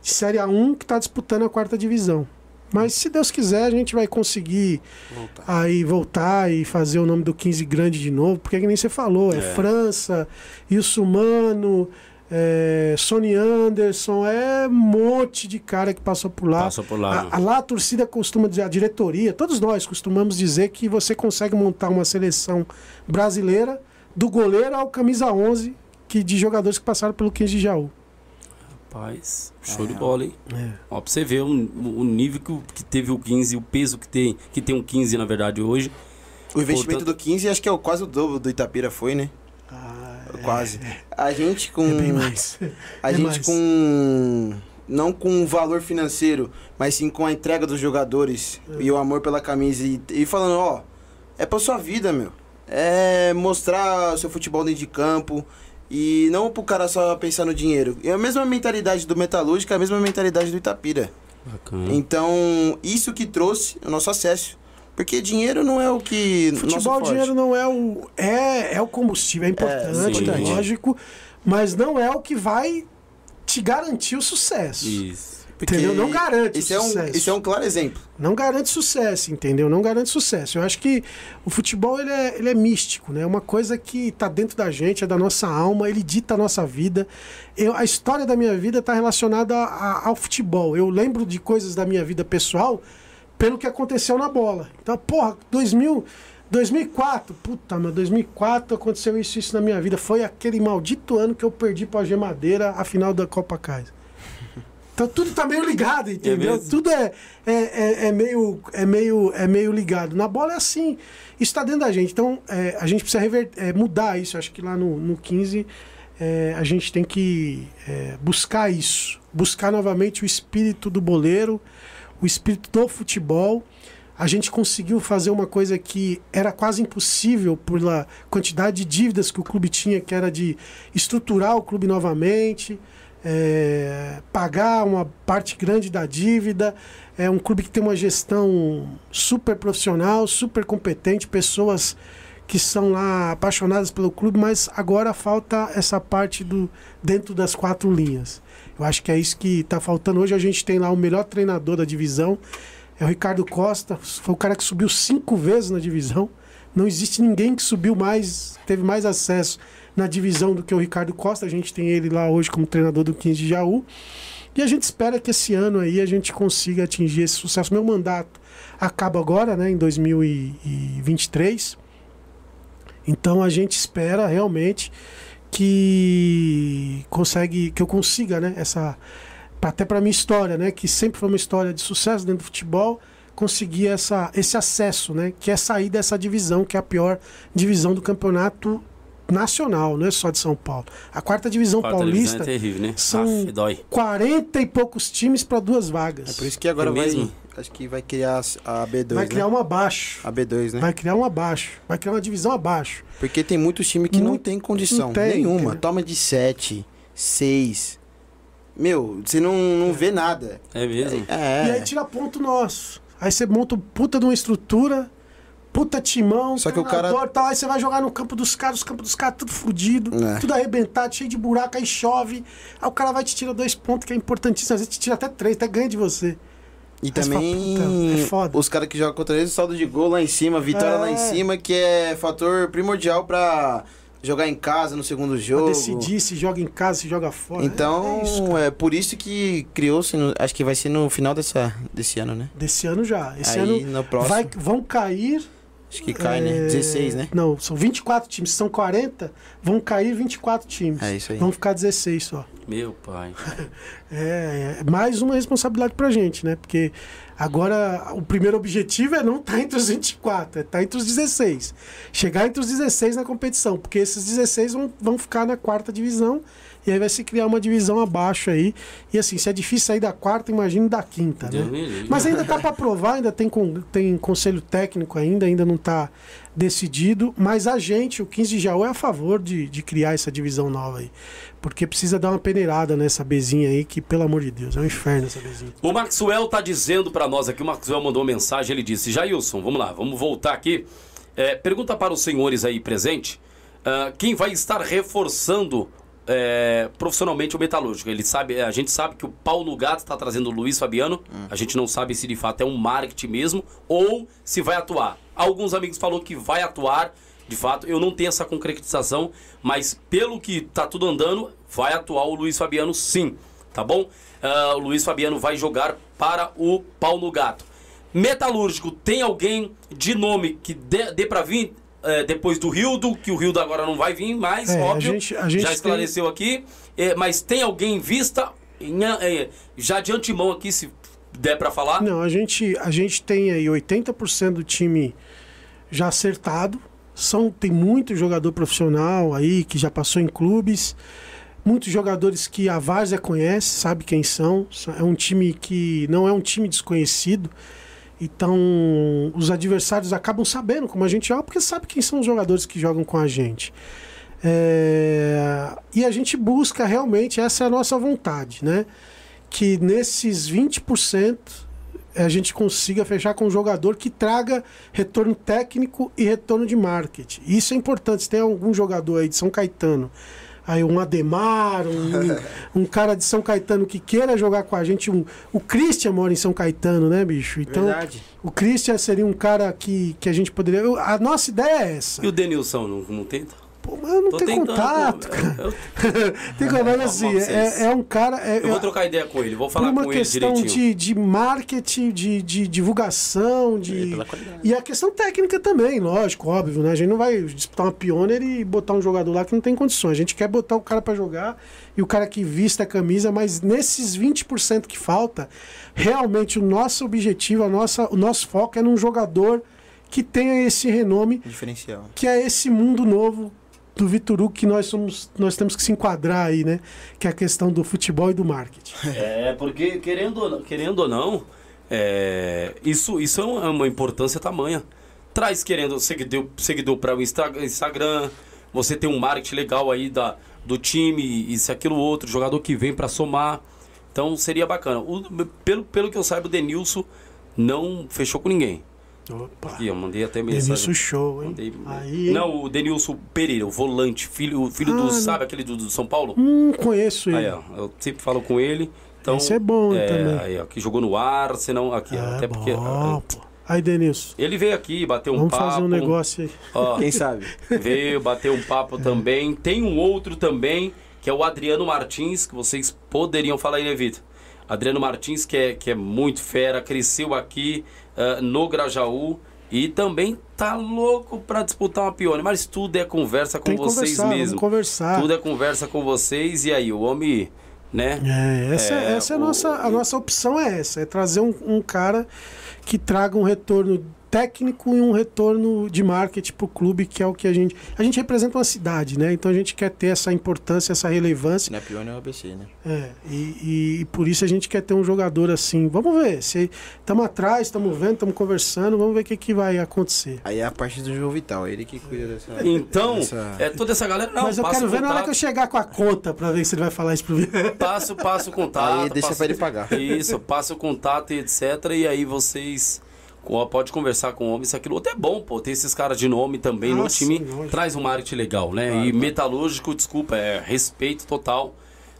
S2: de Série A1 que está disputando a quarta divisão. Mas se Deus quiser, a gente vai conseguir
S3: Voltar.
S2: aí voltar e fazer o nome do 15 grande de novo, porque é que nem você falou, é,
S1: É.
S2: França, Ilsumano, é, Sony Anderson, é um monte de cara que passou por lá.
S1: Passou por lá. né?
S2: A, a- lá a torcida costuma dizer, a diretoria, todos nós costumamos dizer que você consegue montar uma seleção brasileira do goleiro ao camisa 11 que, de jogadores que passaram pelo 15 de Jaú.
S1: Rapaz, show
S3: É.
S1: de bola, hein? Ó, pra você ver o, o nível que, o- que teve o 15, o peso que tem, que tem um 15, na verdade, hoje.
S3: O investimento
S1: Portanto-
S3: do 15 acho que é o, quase o dobro do Itapira foi, né?
S2: Ah,
S3: Quase. A gente com.
S2: é bem mais.
S3: A
S2: É
S3: gente
S2: mais.
S3: com. Não com o valor financeiro, mas sim com a entrega dos jogadores
S2: É.
S3: e o amor pela camisa. E, e falando, ó, é pra sua vida, meu. É mostrar o seu futebol dentro de campo. E não pro cara só pensar no dinheiro. É a mesma mentalidade do Metalúrgico, é a mesma mentalidade do Itapira.
S1: Bacana.
S3: Então, isso que trouxe o nosso acesso. Porque dinheiro não é o que.
S2: Futebol, dinheiro não é o. É, é o combustível, é importante,
S1: sim.
S2: é lógico, mas não é o que vai te garantir o sucesso.
S1: Isso.
S2: Entendeu? Não garante
S3: Esse é, um,
S2: sucesso.
S3: esse é um claro exemplo.
S2: Não garante sucesso, entendeu? Não garante sucesso. Eu acho que o futebol ele é, ele é místico, né? É uma coisa que está dentro da gente, é da nossa alma, ele dita a nossa vida. Eu, a história da minha vida está relacionada a- a- ao futebol. Eu lembro de coisas da minha vida pessoal pelo que aconteceu na bola. Então, porra, 2000, 2004, puta, mas 2004 aconteceu isso isso na minha vida. Foi aquele maldito ano que eu perdi para a Gemadeira a final da Copa Kaiser. Então tudo tá meio ligado, entendeu?
S1: mesmo?
S2: tudo é, é, é, é meio, é, meio, é meio ligado. Na bola é assim. Isso tá dentro da gente. Então é, a gente precisa rever, é, mudar isso. Acho que lá no, no 15 é, a gente tem que é, buscar isso. Buscar novamente o espírito do boleiro, o espírito do futebol. A gente conseguiu fazer uma coisa que era quase impossível pela quantidade de dívidas que o clube tinha, que era de estruturar o clube novamente, é, pagar uma parte grande da dívida. É um clube que tem uma gestão super profissional, super competente, pessoas que são lá apaixonadas pelo clube, mas agora falta essa parte do dentro das quatro linhas. Eu acho que é isso que está faltando. Hoje a gente tem lá o melhor treinador da divisão, é o Ricardo Costa, foi o cara que subiu cinco vezes na divisão. Não existe ninguém que subiu mais, teve mais acesso na divisão do que o Ricardo Costa. A gente tem ele lá hoje como treinador do 15 de Jaú. E a gente espera que esse ano aí a gente consiga atingir esse sucesso. Meu mandato acaba agora, né, em 2023. Então a gente espera realmente que consegue que eu consiga, né, essa até para minha história, né, que sempre foi uma história de sucesso dentro do futebol, conseguir essa esse acesso, né, que é sair dessa divisão, que é a pior divisão do campeonato nacional, não é só de São Paulo. A quarta divisão
S1: Quarta
S2: paulista
S1: divisão é terrível, né?
S2: são-
S1: Aff, dói.
S2: 40 e poucos times para duas vagas.
S3: É por isso que agora
S1: É
S3: vai.
S1: mesmo?
S3: Acho que vai criar a B2.
S2: vai
S3: né?
S2: criar uma abaixo.
S3: A B2, né?
S2: Vai criar um abaixo. Vai criar uma divisão abaixo.
S3: Porque tem muitos times que não
S2: Muito-
S3: tem condição
S2: não tem,
S3: nenhuma. Toma de 7, 6. Meu, você não, não vê nada.
S1: É mesmo?
S3: É.
S2: E aí tira ponto nosso. Aí você monta um puta de uma estrutura, puta timão,
S4: Só que o cara-
S2: treinador, tal, aí você vai jogar no campo dos caras, os campos dos caras tudo fudido,
S4: É.
S2: tudo arrebentado, cheio de buraco, aí chove. Aí o cara vai te tirar dois pontos, que é importantíssimo, às vezes te tira até três, até ganha de você.
S4: E também
S2: fala, "Puta, é foda."
S4: os caras que jogam contra eles, saldo de gol lá em cima, vitória lá em
S2: É.
S4: cima, que é fator primordial pra jogar em casa no segundo
S2: Pra
S4: jogo.
S2: decidir se joga em casa, se joga fora.
S4: Então,
S2: é, isso,
S4: é, por isso que criou-se, acho que vai ser no final dessa, desse ano, né?
S2: Desse ano já. Esse
S4: Aí
S2: ano
S4: no próximo,
S2: vai, vão cair.
S4: Acho que cai,
S2: é,
S4: né? 16, né?
S2: Não, são 24 times. São 40, vão cair 24 times.
S4: É isso aí.
S2: Vão ficar 16 só.
S1: Meu pai. *laughs*
S2: É, é mais uma responsabilidade pra gente, né? Porque agora o primeiro objetivo é não estar entre os 24, é estar entre os 16. Chegar entre os 16 na competição, porque esses 16 vão, vão ficar na quarta divisão e aí vai se criar uma divisão abaixo aí. E assim, se é difícil sair da quarta, imagine da quinta, né? Mas ainda tá para provar, ainda tem, con- tem conselho técnico ainda, ainda não tá decidido. Mas a gente, o 15 de Jaú, é a favor de, de criar essa divisão nova aí. Porque precisa dar uma peneirada nessa bezinha aí, que, pelo amor de Deus, é um inferno essa bezinha.
S1: O Maxwell tá dizendo pra nós aqui, o Maxwell mandou uma mensagem, ele disse, Jailson, vamos lá, vamos voltar aqui. É, pergunta para os senhores aí presentes, ah, quem vai estar reforçando é, profissionalmente o metalúrgico? Ele sabe, a gente sabe que o Paulo Gato está trazendo o Luiz Fabiano, a gente não sabe se de fato é um marketing mesmo ou se vai atuar. Alguns amigos falou que vai atuar, de fato, eu não tenho essa concretização, mas pelo que tá tudo andando, vai atuar o Luiz Fabiano sim, tá bom? Ah, o Luiz Fabiano vai jogar para o Paulo Gato. Metalúrgico, tem alguém de nome que dê, dê para vir eh, depois do Rildo, que o Rildo agora não vai vir mais,
S2: É, a
S1: óbvio.
S2: gente- a gente
S1: já
S2: tem-
S1: esclareceu aqui. Eh, mas tem alguém em vista, em, eh, já de antemão aqui, se der para falar?
S2: Não, a gente, a gente tem aí 80% do time já acertado. São, tem muito jogador profissional aí que já passou em clubes. Muitos jogadores que a Várzea conhece, sabe quem são. É um time que não é um time desconhecido. Então, os adversários acabam sabendo como a gente joga, porque sabe quem são os jogadores que jogam com a gente. É, E a gente busca realmente, essa é a nossa vontade, né? Que nesses 20% a gente consiga fechar com um jogador que traga retorno técnico e retorno de marketing. Isso é importante. Se tem algum jogador aí de São Caetano, aí um Ademar, um, *laughs* um cara de São Caetano que queira jogar com a gente, um, o Christian mora em São Caetano, né, bicho? Então,
S4: Verdade.
S2: o Christian seria um cara que, que a gente poderia. eu- A nossa ideia é essa.
S1: E o Denilson, não, não tenta?
S2: Pô, mas eu não
S1: Tô
S2: tenho
S1: tentando,
S2: contato,
S1: pô,
S2: cara.
S1: eu- *laughs*
S2: Tem contato assim, é, é um cara. é-
S1: Eu vou trocar ideia com ele, vou falar
S2: uma
S1: com ele
S2: questão
S1: direitinho.
S2: de, de marketing, de, de divulgação, de.
S4: qualidade.
S2: E a questão técnica também, lógico, óbvio, né? A gente não vai disputar uma pioneer e botar um jogador lá que não tem condições. A gente quer botar o cara pra jogar e o cara que vista a camisa, mas nesses 20% que falta, realmente o nosso objetivo, a nossa, o nosso foco é num jogador que tenha esse renome,
S4: Diferencial.
S2: que é esse mundo novo do Vitor Hugo que nós somos, nós temos que se enquadrar aí, né? Que é a questão do futebol e do marketing. *laughs*
S1: É, porque querendo querendo ou não é, isso, isso é uma- é importância tamanha. Traz querendo seguidor, seguidor para o Insta- Instagram, você tem um marketing legal aí da, do time, isso, aquilo, outro, jogador que vem para somar. Então seria bacana. O- pelo, pelo que eu saiba, o Denilson não fechou com ninguém.
S2: Opa!
S1: Aqui, eu mandei até mensagem.
S2: Denilson show, hein?
S1: Mandei-
S2: Aí, hein?
S1: não, o Denilson Pereira, o volante, filho, o filho
S2: Ah,
S1: do,
S2: não.
S1: sabe aquele do, do São Paulo?
S2: Hum, conheço ele.
S1: Aí, ó, eu sempre falo com ele. Então,
S2: Esse é bom
S1: é,
S2: também.
S1: Aí, ó, que jogou no Arsenal, aqui, ó,
S2: Ah,
S1: até porque.
S2: bom,
S1: ó,
S2: pô. Aí, Denilson,
S1: ele veio aqui, bateu um
S2: vamos
S1: papo.
S2: fazer um negócio aí.
S1: ó, *laughs*
S4: Quem sabe?
S1: veio, bateu um papo também. Tem um outro também, que é o Adriano Martins, que vocês poderiam falar aí, né, Vitor? Adriano Martins, que é, que é muito fera, cresceu aqui ah, no Grajaú. E também tá louco pra disputar uma pione, mas tudo é conversa com vocês mesmo.
S2: conversar.
S1: Tudo é conversa com vocês. E aí, o homem, né?
S2: É, essa é,
S1: É,
S2: essa é a
S1: o-
S2: nossa, a nossa opção é essa, é trazer um, um cara que traga um retorno técnico e um retorno de marketing para o clube, que é o que a gente. A gente representa uma cidade, né? Então a gente quer ter essa importância, essa relevância.
S4: Não é pior, não é o ABC, né?
S2: É, e, e- e por isso a gente quer ter um jogador assim. Vamos ver. se Estamos atrás, estamos vendo, estamos conversando, vamos ver o que, que vai acontecer.
S4: Aí é a parte do João Vital, ele que cuida dessa.
S1: Então,
S4: dessa-
S1: é toda essa galera. Não,
S2: Mas eu quero ver na hora que eu chegar com a conta para ver se ele vai falar isso pro
S1: Passo, passo o contato.
S4: Aí deixa
S1: passo-
S4: pra ele pagar.
S1: Isso, passa o contato e etc. E aí vocês pode conversar com o homem, isso aquilo outro é bom, pô. Ter esses caras de nome também
S2: Ah,
S1: no time
S2: sim, lógico.
S1: traz um marketing legal, né? e metalúrgico, desculpa, é respeito total,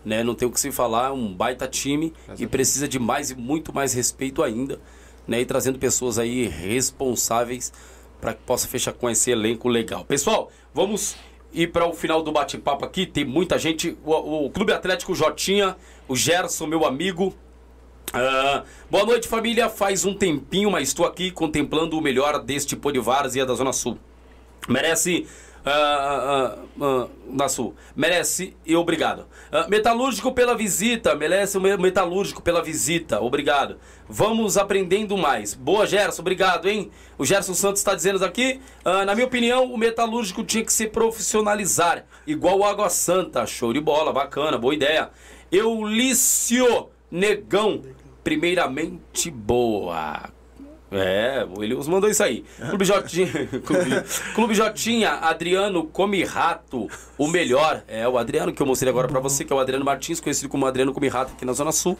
S1: né? Não tem o que se falar, é um baita time e precisa de mais e muito mais respeito ainda, né? E trazendo pessoas aí responsáveis para que possa fechar com esse elenco legal. Pessoal, vamos ir para o final do bate-papo aqui. Tem muita gente. O, o Clube Atlético Jotinha, o Gerson, meu amigo. Ah, boa noite, família. Faz um tempinho, mas estou aqui contemplando o melhor deste pô de várzea da Zona Sul. Merece. ah, ah, ah, da Sul. Merece e obrigado. Metalúrgico pela visita. Merece o me- metalúrgico pela visita. Obrigado. Vamos aprendendo mais. Boa, Gerson. Obrigado, hein? O Gerson Santos está dizendo aqui. na minha opinião, o metalúrgico tinha que se profissionalizar. Igual o Água Santa. Show de bola. Bacana. Boa ideia. Eulício Negão. Primeiramente, boa. É, o Elius mandou isso aí. Clube *laughs* Jotinha, Clube, Clube Jotinha, Adriano Come Rato, o melhor. É o Adriano que eu mostrei agora pra você, que é o Adriano Martins, conhecido como Adriano Come Rato aqui na Zona Sul,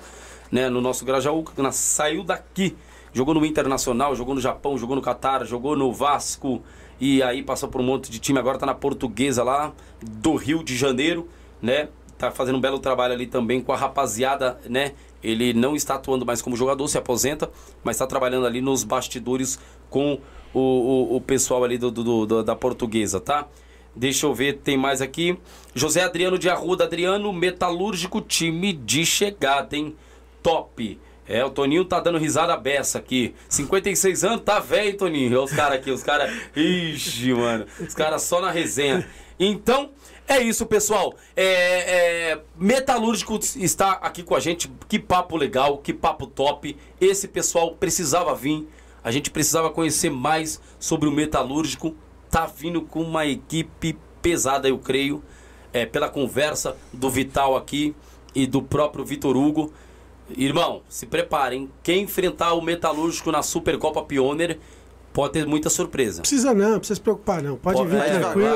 S1: né, no nosso Grajaú, que na- saiu daqui, jogou no Internacional, jogou no Japão, jogou no Catar, jogou no Vasco e aí passou por um monte de time, agora tá na Portuguesa lá do Rio de Janeiro, né? Tá fazendo um belo trabalho ali também com a rapaziada, né? Ele não está atuando mais como jogador, se aposenta, mas está trabalhando ali nos bastidores com o, o, o pessoal ali do, do- do- da portuguesa, tá? Deixa eu ver, tem mais aqui. José Adriano de Arruda, Adriano, metalúrgico, time de chegada, hein? Top. É, o Toninho tá dando risada beça aqui. 56 anos, tá velho, Toninho. Olha os caras aqui, os caras. Ixi, mano. Os caras só na resenha. Então, é isso, pessoal. É, é, Metalúrgico está aqui com a gente. Que papo legal, que papo top. Esse pessoal precisava vir. A gente precisava conhecer mais sobre o Metalúrgico. Tá vindo com uma equipe pesada, eu creio. É, pela conversa do Vital aqui e do próprio Vitor Hugo. Irmão, se preparem. Quem enfrentar o Metalúrgico na Supercopa Pioneer pode ter muita surpresa.
S2: Precisa não, não precisa se preocupar não. Pode vir
S1: vai
S2: tranquilo.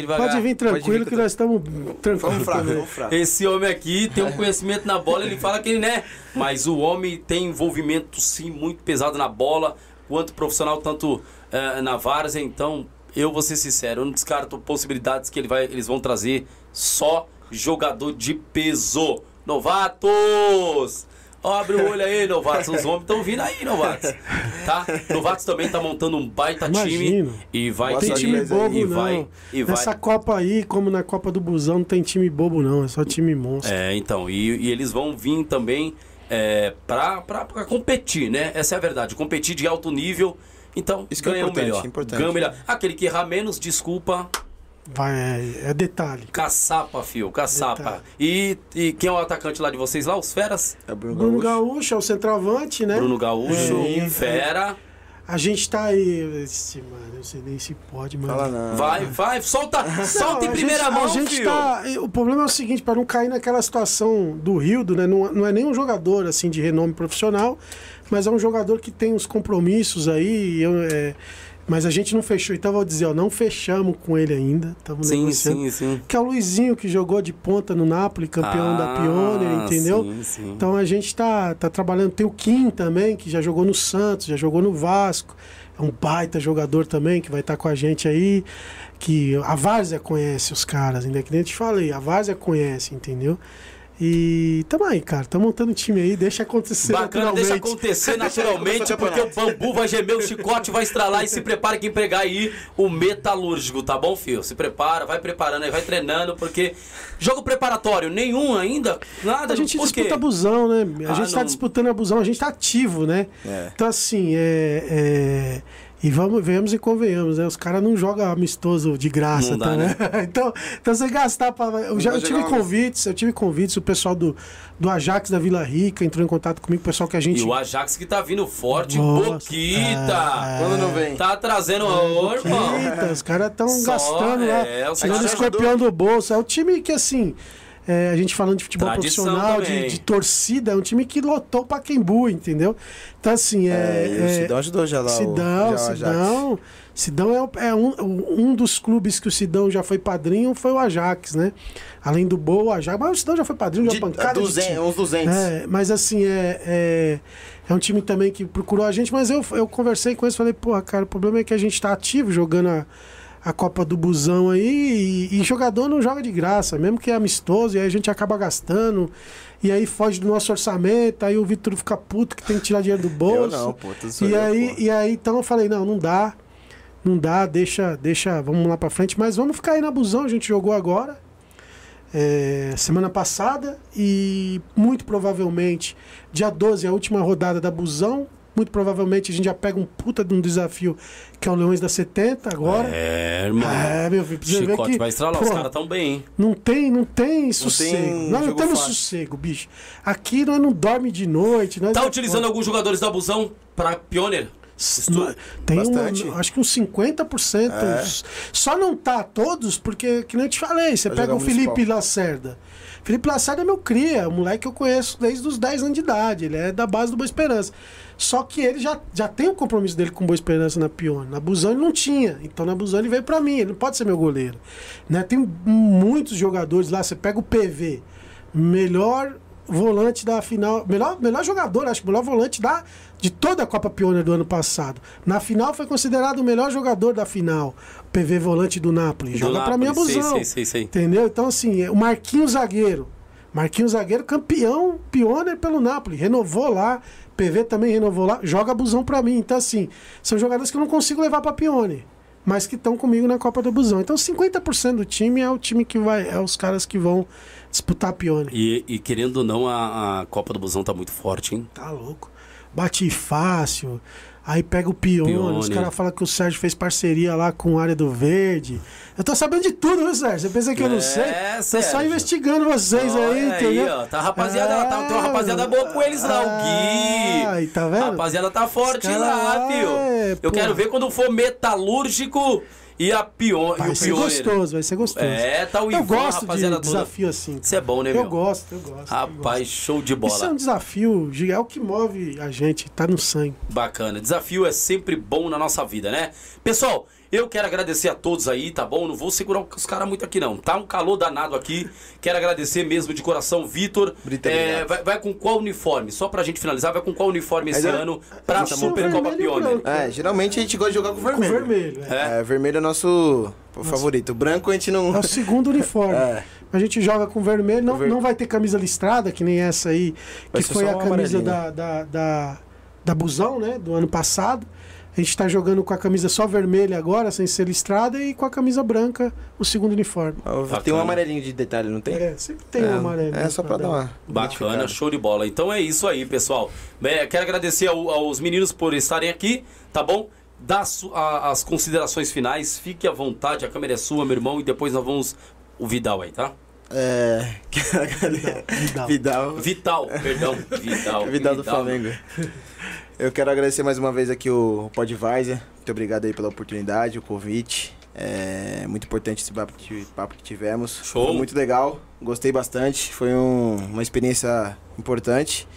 S1: devagar.
S2: Pode vir tranquilo
S3: vir
S2: que
S3: com-
S2: nós estamos tranquilos
S3: Vamos fraco, fraco.
S1: Esse homem aqui tem um conhecimento na bola, ele fala que ele né, mas o homem tem envolvimento sim muito pesado na bola, quanto profissional, tanto eh, na várzea, então eu vou ser sincero, eu não descarto possibilidades que ele vai, eles vão trazer só jogador de peso. Novatos! Abre o olho aí, novatos. Os homens estão vindo aí, novatos. Tá? Novatos também tá montando um baita
S2: Imagino.
S1: time. E vai
S2: Tem time bobo
S1: e
S2: não.
S1: vai, e vai.
S2: Nessa Copa aí, como na Copa do Busão, não tem time bobo não, é só time monstro.
S1: É, então, e, e eles vão vir também é, pra, pra, pra competir, né? Essa é a verdade, competir de alto nível. Então,
S3: Isso que é
S1: ganha o
S3: importante,
S1: melhor.
S3: importante.
S1: Ganha o melhor. Aquele que errar menos, desculpa,
S2: Vai, é, é detalhe.
S1: caçapa, fio, caçapa. E, e quem é o atacante lá de vocês lá? Os Feras?
S3: É o Bruno,
S2: Bruno
S3: Gaúcho.
S2: Gaúcho é o centroavante, né?
S1: Bruno Gaúcho,
S2: É,
S1: Fera.
S2: A gente tá aí. Esse, mano, eu não sei nem se pode, mano.
S3: Fala não.
S1: Vai, vai, solta, solta
S2: Não,
S1: em primeira
S2: gente,
S1: mão,
S2: a gente
S1: fio.
S2: tá, O problema é o seguinte, para não cair naquela situação do Rildo, né? Não, não é nem um jogador assim de renome profissional, mas é um jogador que tem uns compromissos aí. eu, é, mas a gente não fechou. Então vou dizer, ó, não fechamos com ele ainda. Estamos
S1: Sim,
S2: negociando.
S1: sim, sim.
S2: Que é o Luizinho que jogou de ponta no Napoli, campeão da
S1: Ah,
S2: Pioneer, entendeu?
S1: Sim, sim.
S2: Então a gente tá, tá trabalhando. Tem o Kim também, que já jogou no Santos, já jogou no Vasco. É um baita jogador também, que vai estar com a gente aí. Que a Várzea conhece os caras, ainda que nem eu te falei, a Várzea conhece, entendeu? E tamo aí, cara. Tamo montando um time aí, deixa acontecer
S1: Bacana, deixa
S2: naturalmente.
S1: acontecer
S3: Deixa
S1: naturalmente,
S3: o
S1: porque o bambu vai gemer, o chicote vai estralar e se prepara quem pregar aí o metalúrgico, tá bom, filho? Se prepara, vai preparando aí, vai treinando, porque jogo preparatório, nenhum ainda, nada.
S2: A gente
S1: por quê?
S2: disputa abusão, né? A
S1: Ah,
S2: gente tá
S1: não.
S2: disputando abusão, a gente tá ativo, né?
S3: É.
S2: Então, assim, é. é- E vamos, venhamos e convenhamos, né? Os caras não jogam amistoso de graça,
S1: Não dá,
S2: tá, né? *laughs* então, então você gastar pra. Eu, já, eu tive convites, eu tive convites, o pessoal do, do Ajax da Vila Rica entrou em contato comigo, o pessoal que a gente.
S1: E o Ajax que tá vindo forte,
S2: Nossa,
S1: Boquita.
S3: Quando não vem?
S1: Tá trazendo ô, irmão.
S2: Eita, os caras estão
S1: Só,
S2: gastando lá,
S1: é, os
S2: tirando o
S1: caras
S2: escorpião do bolso. É o time que, assim, é, a gente falando de futebol
S1: Tradição
S2: profissional, de, de torcida, é um time que lotou o Pacaembu, entendeu? Então, assim, é.
S4: É, o
S2: é-
S4: Sidão ajudou já lá. o-
S2: Sidão,
S4: já o Ajax.
S2: Sidão. Sidão é, é um, um dos clubes que o Sidão já foi padrinho, foi o Ajax, né? Além do Boa, o Ajax. Mas o Sidão já foi padrinho de
S4: De,
S2: uma pancada de
S4: 200,
S2: time.
S4: uns 200.
S2: É, mas assim, é, é, é um time também que procurou a gente, mas eu, eu conversei com eles e falei, porra, cara, o problema é que a gente tá ativo jogando a, a Copa do Busão aí e, e jogador não joga de graça, mesmo que é amistoso, e aí a gente acaba gastando, e aí foge do nosso orçamento, aí o Vitor fica puto que tem que tirar dinheiro do *laughs*
S4: eu
S2: bolso.
S4: não, pô. Tudo
S2: E
S4: eu,
S2: aí,
S4: pô.
S2: e aí, então eu falei, não, não dá. Não dá, deixa, deixa, vamos lá pra frente. Mas vamos ficar aí na busão, a gente jogou agora. é, semana passada. E muito provavelmente, dia 12, a última rodada da busão. Muito provavelmente a gente já pega um puta de um desafio que é o Leões da 70 agora.
S1: É, irmão.
S2: É, meu filho,
S1: Chicote
S2: que.
S1: vai estralar. Os
S2: pô,
S1: caras tão bem, hein?
S2: não tem, não tem sossego.
S4: tem
S2: nós não temos
S4: fácil.
S2: sossego, bicho. Aqui nós não dorme de noite. Nós
S1: Tá
S2: é
S1: utilizando
S2: foda.
S1: alguns jogadores da Busão pra Pioneer?
S2: Não, Tem
S4: Bastante.
S2: um, acho que uns 50%.
S4: É.
S2: Só não tá todos, porque, que nem eu te falei, você
S4: Vai
S2: pega o Felipe
S4: municipal.
S2: Lacerda. Felipe Lacerda é meu cria, um moleque que eu conheço desde os 10 anos de idade. Ele é da base do Boa Esperança. Só que ele já, já tem o compromisso dele com Boa Esperança na Pione. Na Busão ele não tinha. Então na Busão ele veio pra mim. Ele não pode ser meu goleiro. Né? Tem muitos jogadores lá. Você pega o PV, melhor volante da final, melhor, melhor jogador, acho, melhor volante da, de toda a Copa Pioneer do ano passado. Na final foi considerado o melhor jogador da final, PV volante do Napoli.
S1: Do
S2: Joga pra mim a busão.
S1: sei, sei, sei.
S2: Entendeu? Então, assim, é o Marquinhos zagueiro. Marquinhos zagueiro, campeão, pioneer pelo Napoli. Renovou lá, PV também renovou lá, joga busão pra mim. Então, assim, são jogadores que eu não consigo levar pra pioneer. Mas que estão comigo na Copa do Busão. Então, 50% do time é o time que vai. É os caras que vão disputar a pioneer.
S1: E, e querendo ou não, a, a Copa do Busão tá muito forte, hein?
S2: Tá louco. Bate fácil. Aí pega o Pione. Os
S1: Pione.
S2: caras falam que o Sérgio fez parceria lá com a área do Verde. Eu tô sabendo de tudo, viu, Sérgio? Você pensa que eu não
S1: É,
S2: sei? Tô só
S1: Sérgio.
S2: investigando vocês aí, entendeu?
S1: ó, tá rapaziada, tá, tem uma rapaziada boa com eles lá, o Gui.
S2: Ai, tá vendo?
S1: Rapaziada tá forte
S2: Os cara
S1: lá, filho.
S2: é,
S1: Eu
S2: pô.
S1: quero ver quando for metalúrgico e a pion, e
S2: Vai
S1: o
S2: ser
S1: pioneiro.
S2: gostoso, vai ser gostoso.
S1: É, tá o
S2: eu
S1: Ivan,
S2: gosto de
S1: toda.
S2: desafio assim.
S1: Isso é bom, né,
S2: Eu
S1: meu?
S2: gosto, eu gosto. eu
S1: Rapaz,
S2: gosto.
S1: show de
S2: Isso é
S1: bola.
S2: um desafio, é o que move a gente, tá no sangue.
S1: Bacana. Desafio é sempre bom na nossa vida, né? Pessoal, eu quero agradecer a todos aí, tá bom? Não vou segurar os caras muito aqui, não. Tá um calor danado aqui. Quero agradecer mesmo de coração, Vitor. É, vai, vai com qual uniforme? Só pra gente finalizar, vai com qual uniforme esse
S4: eu-
S1: ano pra
S2: sou
S1: Supercopa
S2: vermelho
S1: Pioneer?
S4: É, geralmente a gente gosta de jogar com
S2: Com
S4: vermelho.
S2: vermelho, é.
S4: É, vermelho é nosso favorito. O branco a gente não.
S2: É o segundo *laughs* uniforme.
S4: É.
S2: A gente joga com vermelho, não, não vai ter camisa listrada, que nem essa aí, que foi a camisa da, da, da, da Busão, né? Do ano passado. A gente tá jogando com a camisa só vermelha agora, sem ser listrada, e com a camisa branca, o segundo uniforme.
S4: Tem
S1: Bacana.
S4: um amarelinho de detalhe, não tem?
S2: É, sempre tem um amarelo.
S4: É, só pra dar uma.
S1: Bacana, show de bola. Então é isso aí, pessoal. É, quero agradecer ao- aos meninos por estarem aqui, tá bom? Dá a- as considerações finais, fique à vontade, a câmera é sua, meu irmão, e depois nós vamos. O Vidal aí, tá?
S4: É.
S2: Vidal.
S4: Vidal.
S1: Vital, perdão. Vidal.
S4: Vidal do Flamengo. Eu quero agradecer mais uma vez aqui o Podvisor. Muito obrigado aí pela oportunidade, o convite. É muito importante esse papo que, papo que tivemos.
S1: Show.
S4: Foi muito legal, gostei bastante. Foi um- uma experiência importante.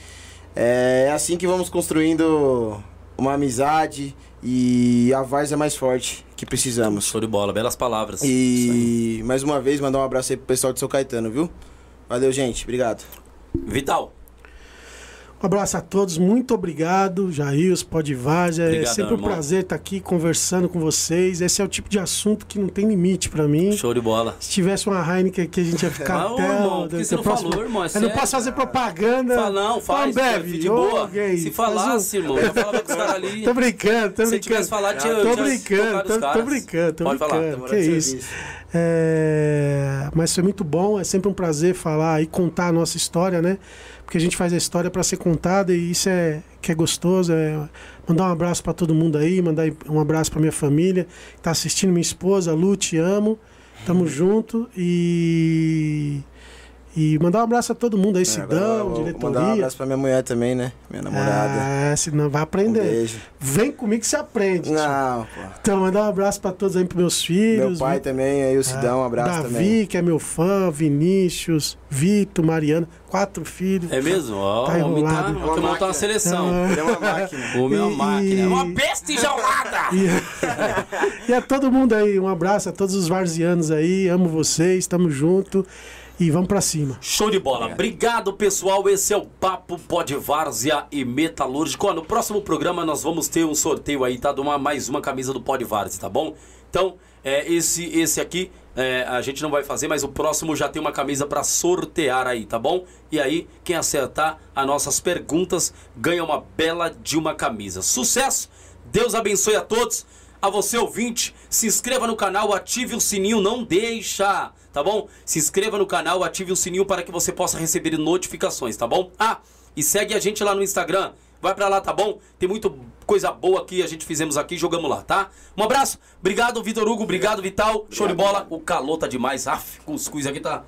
S4: É assim que vamos construindo uma amizade e a várzea mais forte que precisamos.
S1: Show de bola, belas palavras.
S4: E mais uma vez mandar um abraço aí pro pessoal de São Caetano, viu? Valeu, gente. Obrigado.
S1: Vital,
S2: Um abraço a todos, muito obrigado, Jair, Podvárzia. É
S1: Obrigadão,
S2: sempre um
S1: irmão.
S2: prazer estar aqui conversando com vocês. Esse é o tipo de assunto que não tem limite pra mim.
S1: show de bola.
S2: Se tivesse uma Heineken aqui, a gente ia *laughs* ficar
S1: ô,
S2: até
S1: irmão, você não
S2: próximo-
S1: falou, irmão? É
S2: Eu não
S1: sério,
S2: posso fazer propaganda.
S1: Fala, não, faz,
S2: Ambev,
S1: de boa.
S2: gay,
S1: Se falasse,
S2: um-
S1: irmão, já falava com os caras ali.
S2: Tô brincando, tô
S1: Se tivesse
S2: brincando.
S1: falado, tinha,
S2: Tô brincando, tô, tô brincando, tô
S1: Pode falar.
S2: brincando. Que isso. É, Mas foi muito bom, é sempre um prazer falar e contar a nossa história, né? Porque a gente faz a história para ser contada e isso é que é gostoso. É mandar um abraço para todo mundo aí, mandar um abraço para minha família que tá assistindo, minha esposa, Lu, te amo. Tamo junto e E mandar um abraço a todo mundo aí,
S4: É,
S2: Sidão,
S4: vou
S2: diretoria.
S4: Mandar um abraço pra minha mulher também, né? Minha namorada.
S2: É, senão vai
S4: um
S2: aprender.
S4: beijo.
S2: Vem comigo que você aprende. tio.
S4: Não, pô.
S2: Então, mandar um abraço pra todos aí, pros meus filhos.
S4: Meu pai também, aí o Sidão, um abraço
S2: Davi,
S4: também.
S2: que é meu fã, Vinícius, Vitor, Mariana, quatro filhos.
S1: É mesmo? Ó,
S2: Tá
S1: tá,
S2: enrolado.
S1: montar uma
S4: máquina.
S1: seleção.
S4: Ele é uma máquina.
S1: O meu é uma
S2: E-
S1: máquina. É
S2: e-
S1: uma besta enjaulada! *laughs*
S2: E, *laughs* e a todo mundo aí, um abraço a todos os varzianos aí, amo vocês, tamo junto e vamos pra cima.
S1: Show de bola. Obrigado, pessoal. Esse é o Papo Pode Várzea e Metalúrgico. Ó, no próximo programa nós vamos ter um sorteio aí, tá? De uma, mais uma camisa do Pode Várzea, tá bom? Então, é, esse, esse aqui é, a gente não vai fazer, mas o próximo já tem uma camisa pra sortear aí, tá bom? E aí, quem acertar as nossas perguntas ganha uma bela de uma camisa. Sucesso! Deus abençoe a todos. A você ouvinte, se inscreva no canal, ative o sininho, não deixa, tá bom? Se inscreva no canal, ative o sininho para que você possa receber notificações, tá bom? Ah, e segue a gente lá no Instagram. Vai pra lá, tá bom? Tem muita coisa boa que a gente fizemos aqui, jogamos lá, tá? Um abraço, obrigado Vitor Hugo, obrigado Vital, show de bola. O calor tá demais, af, cuscuz aqui tá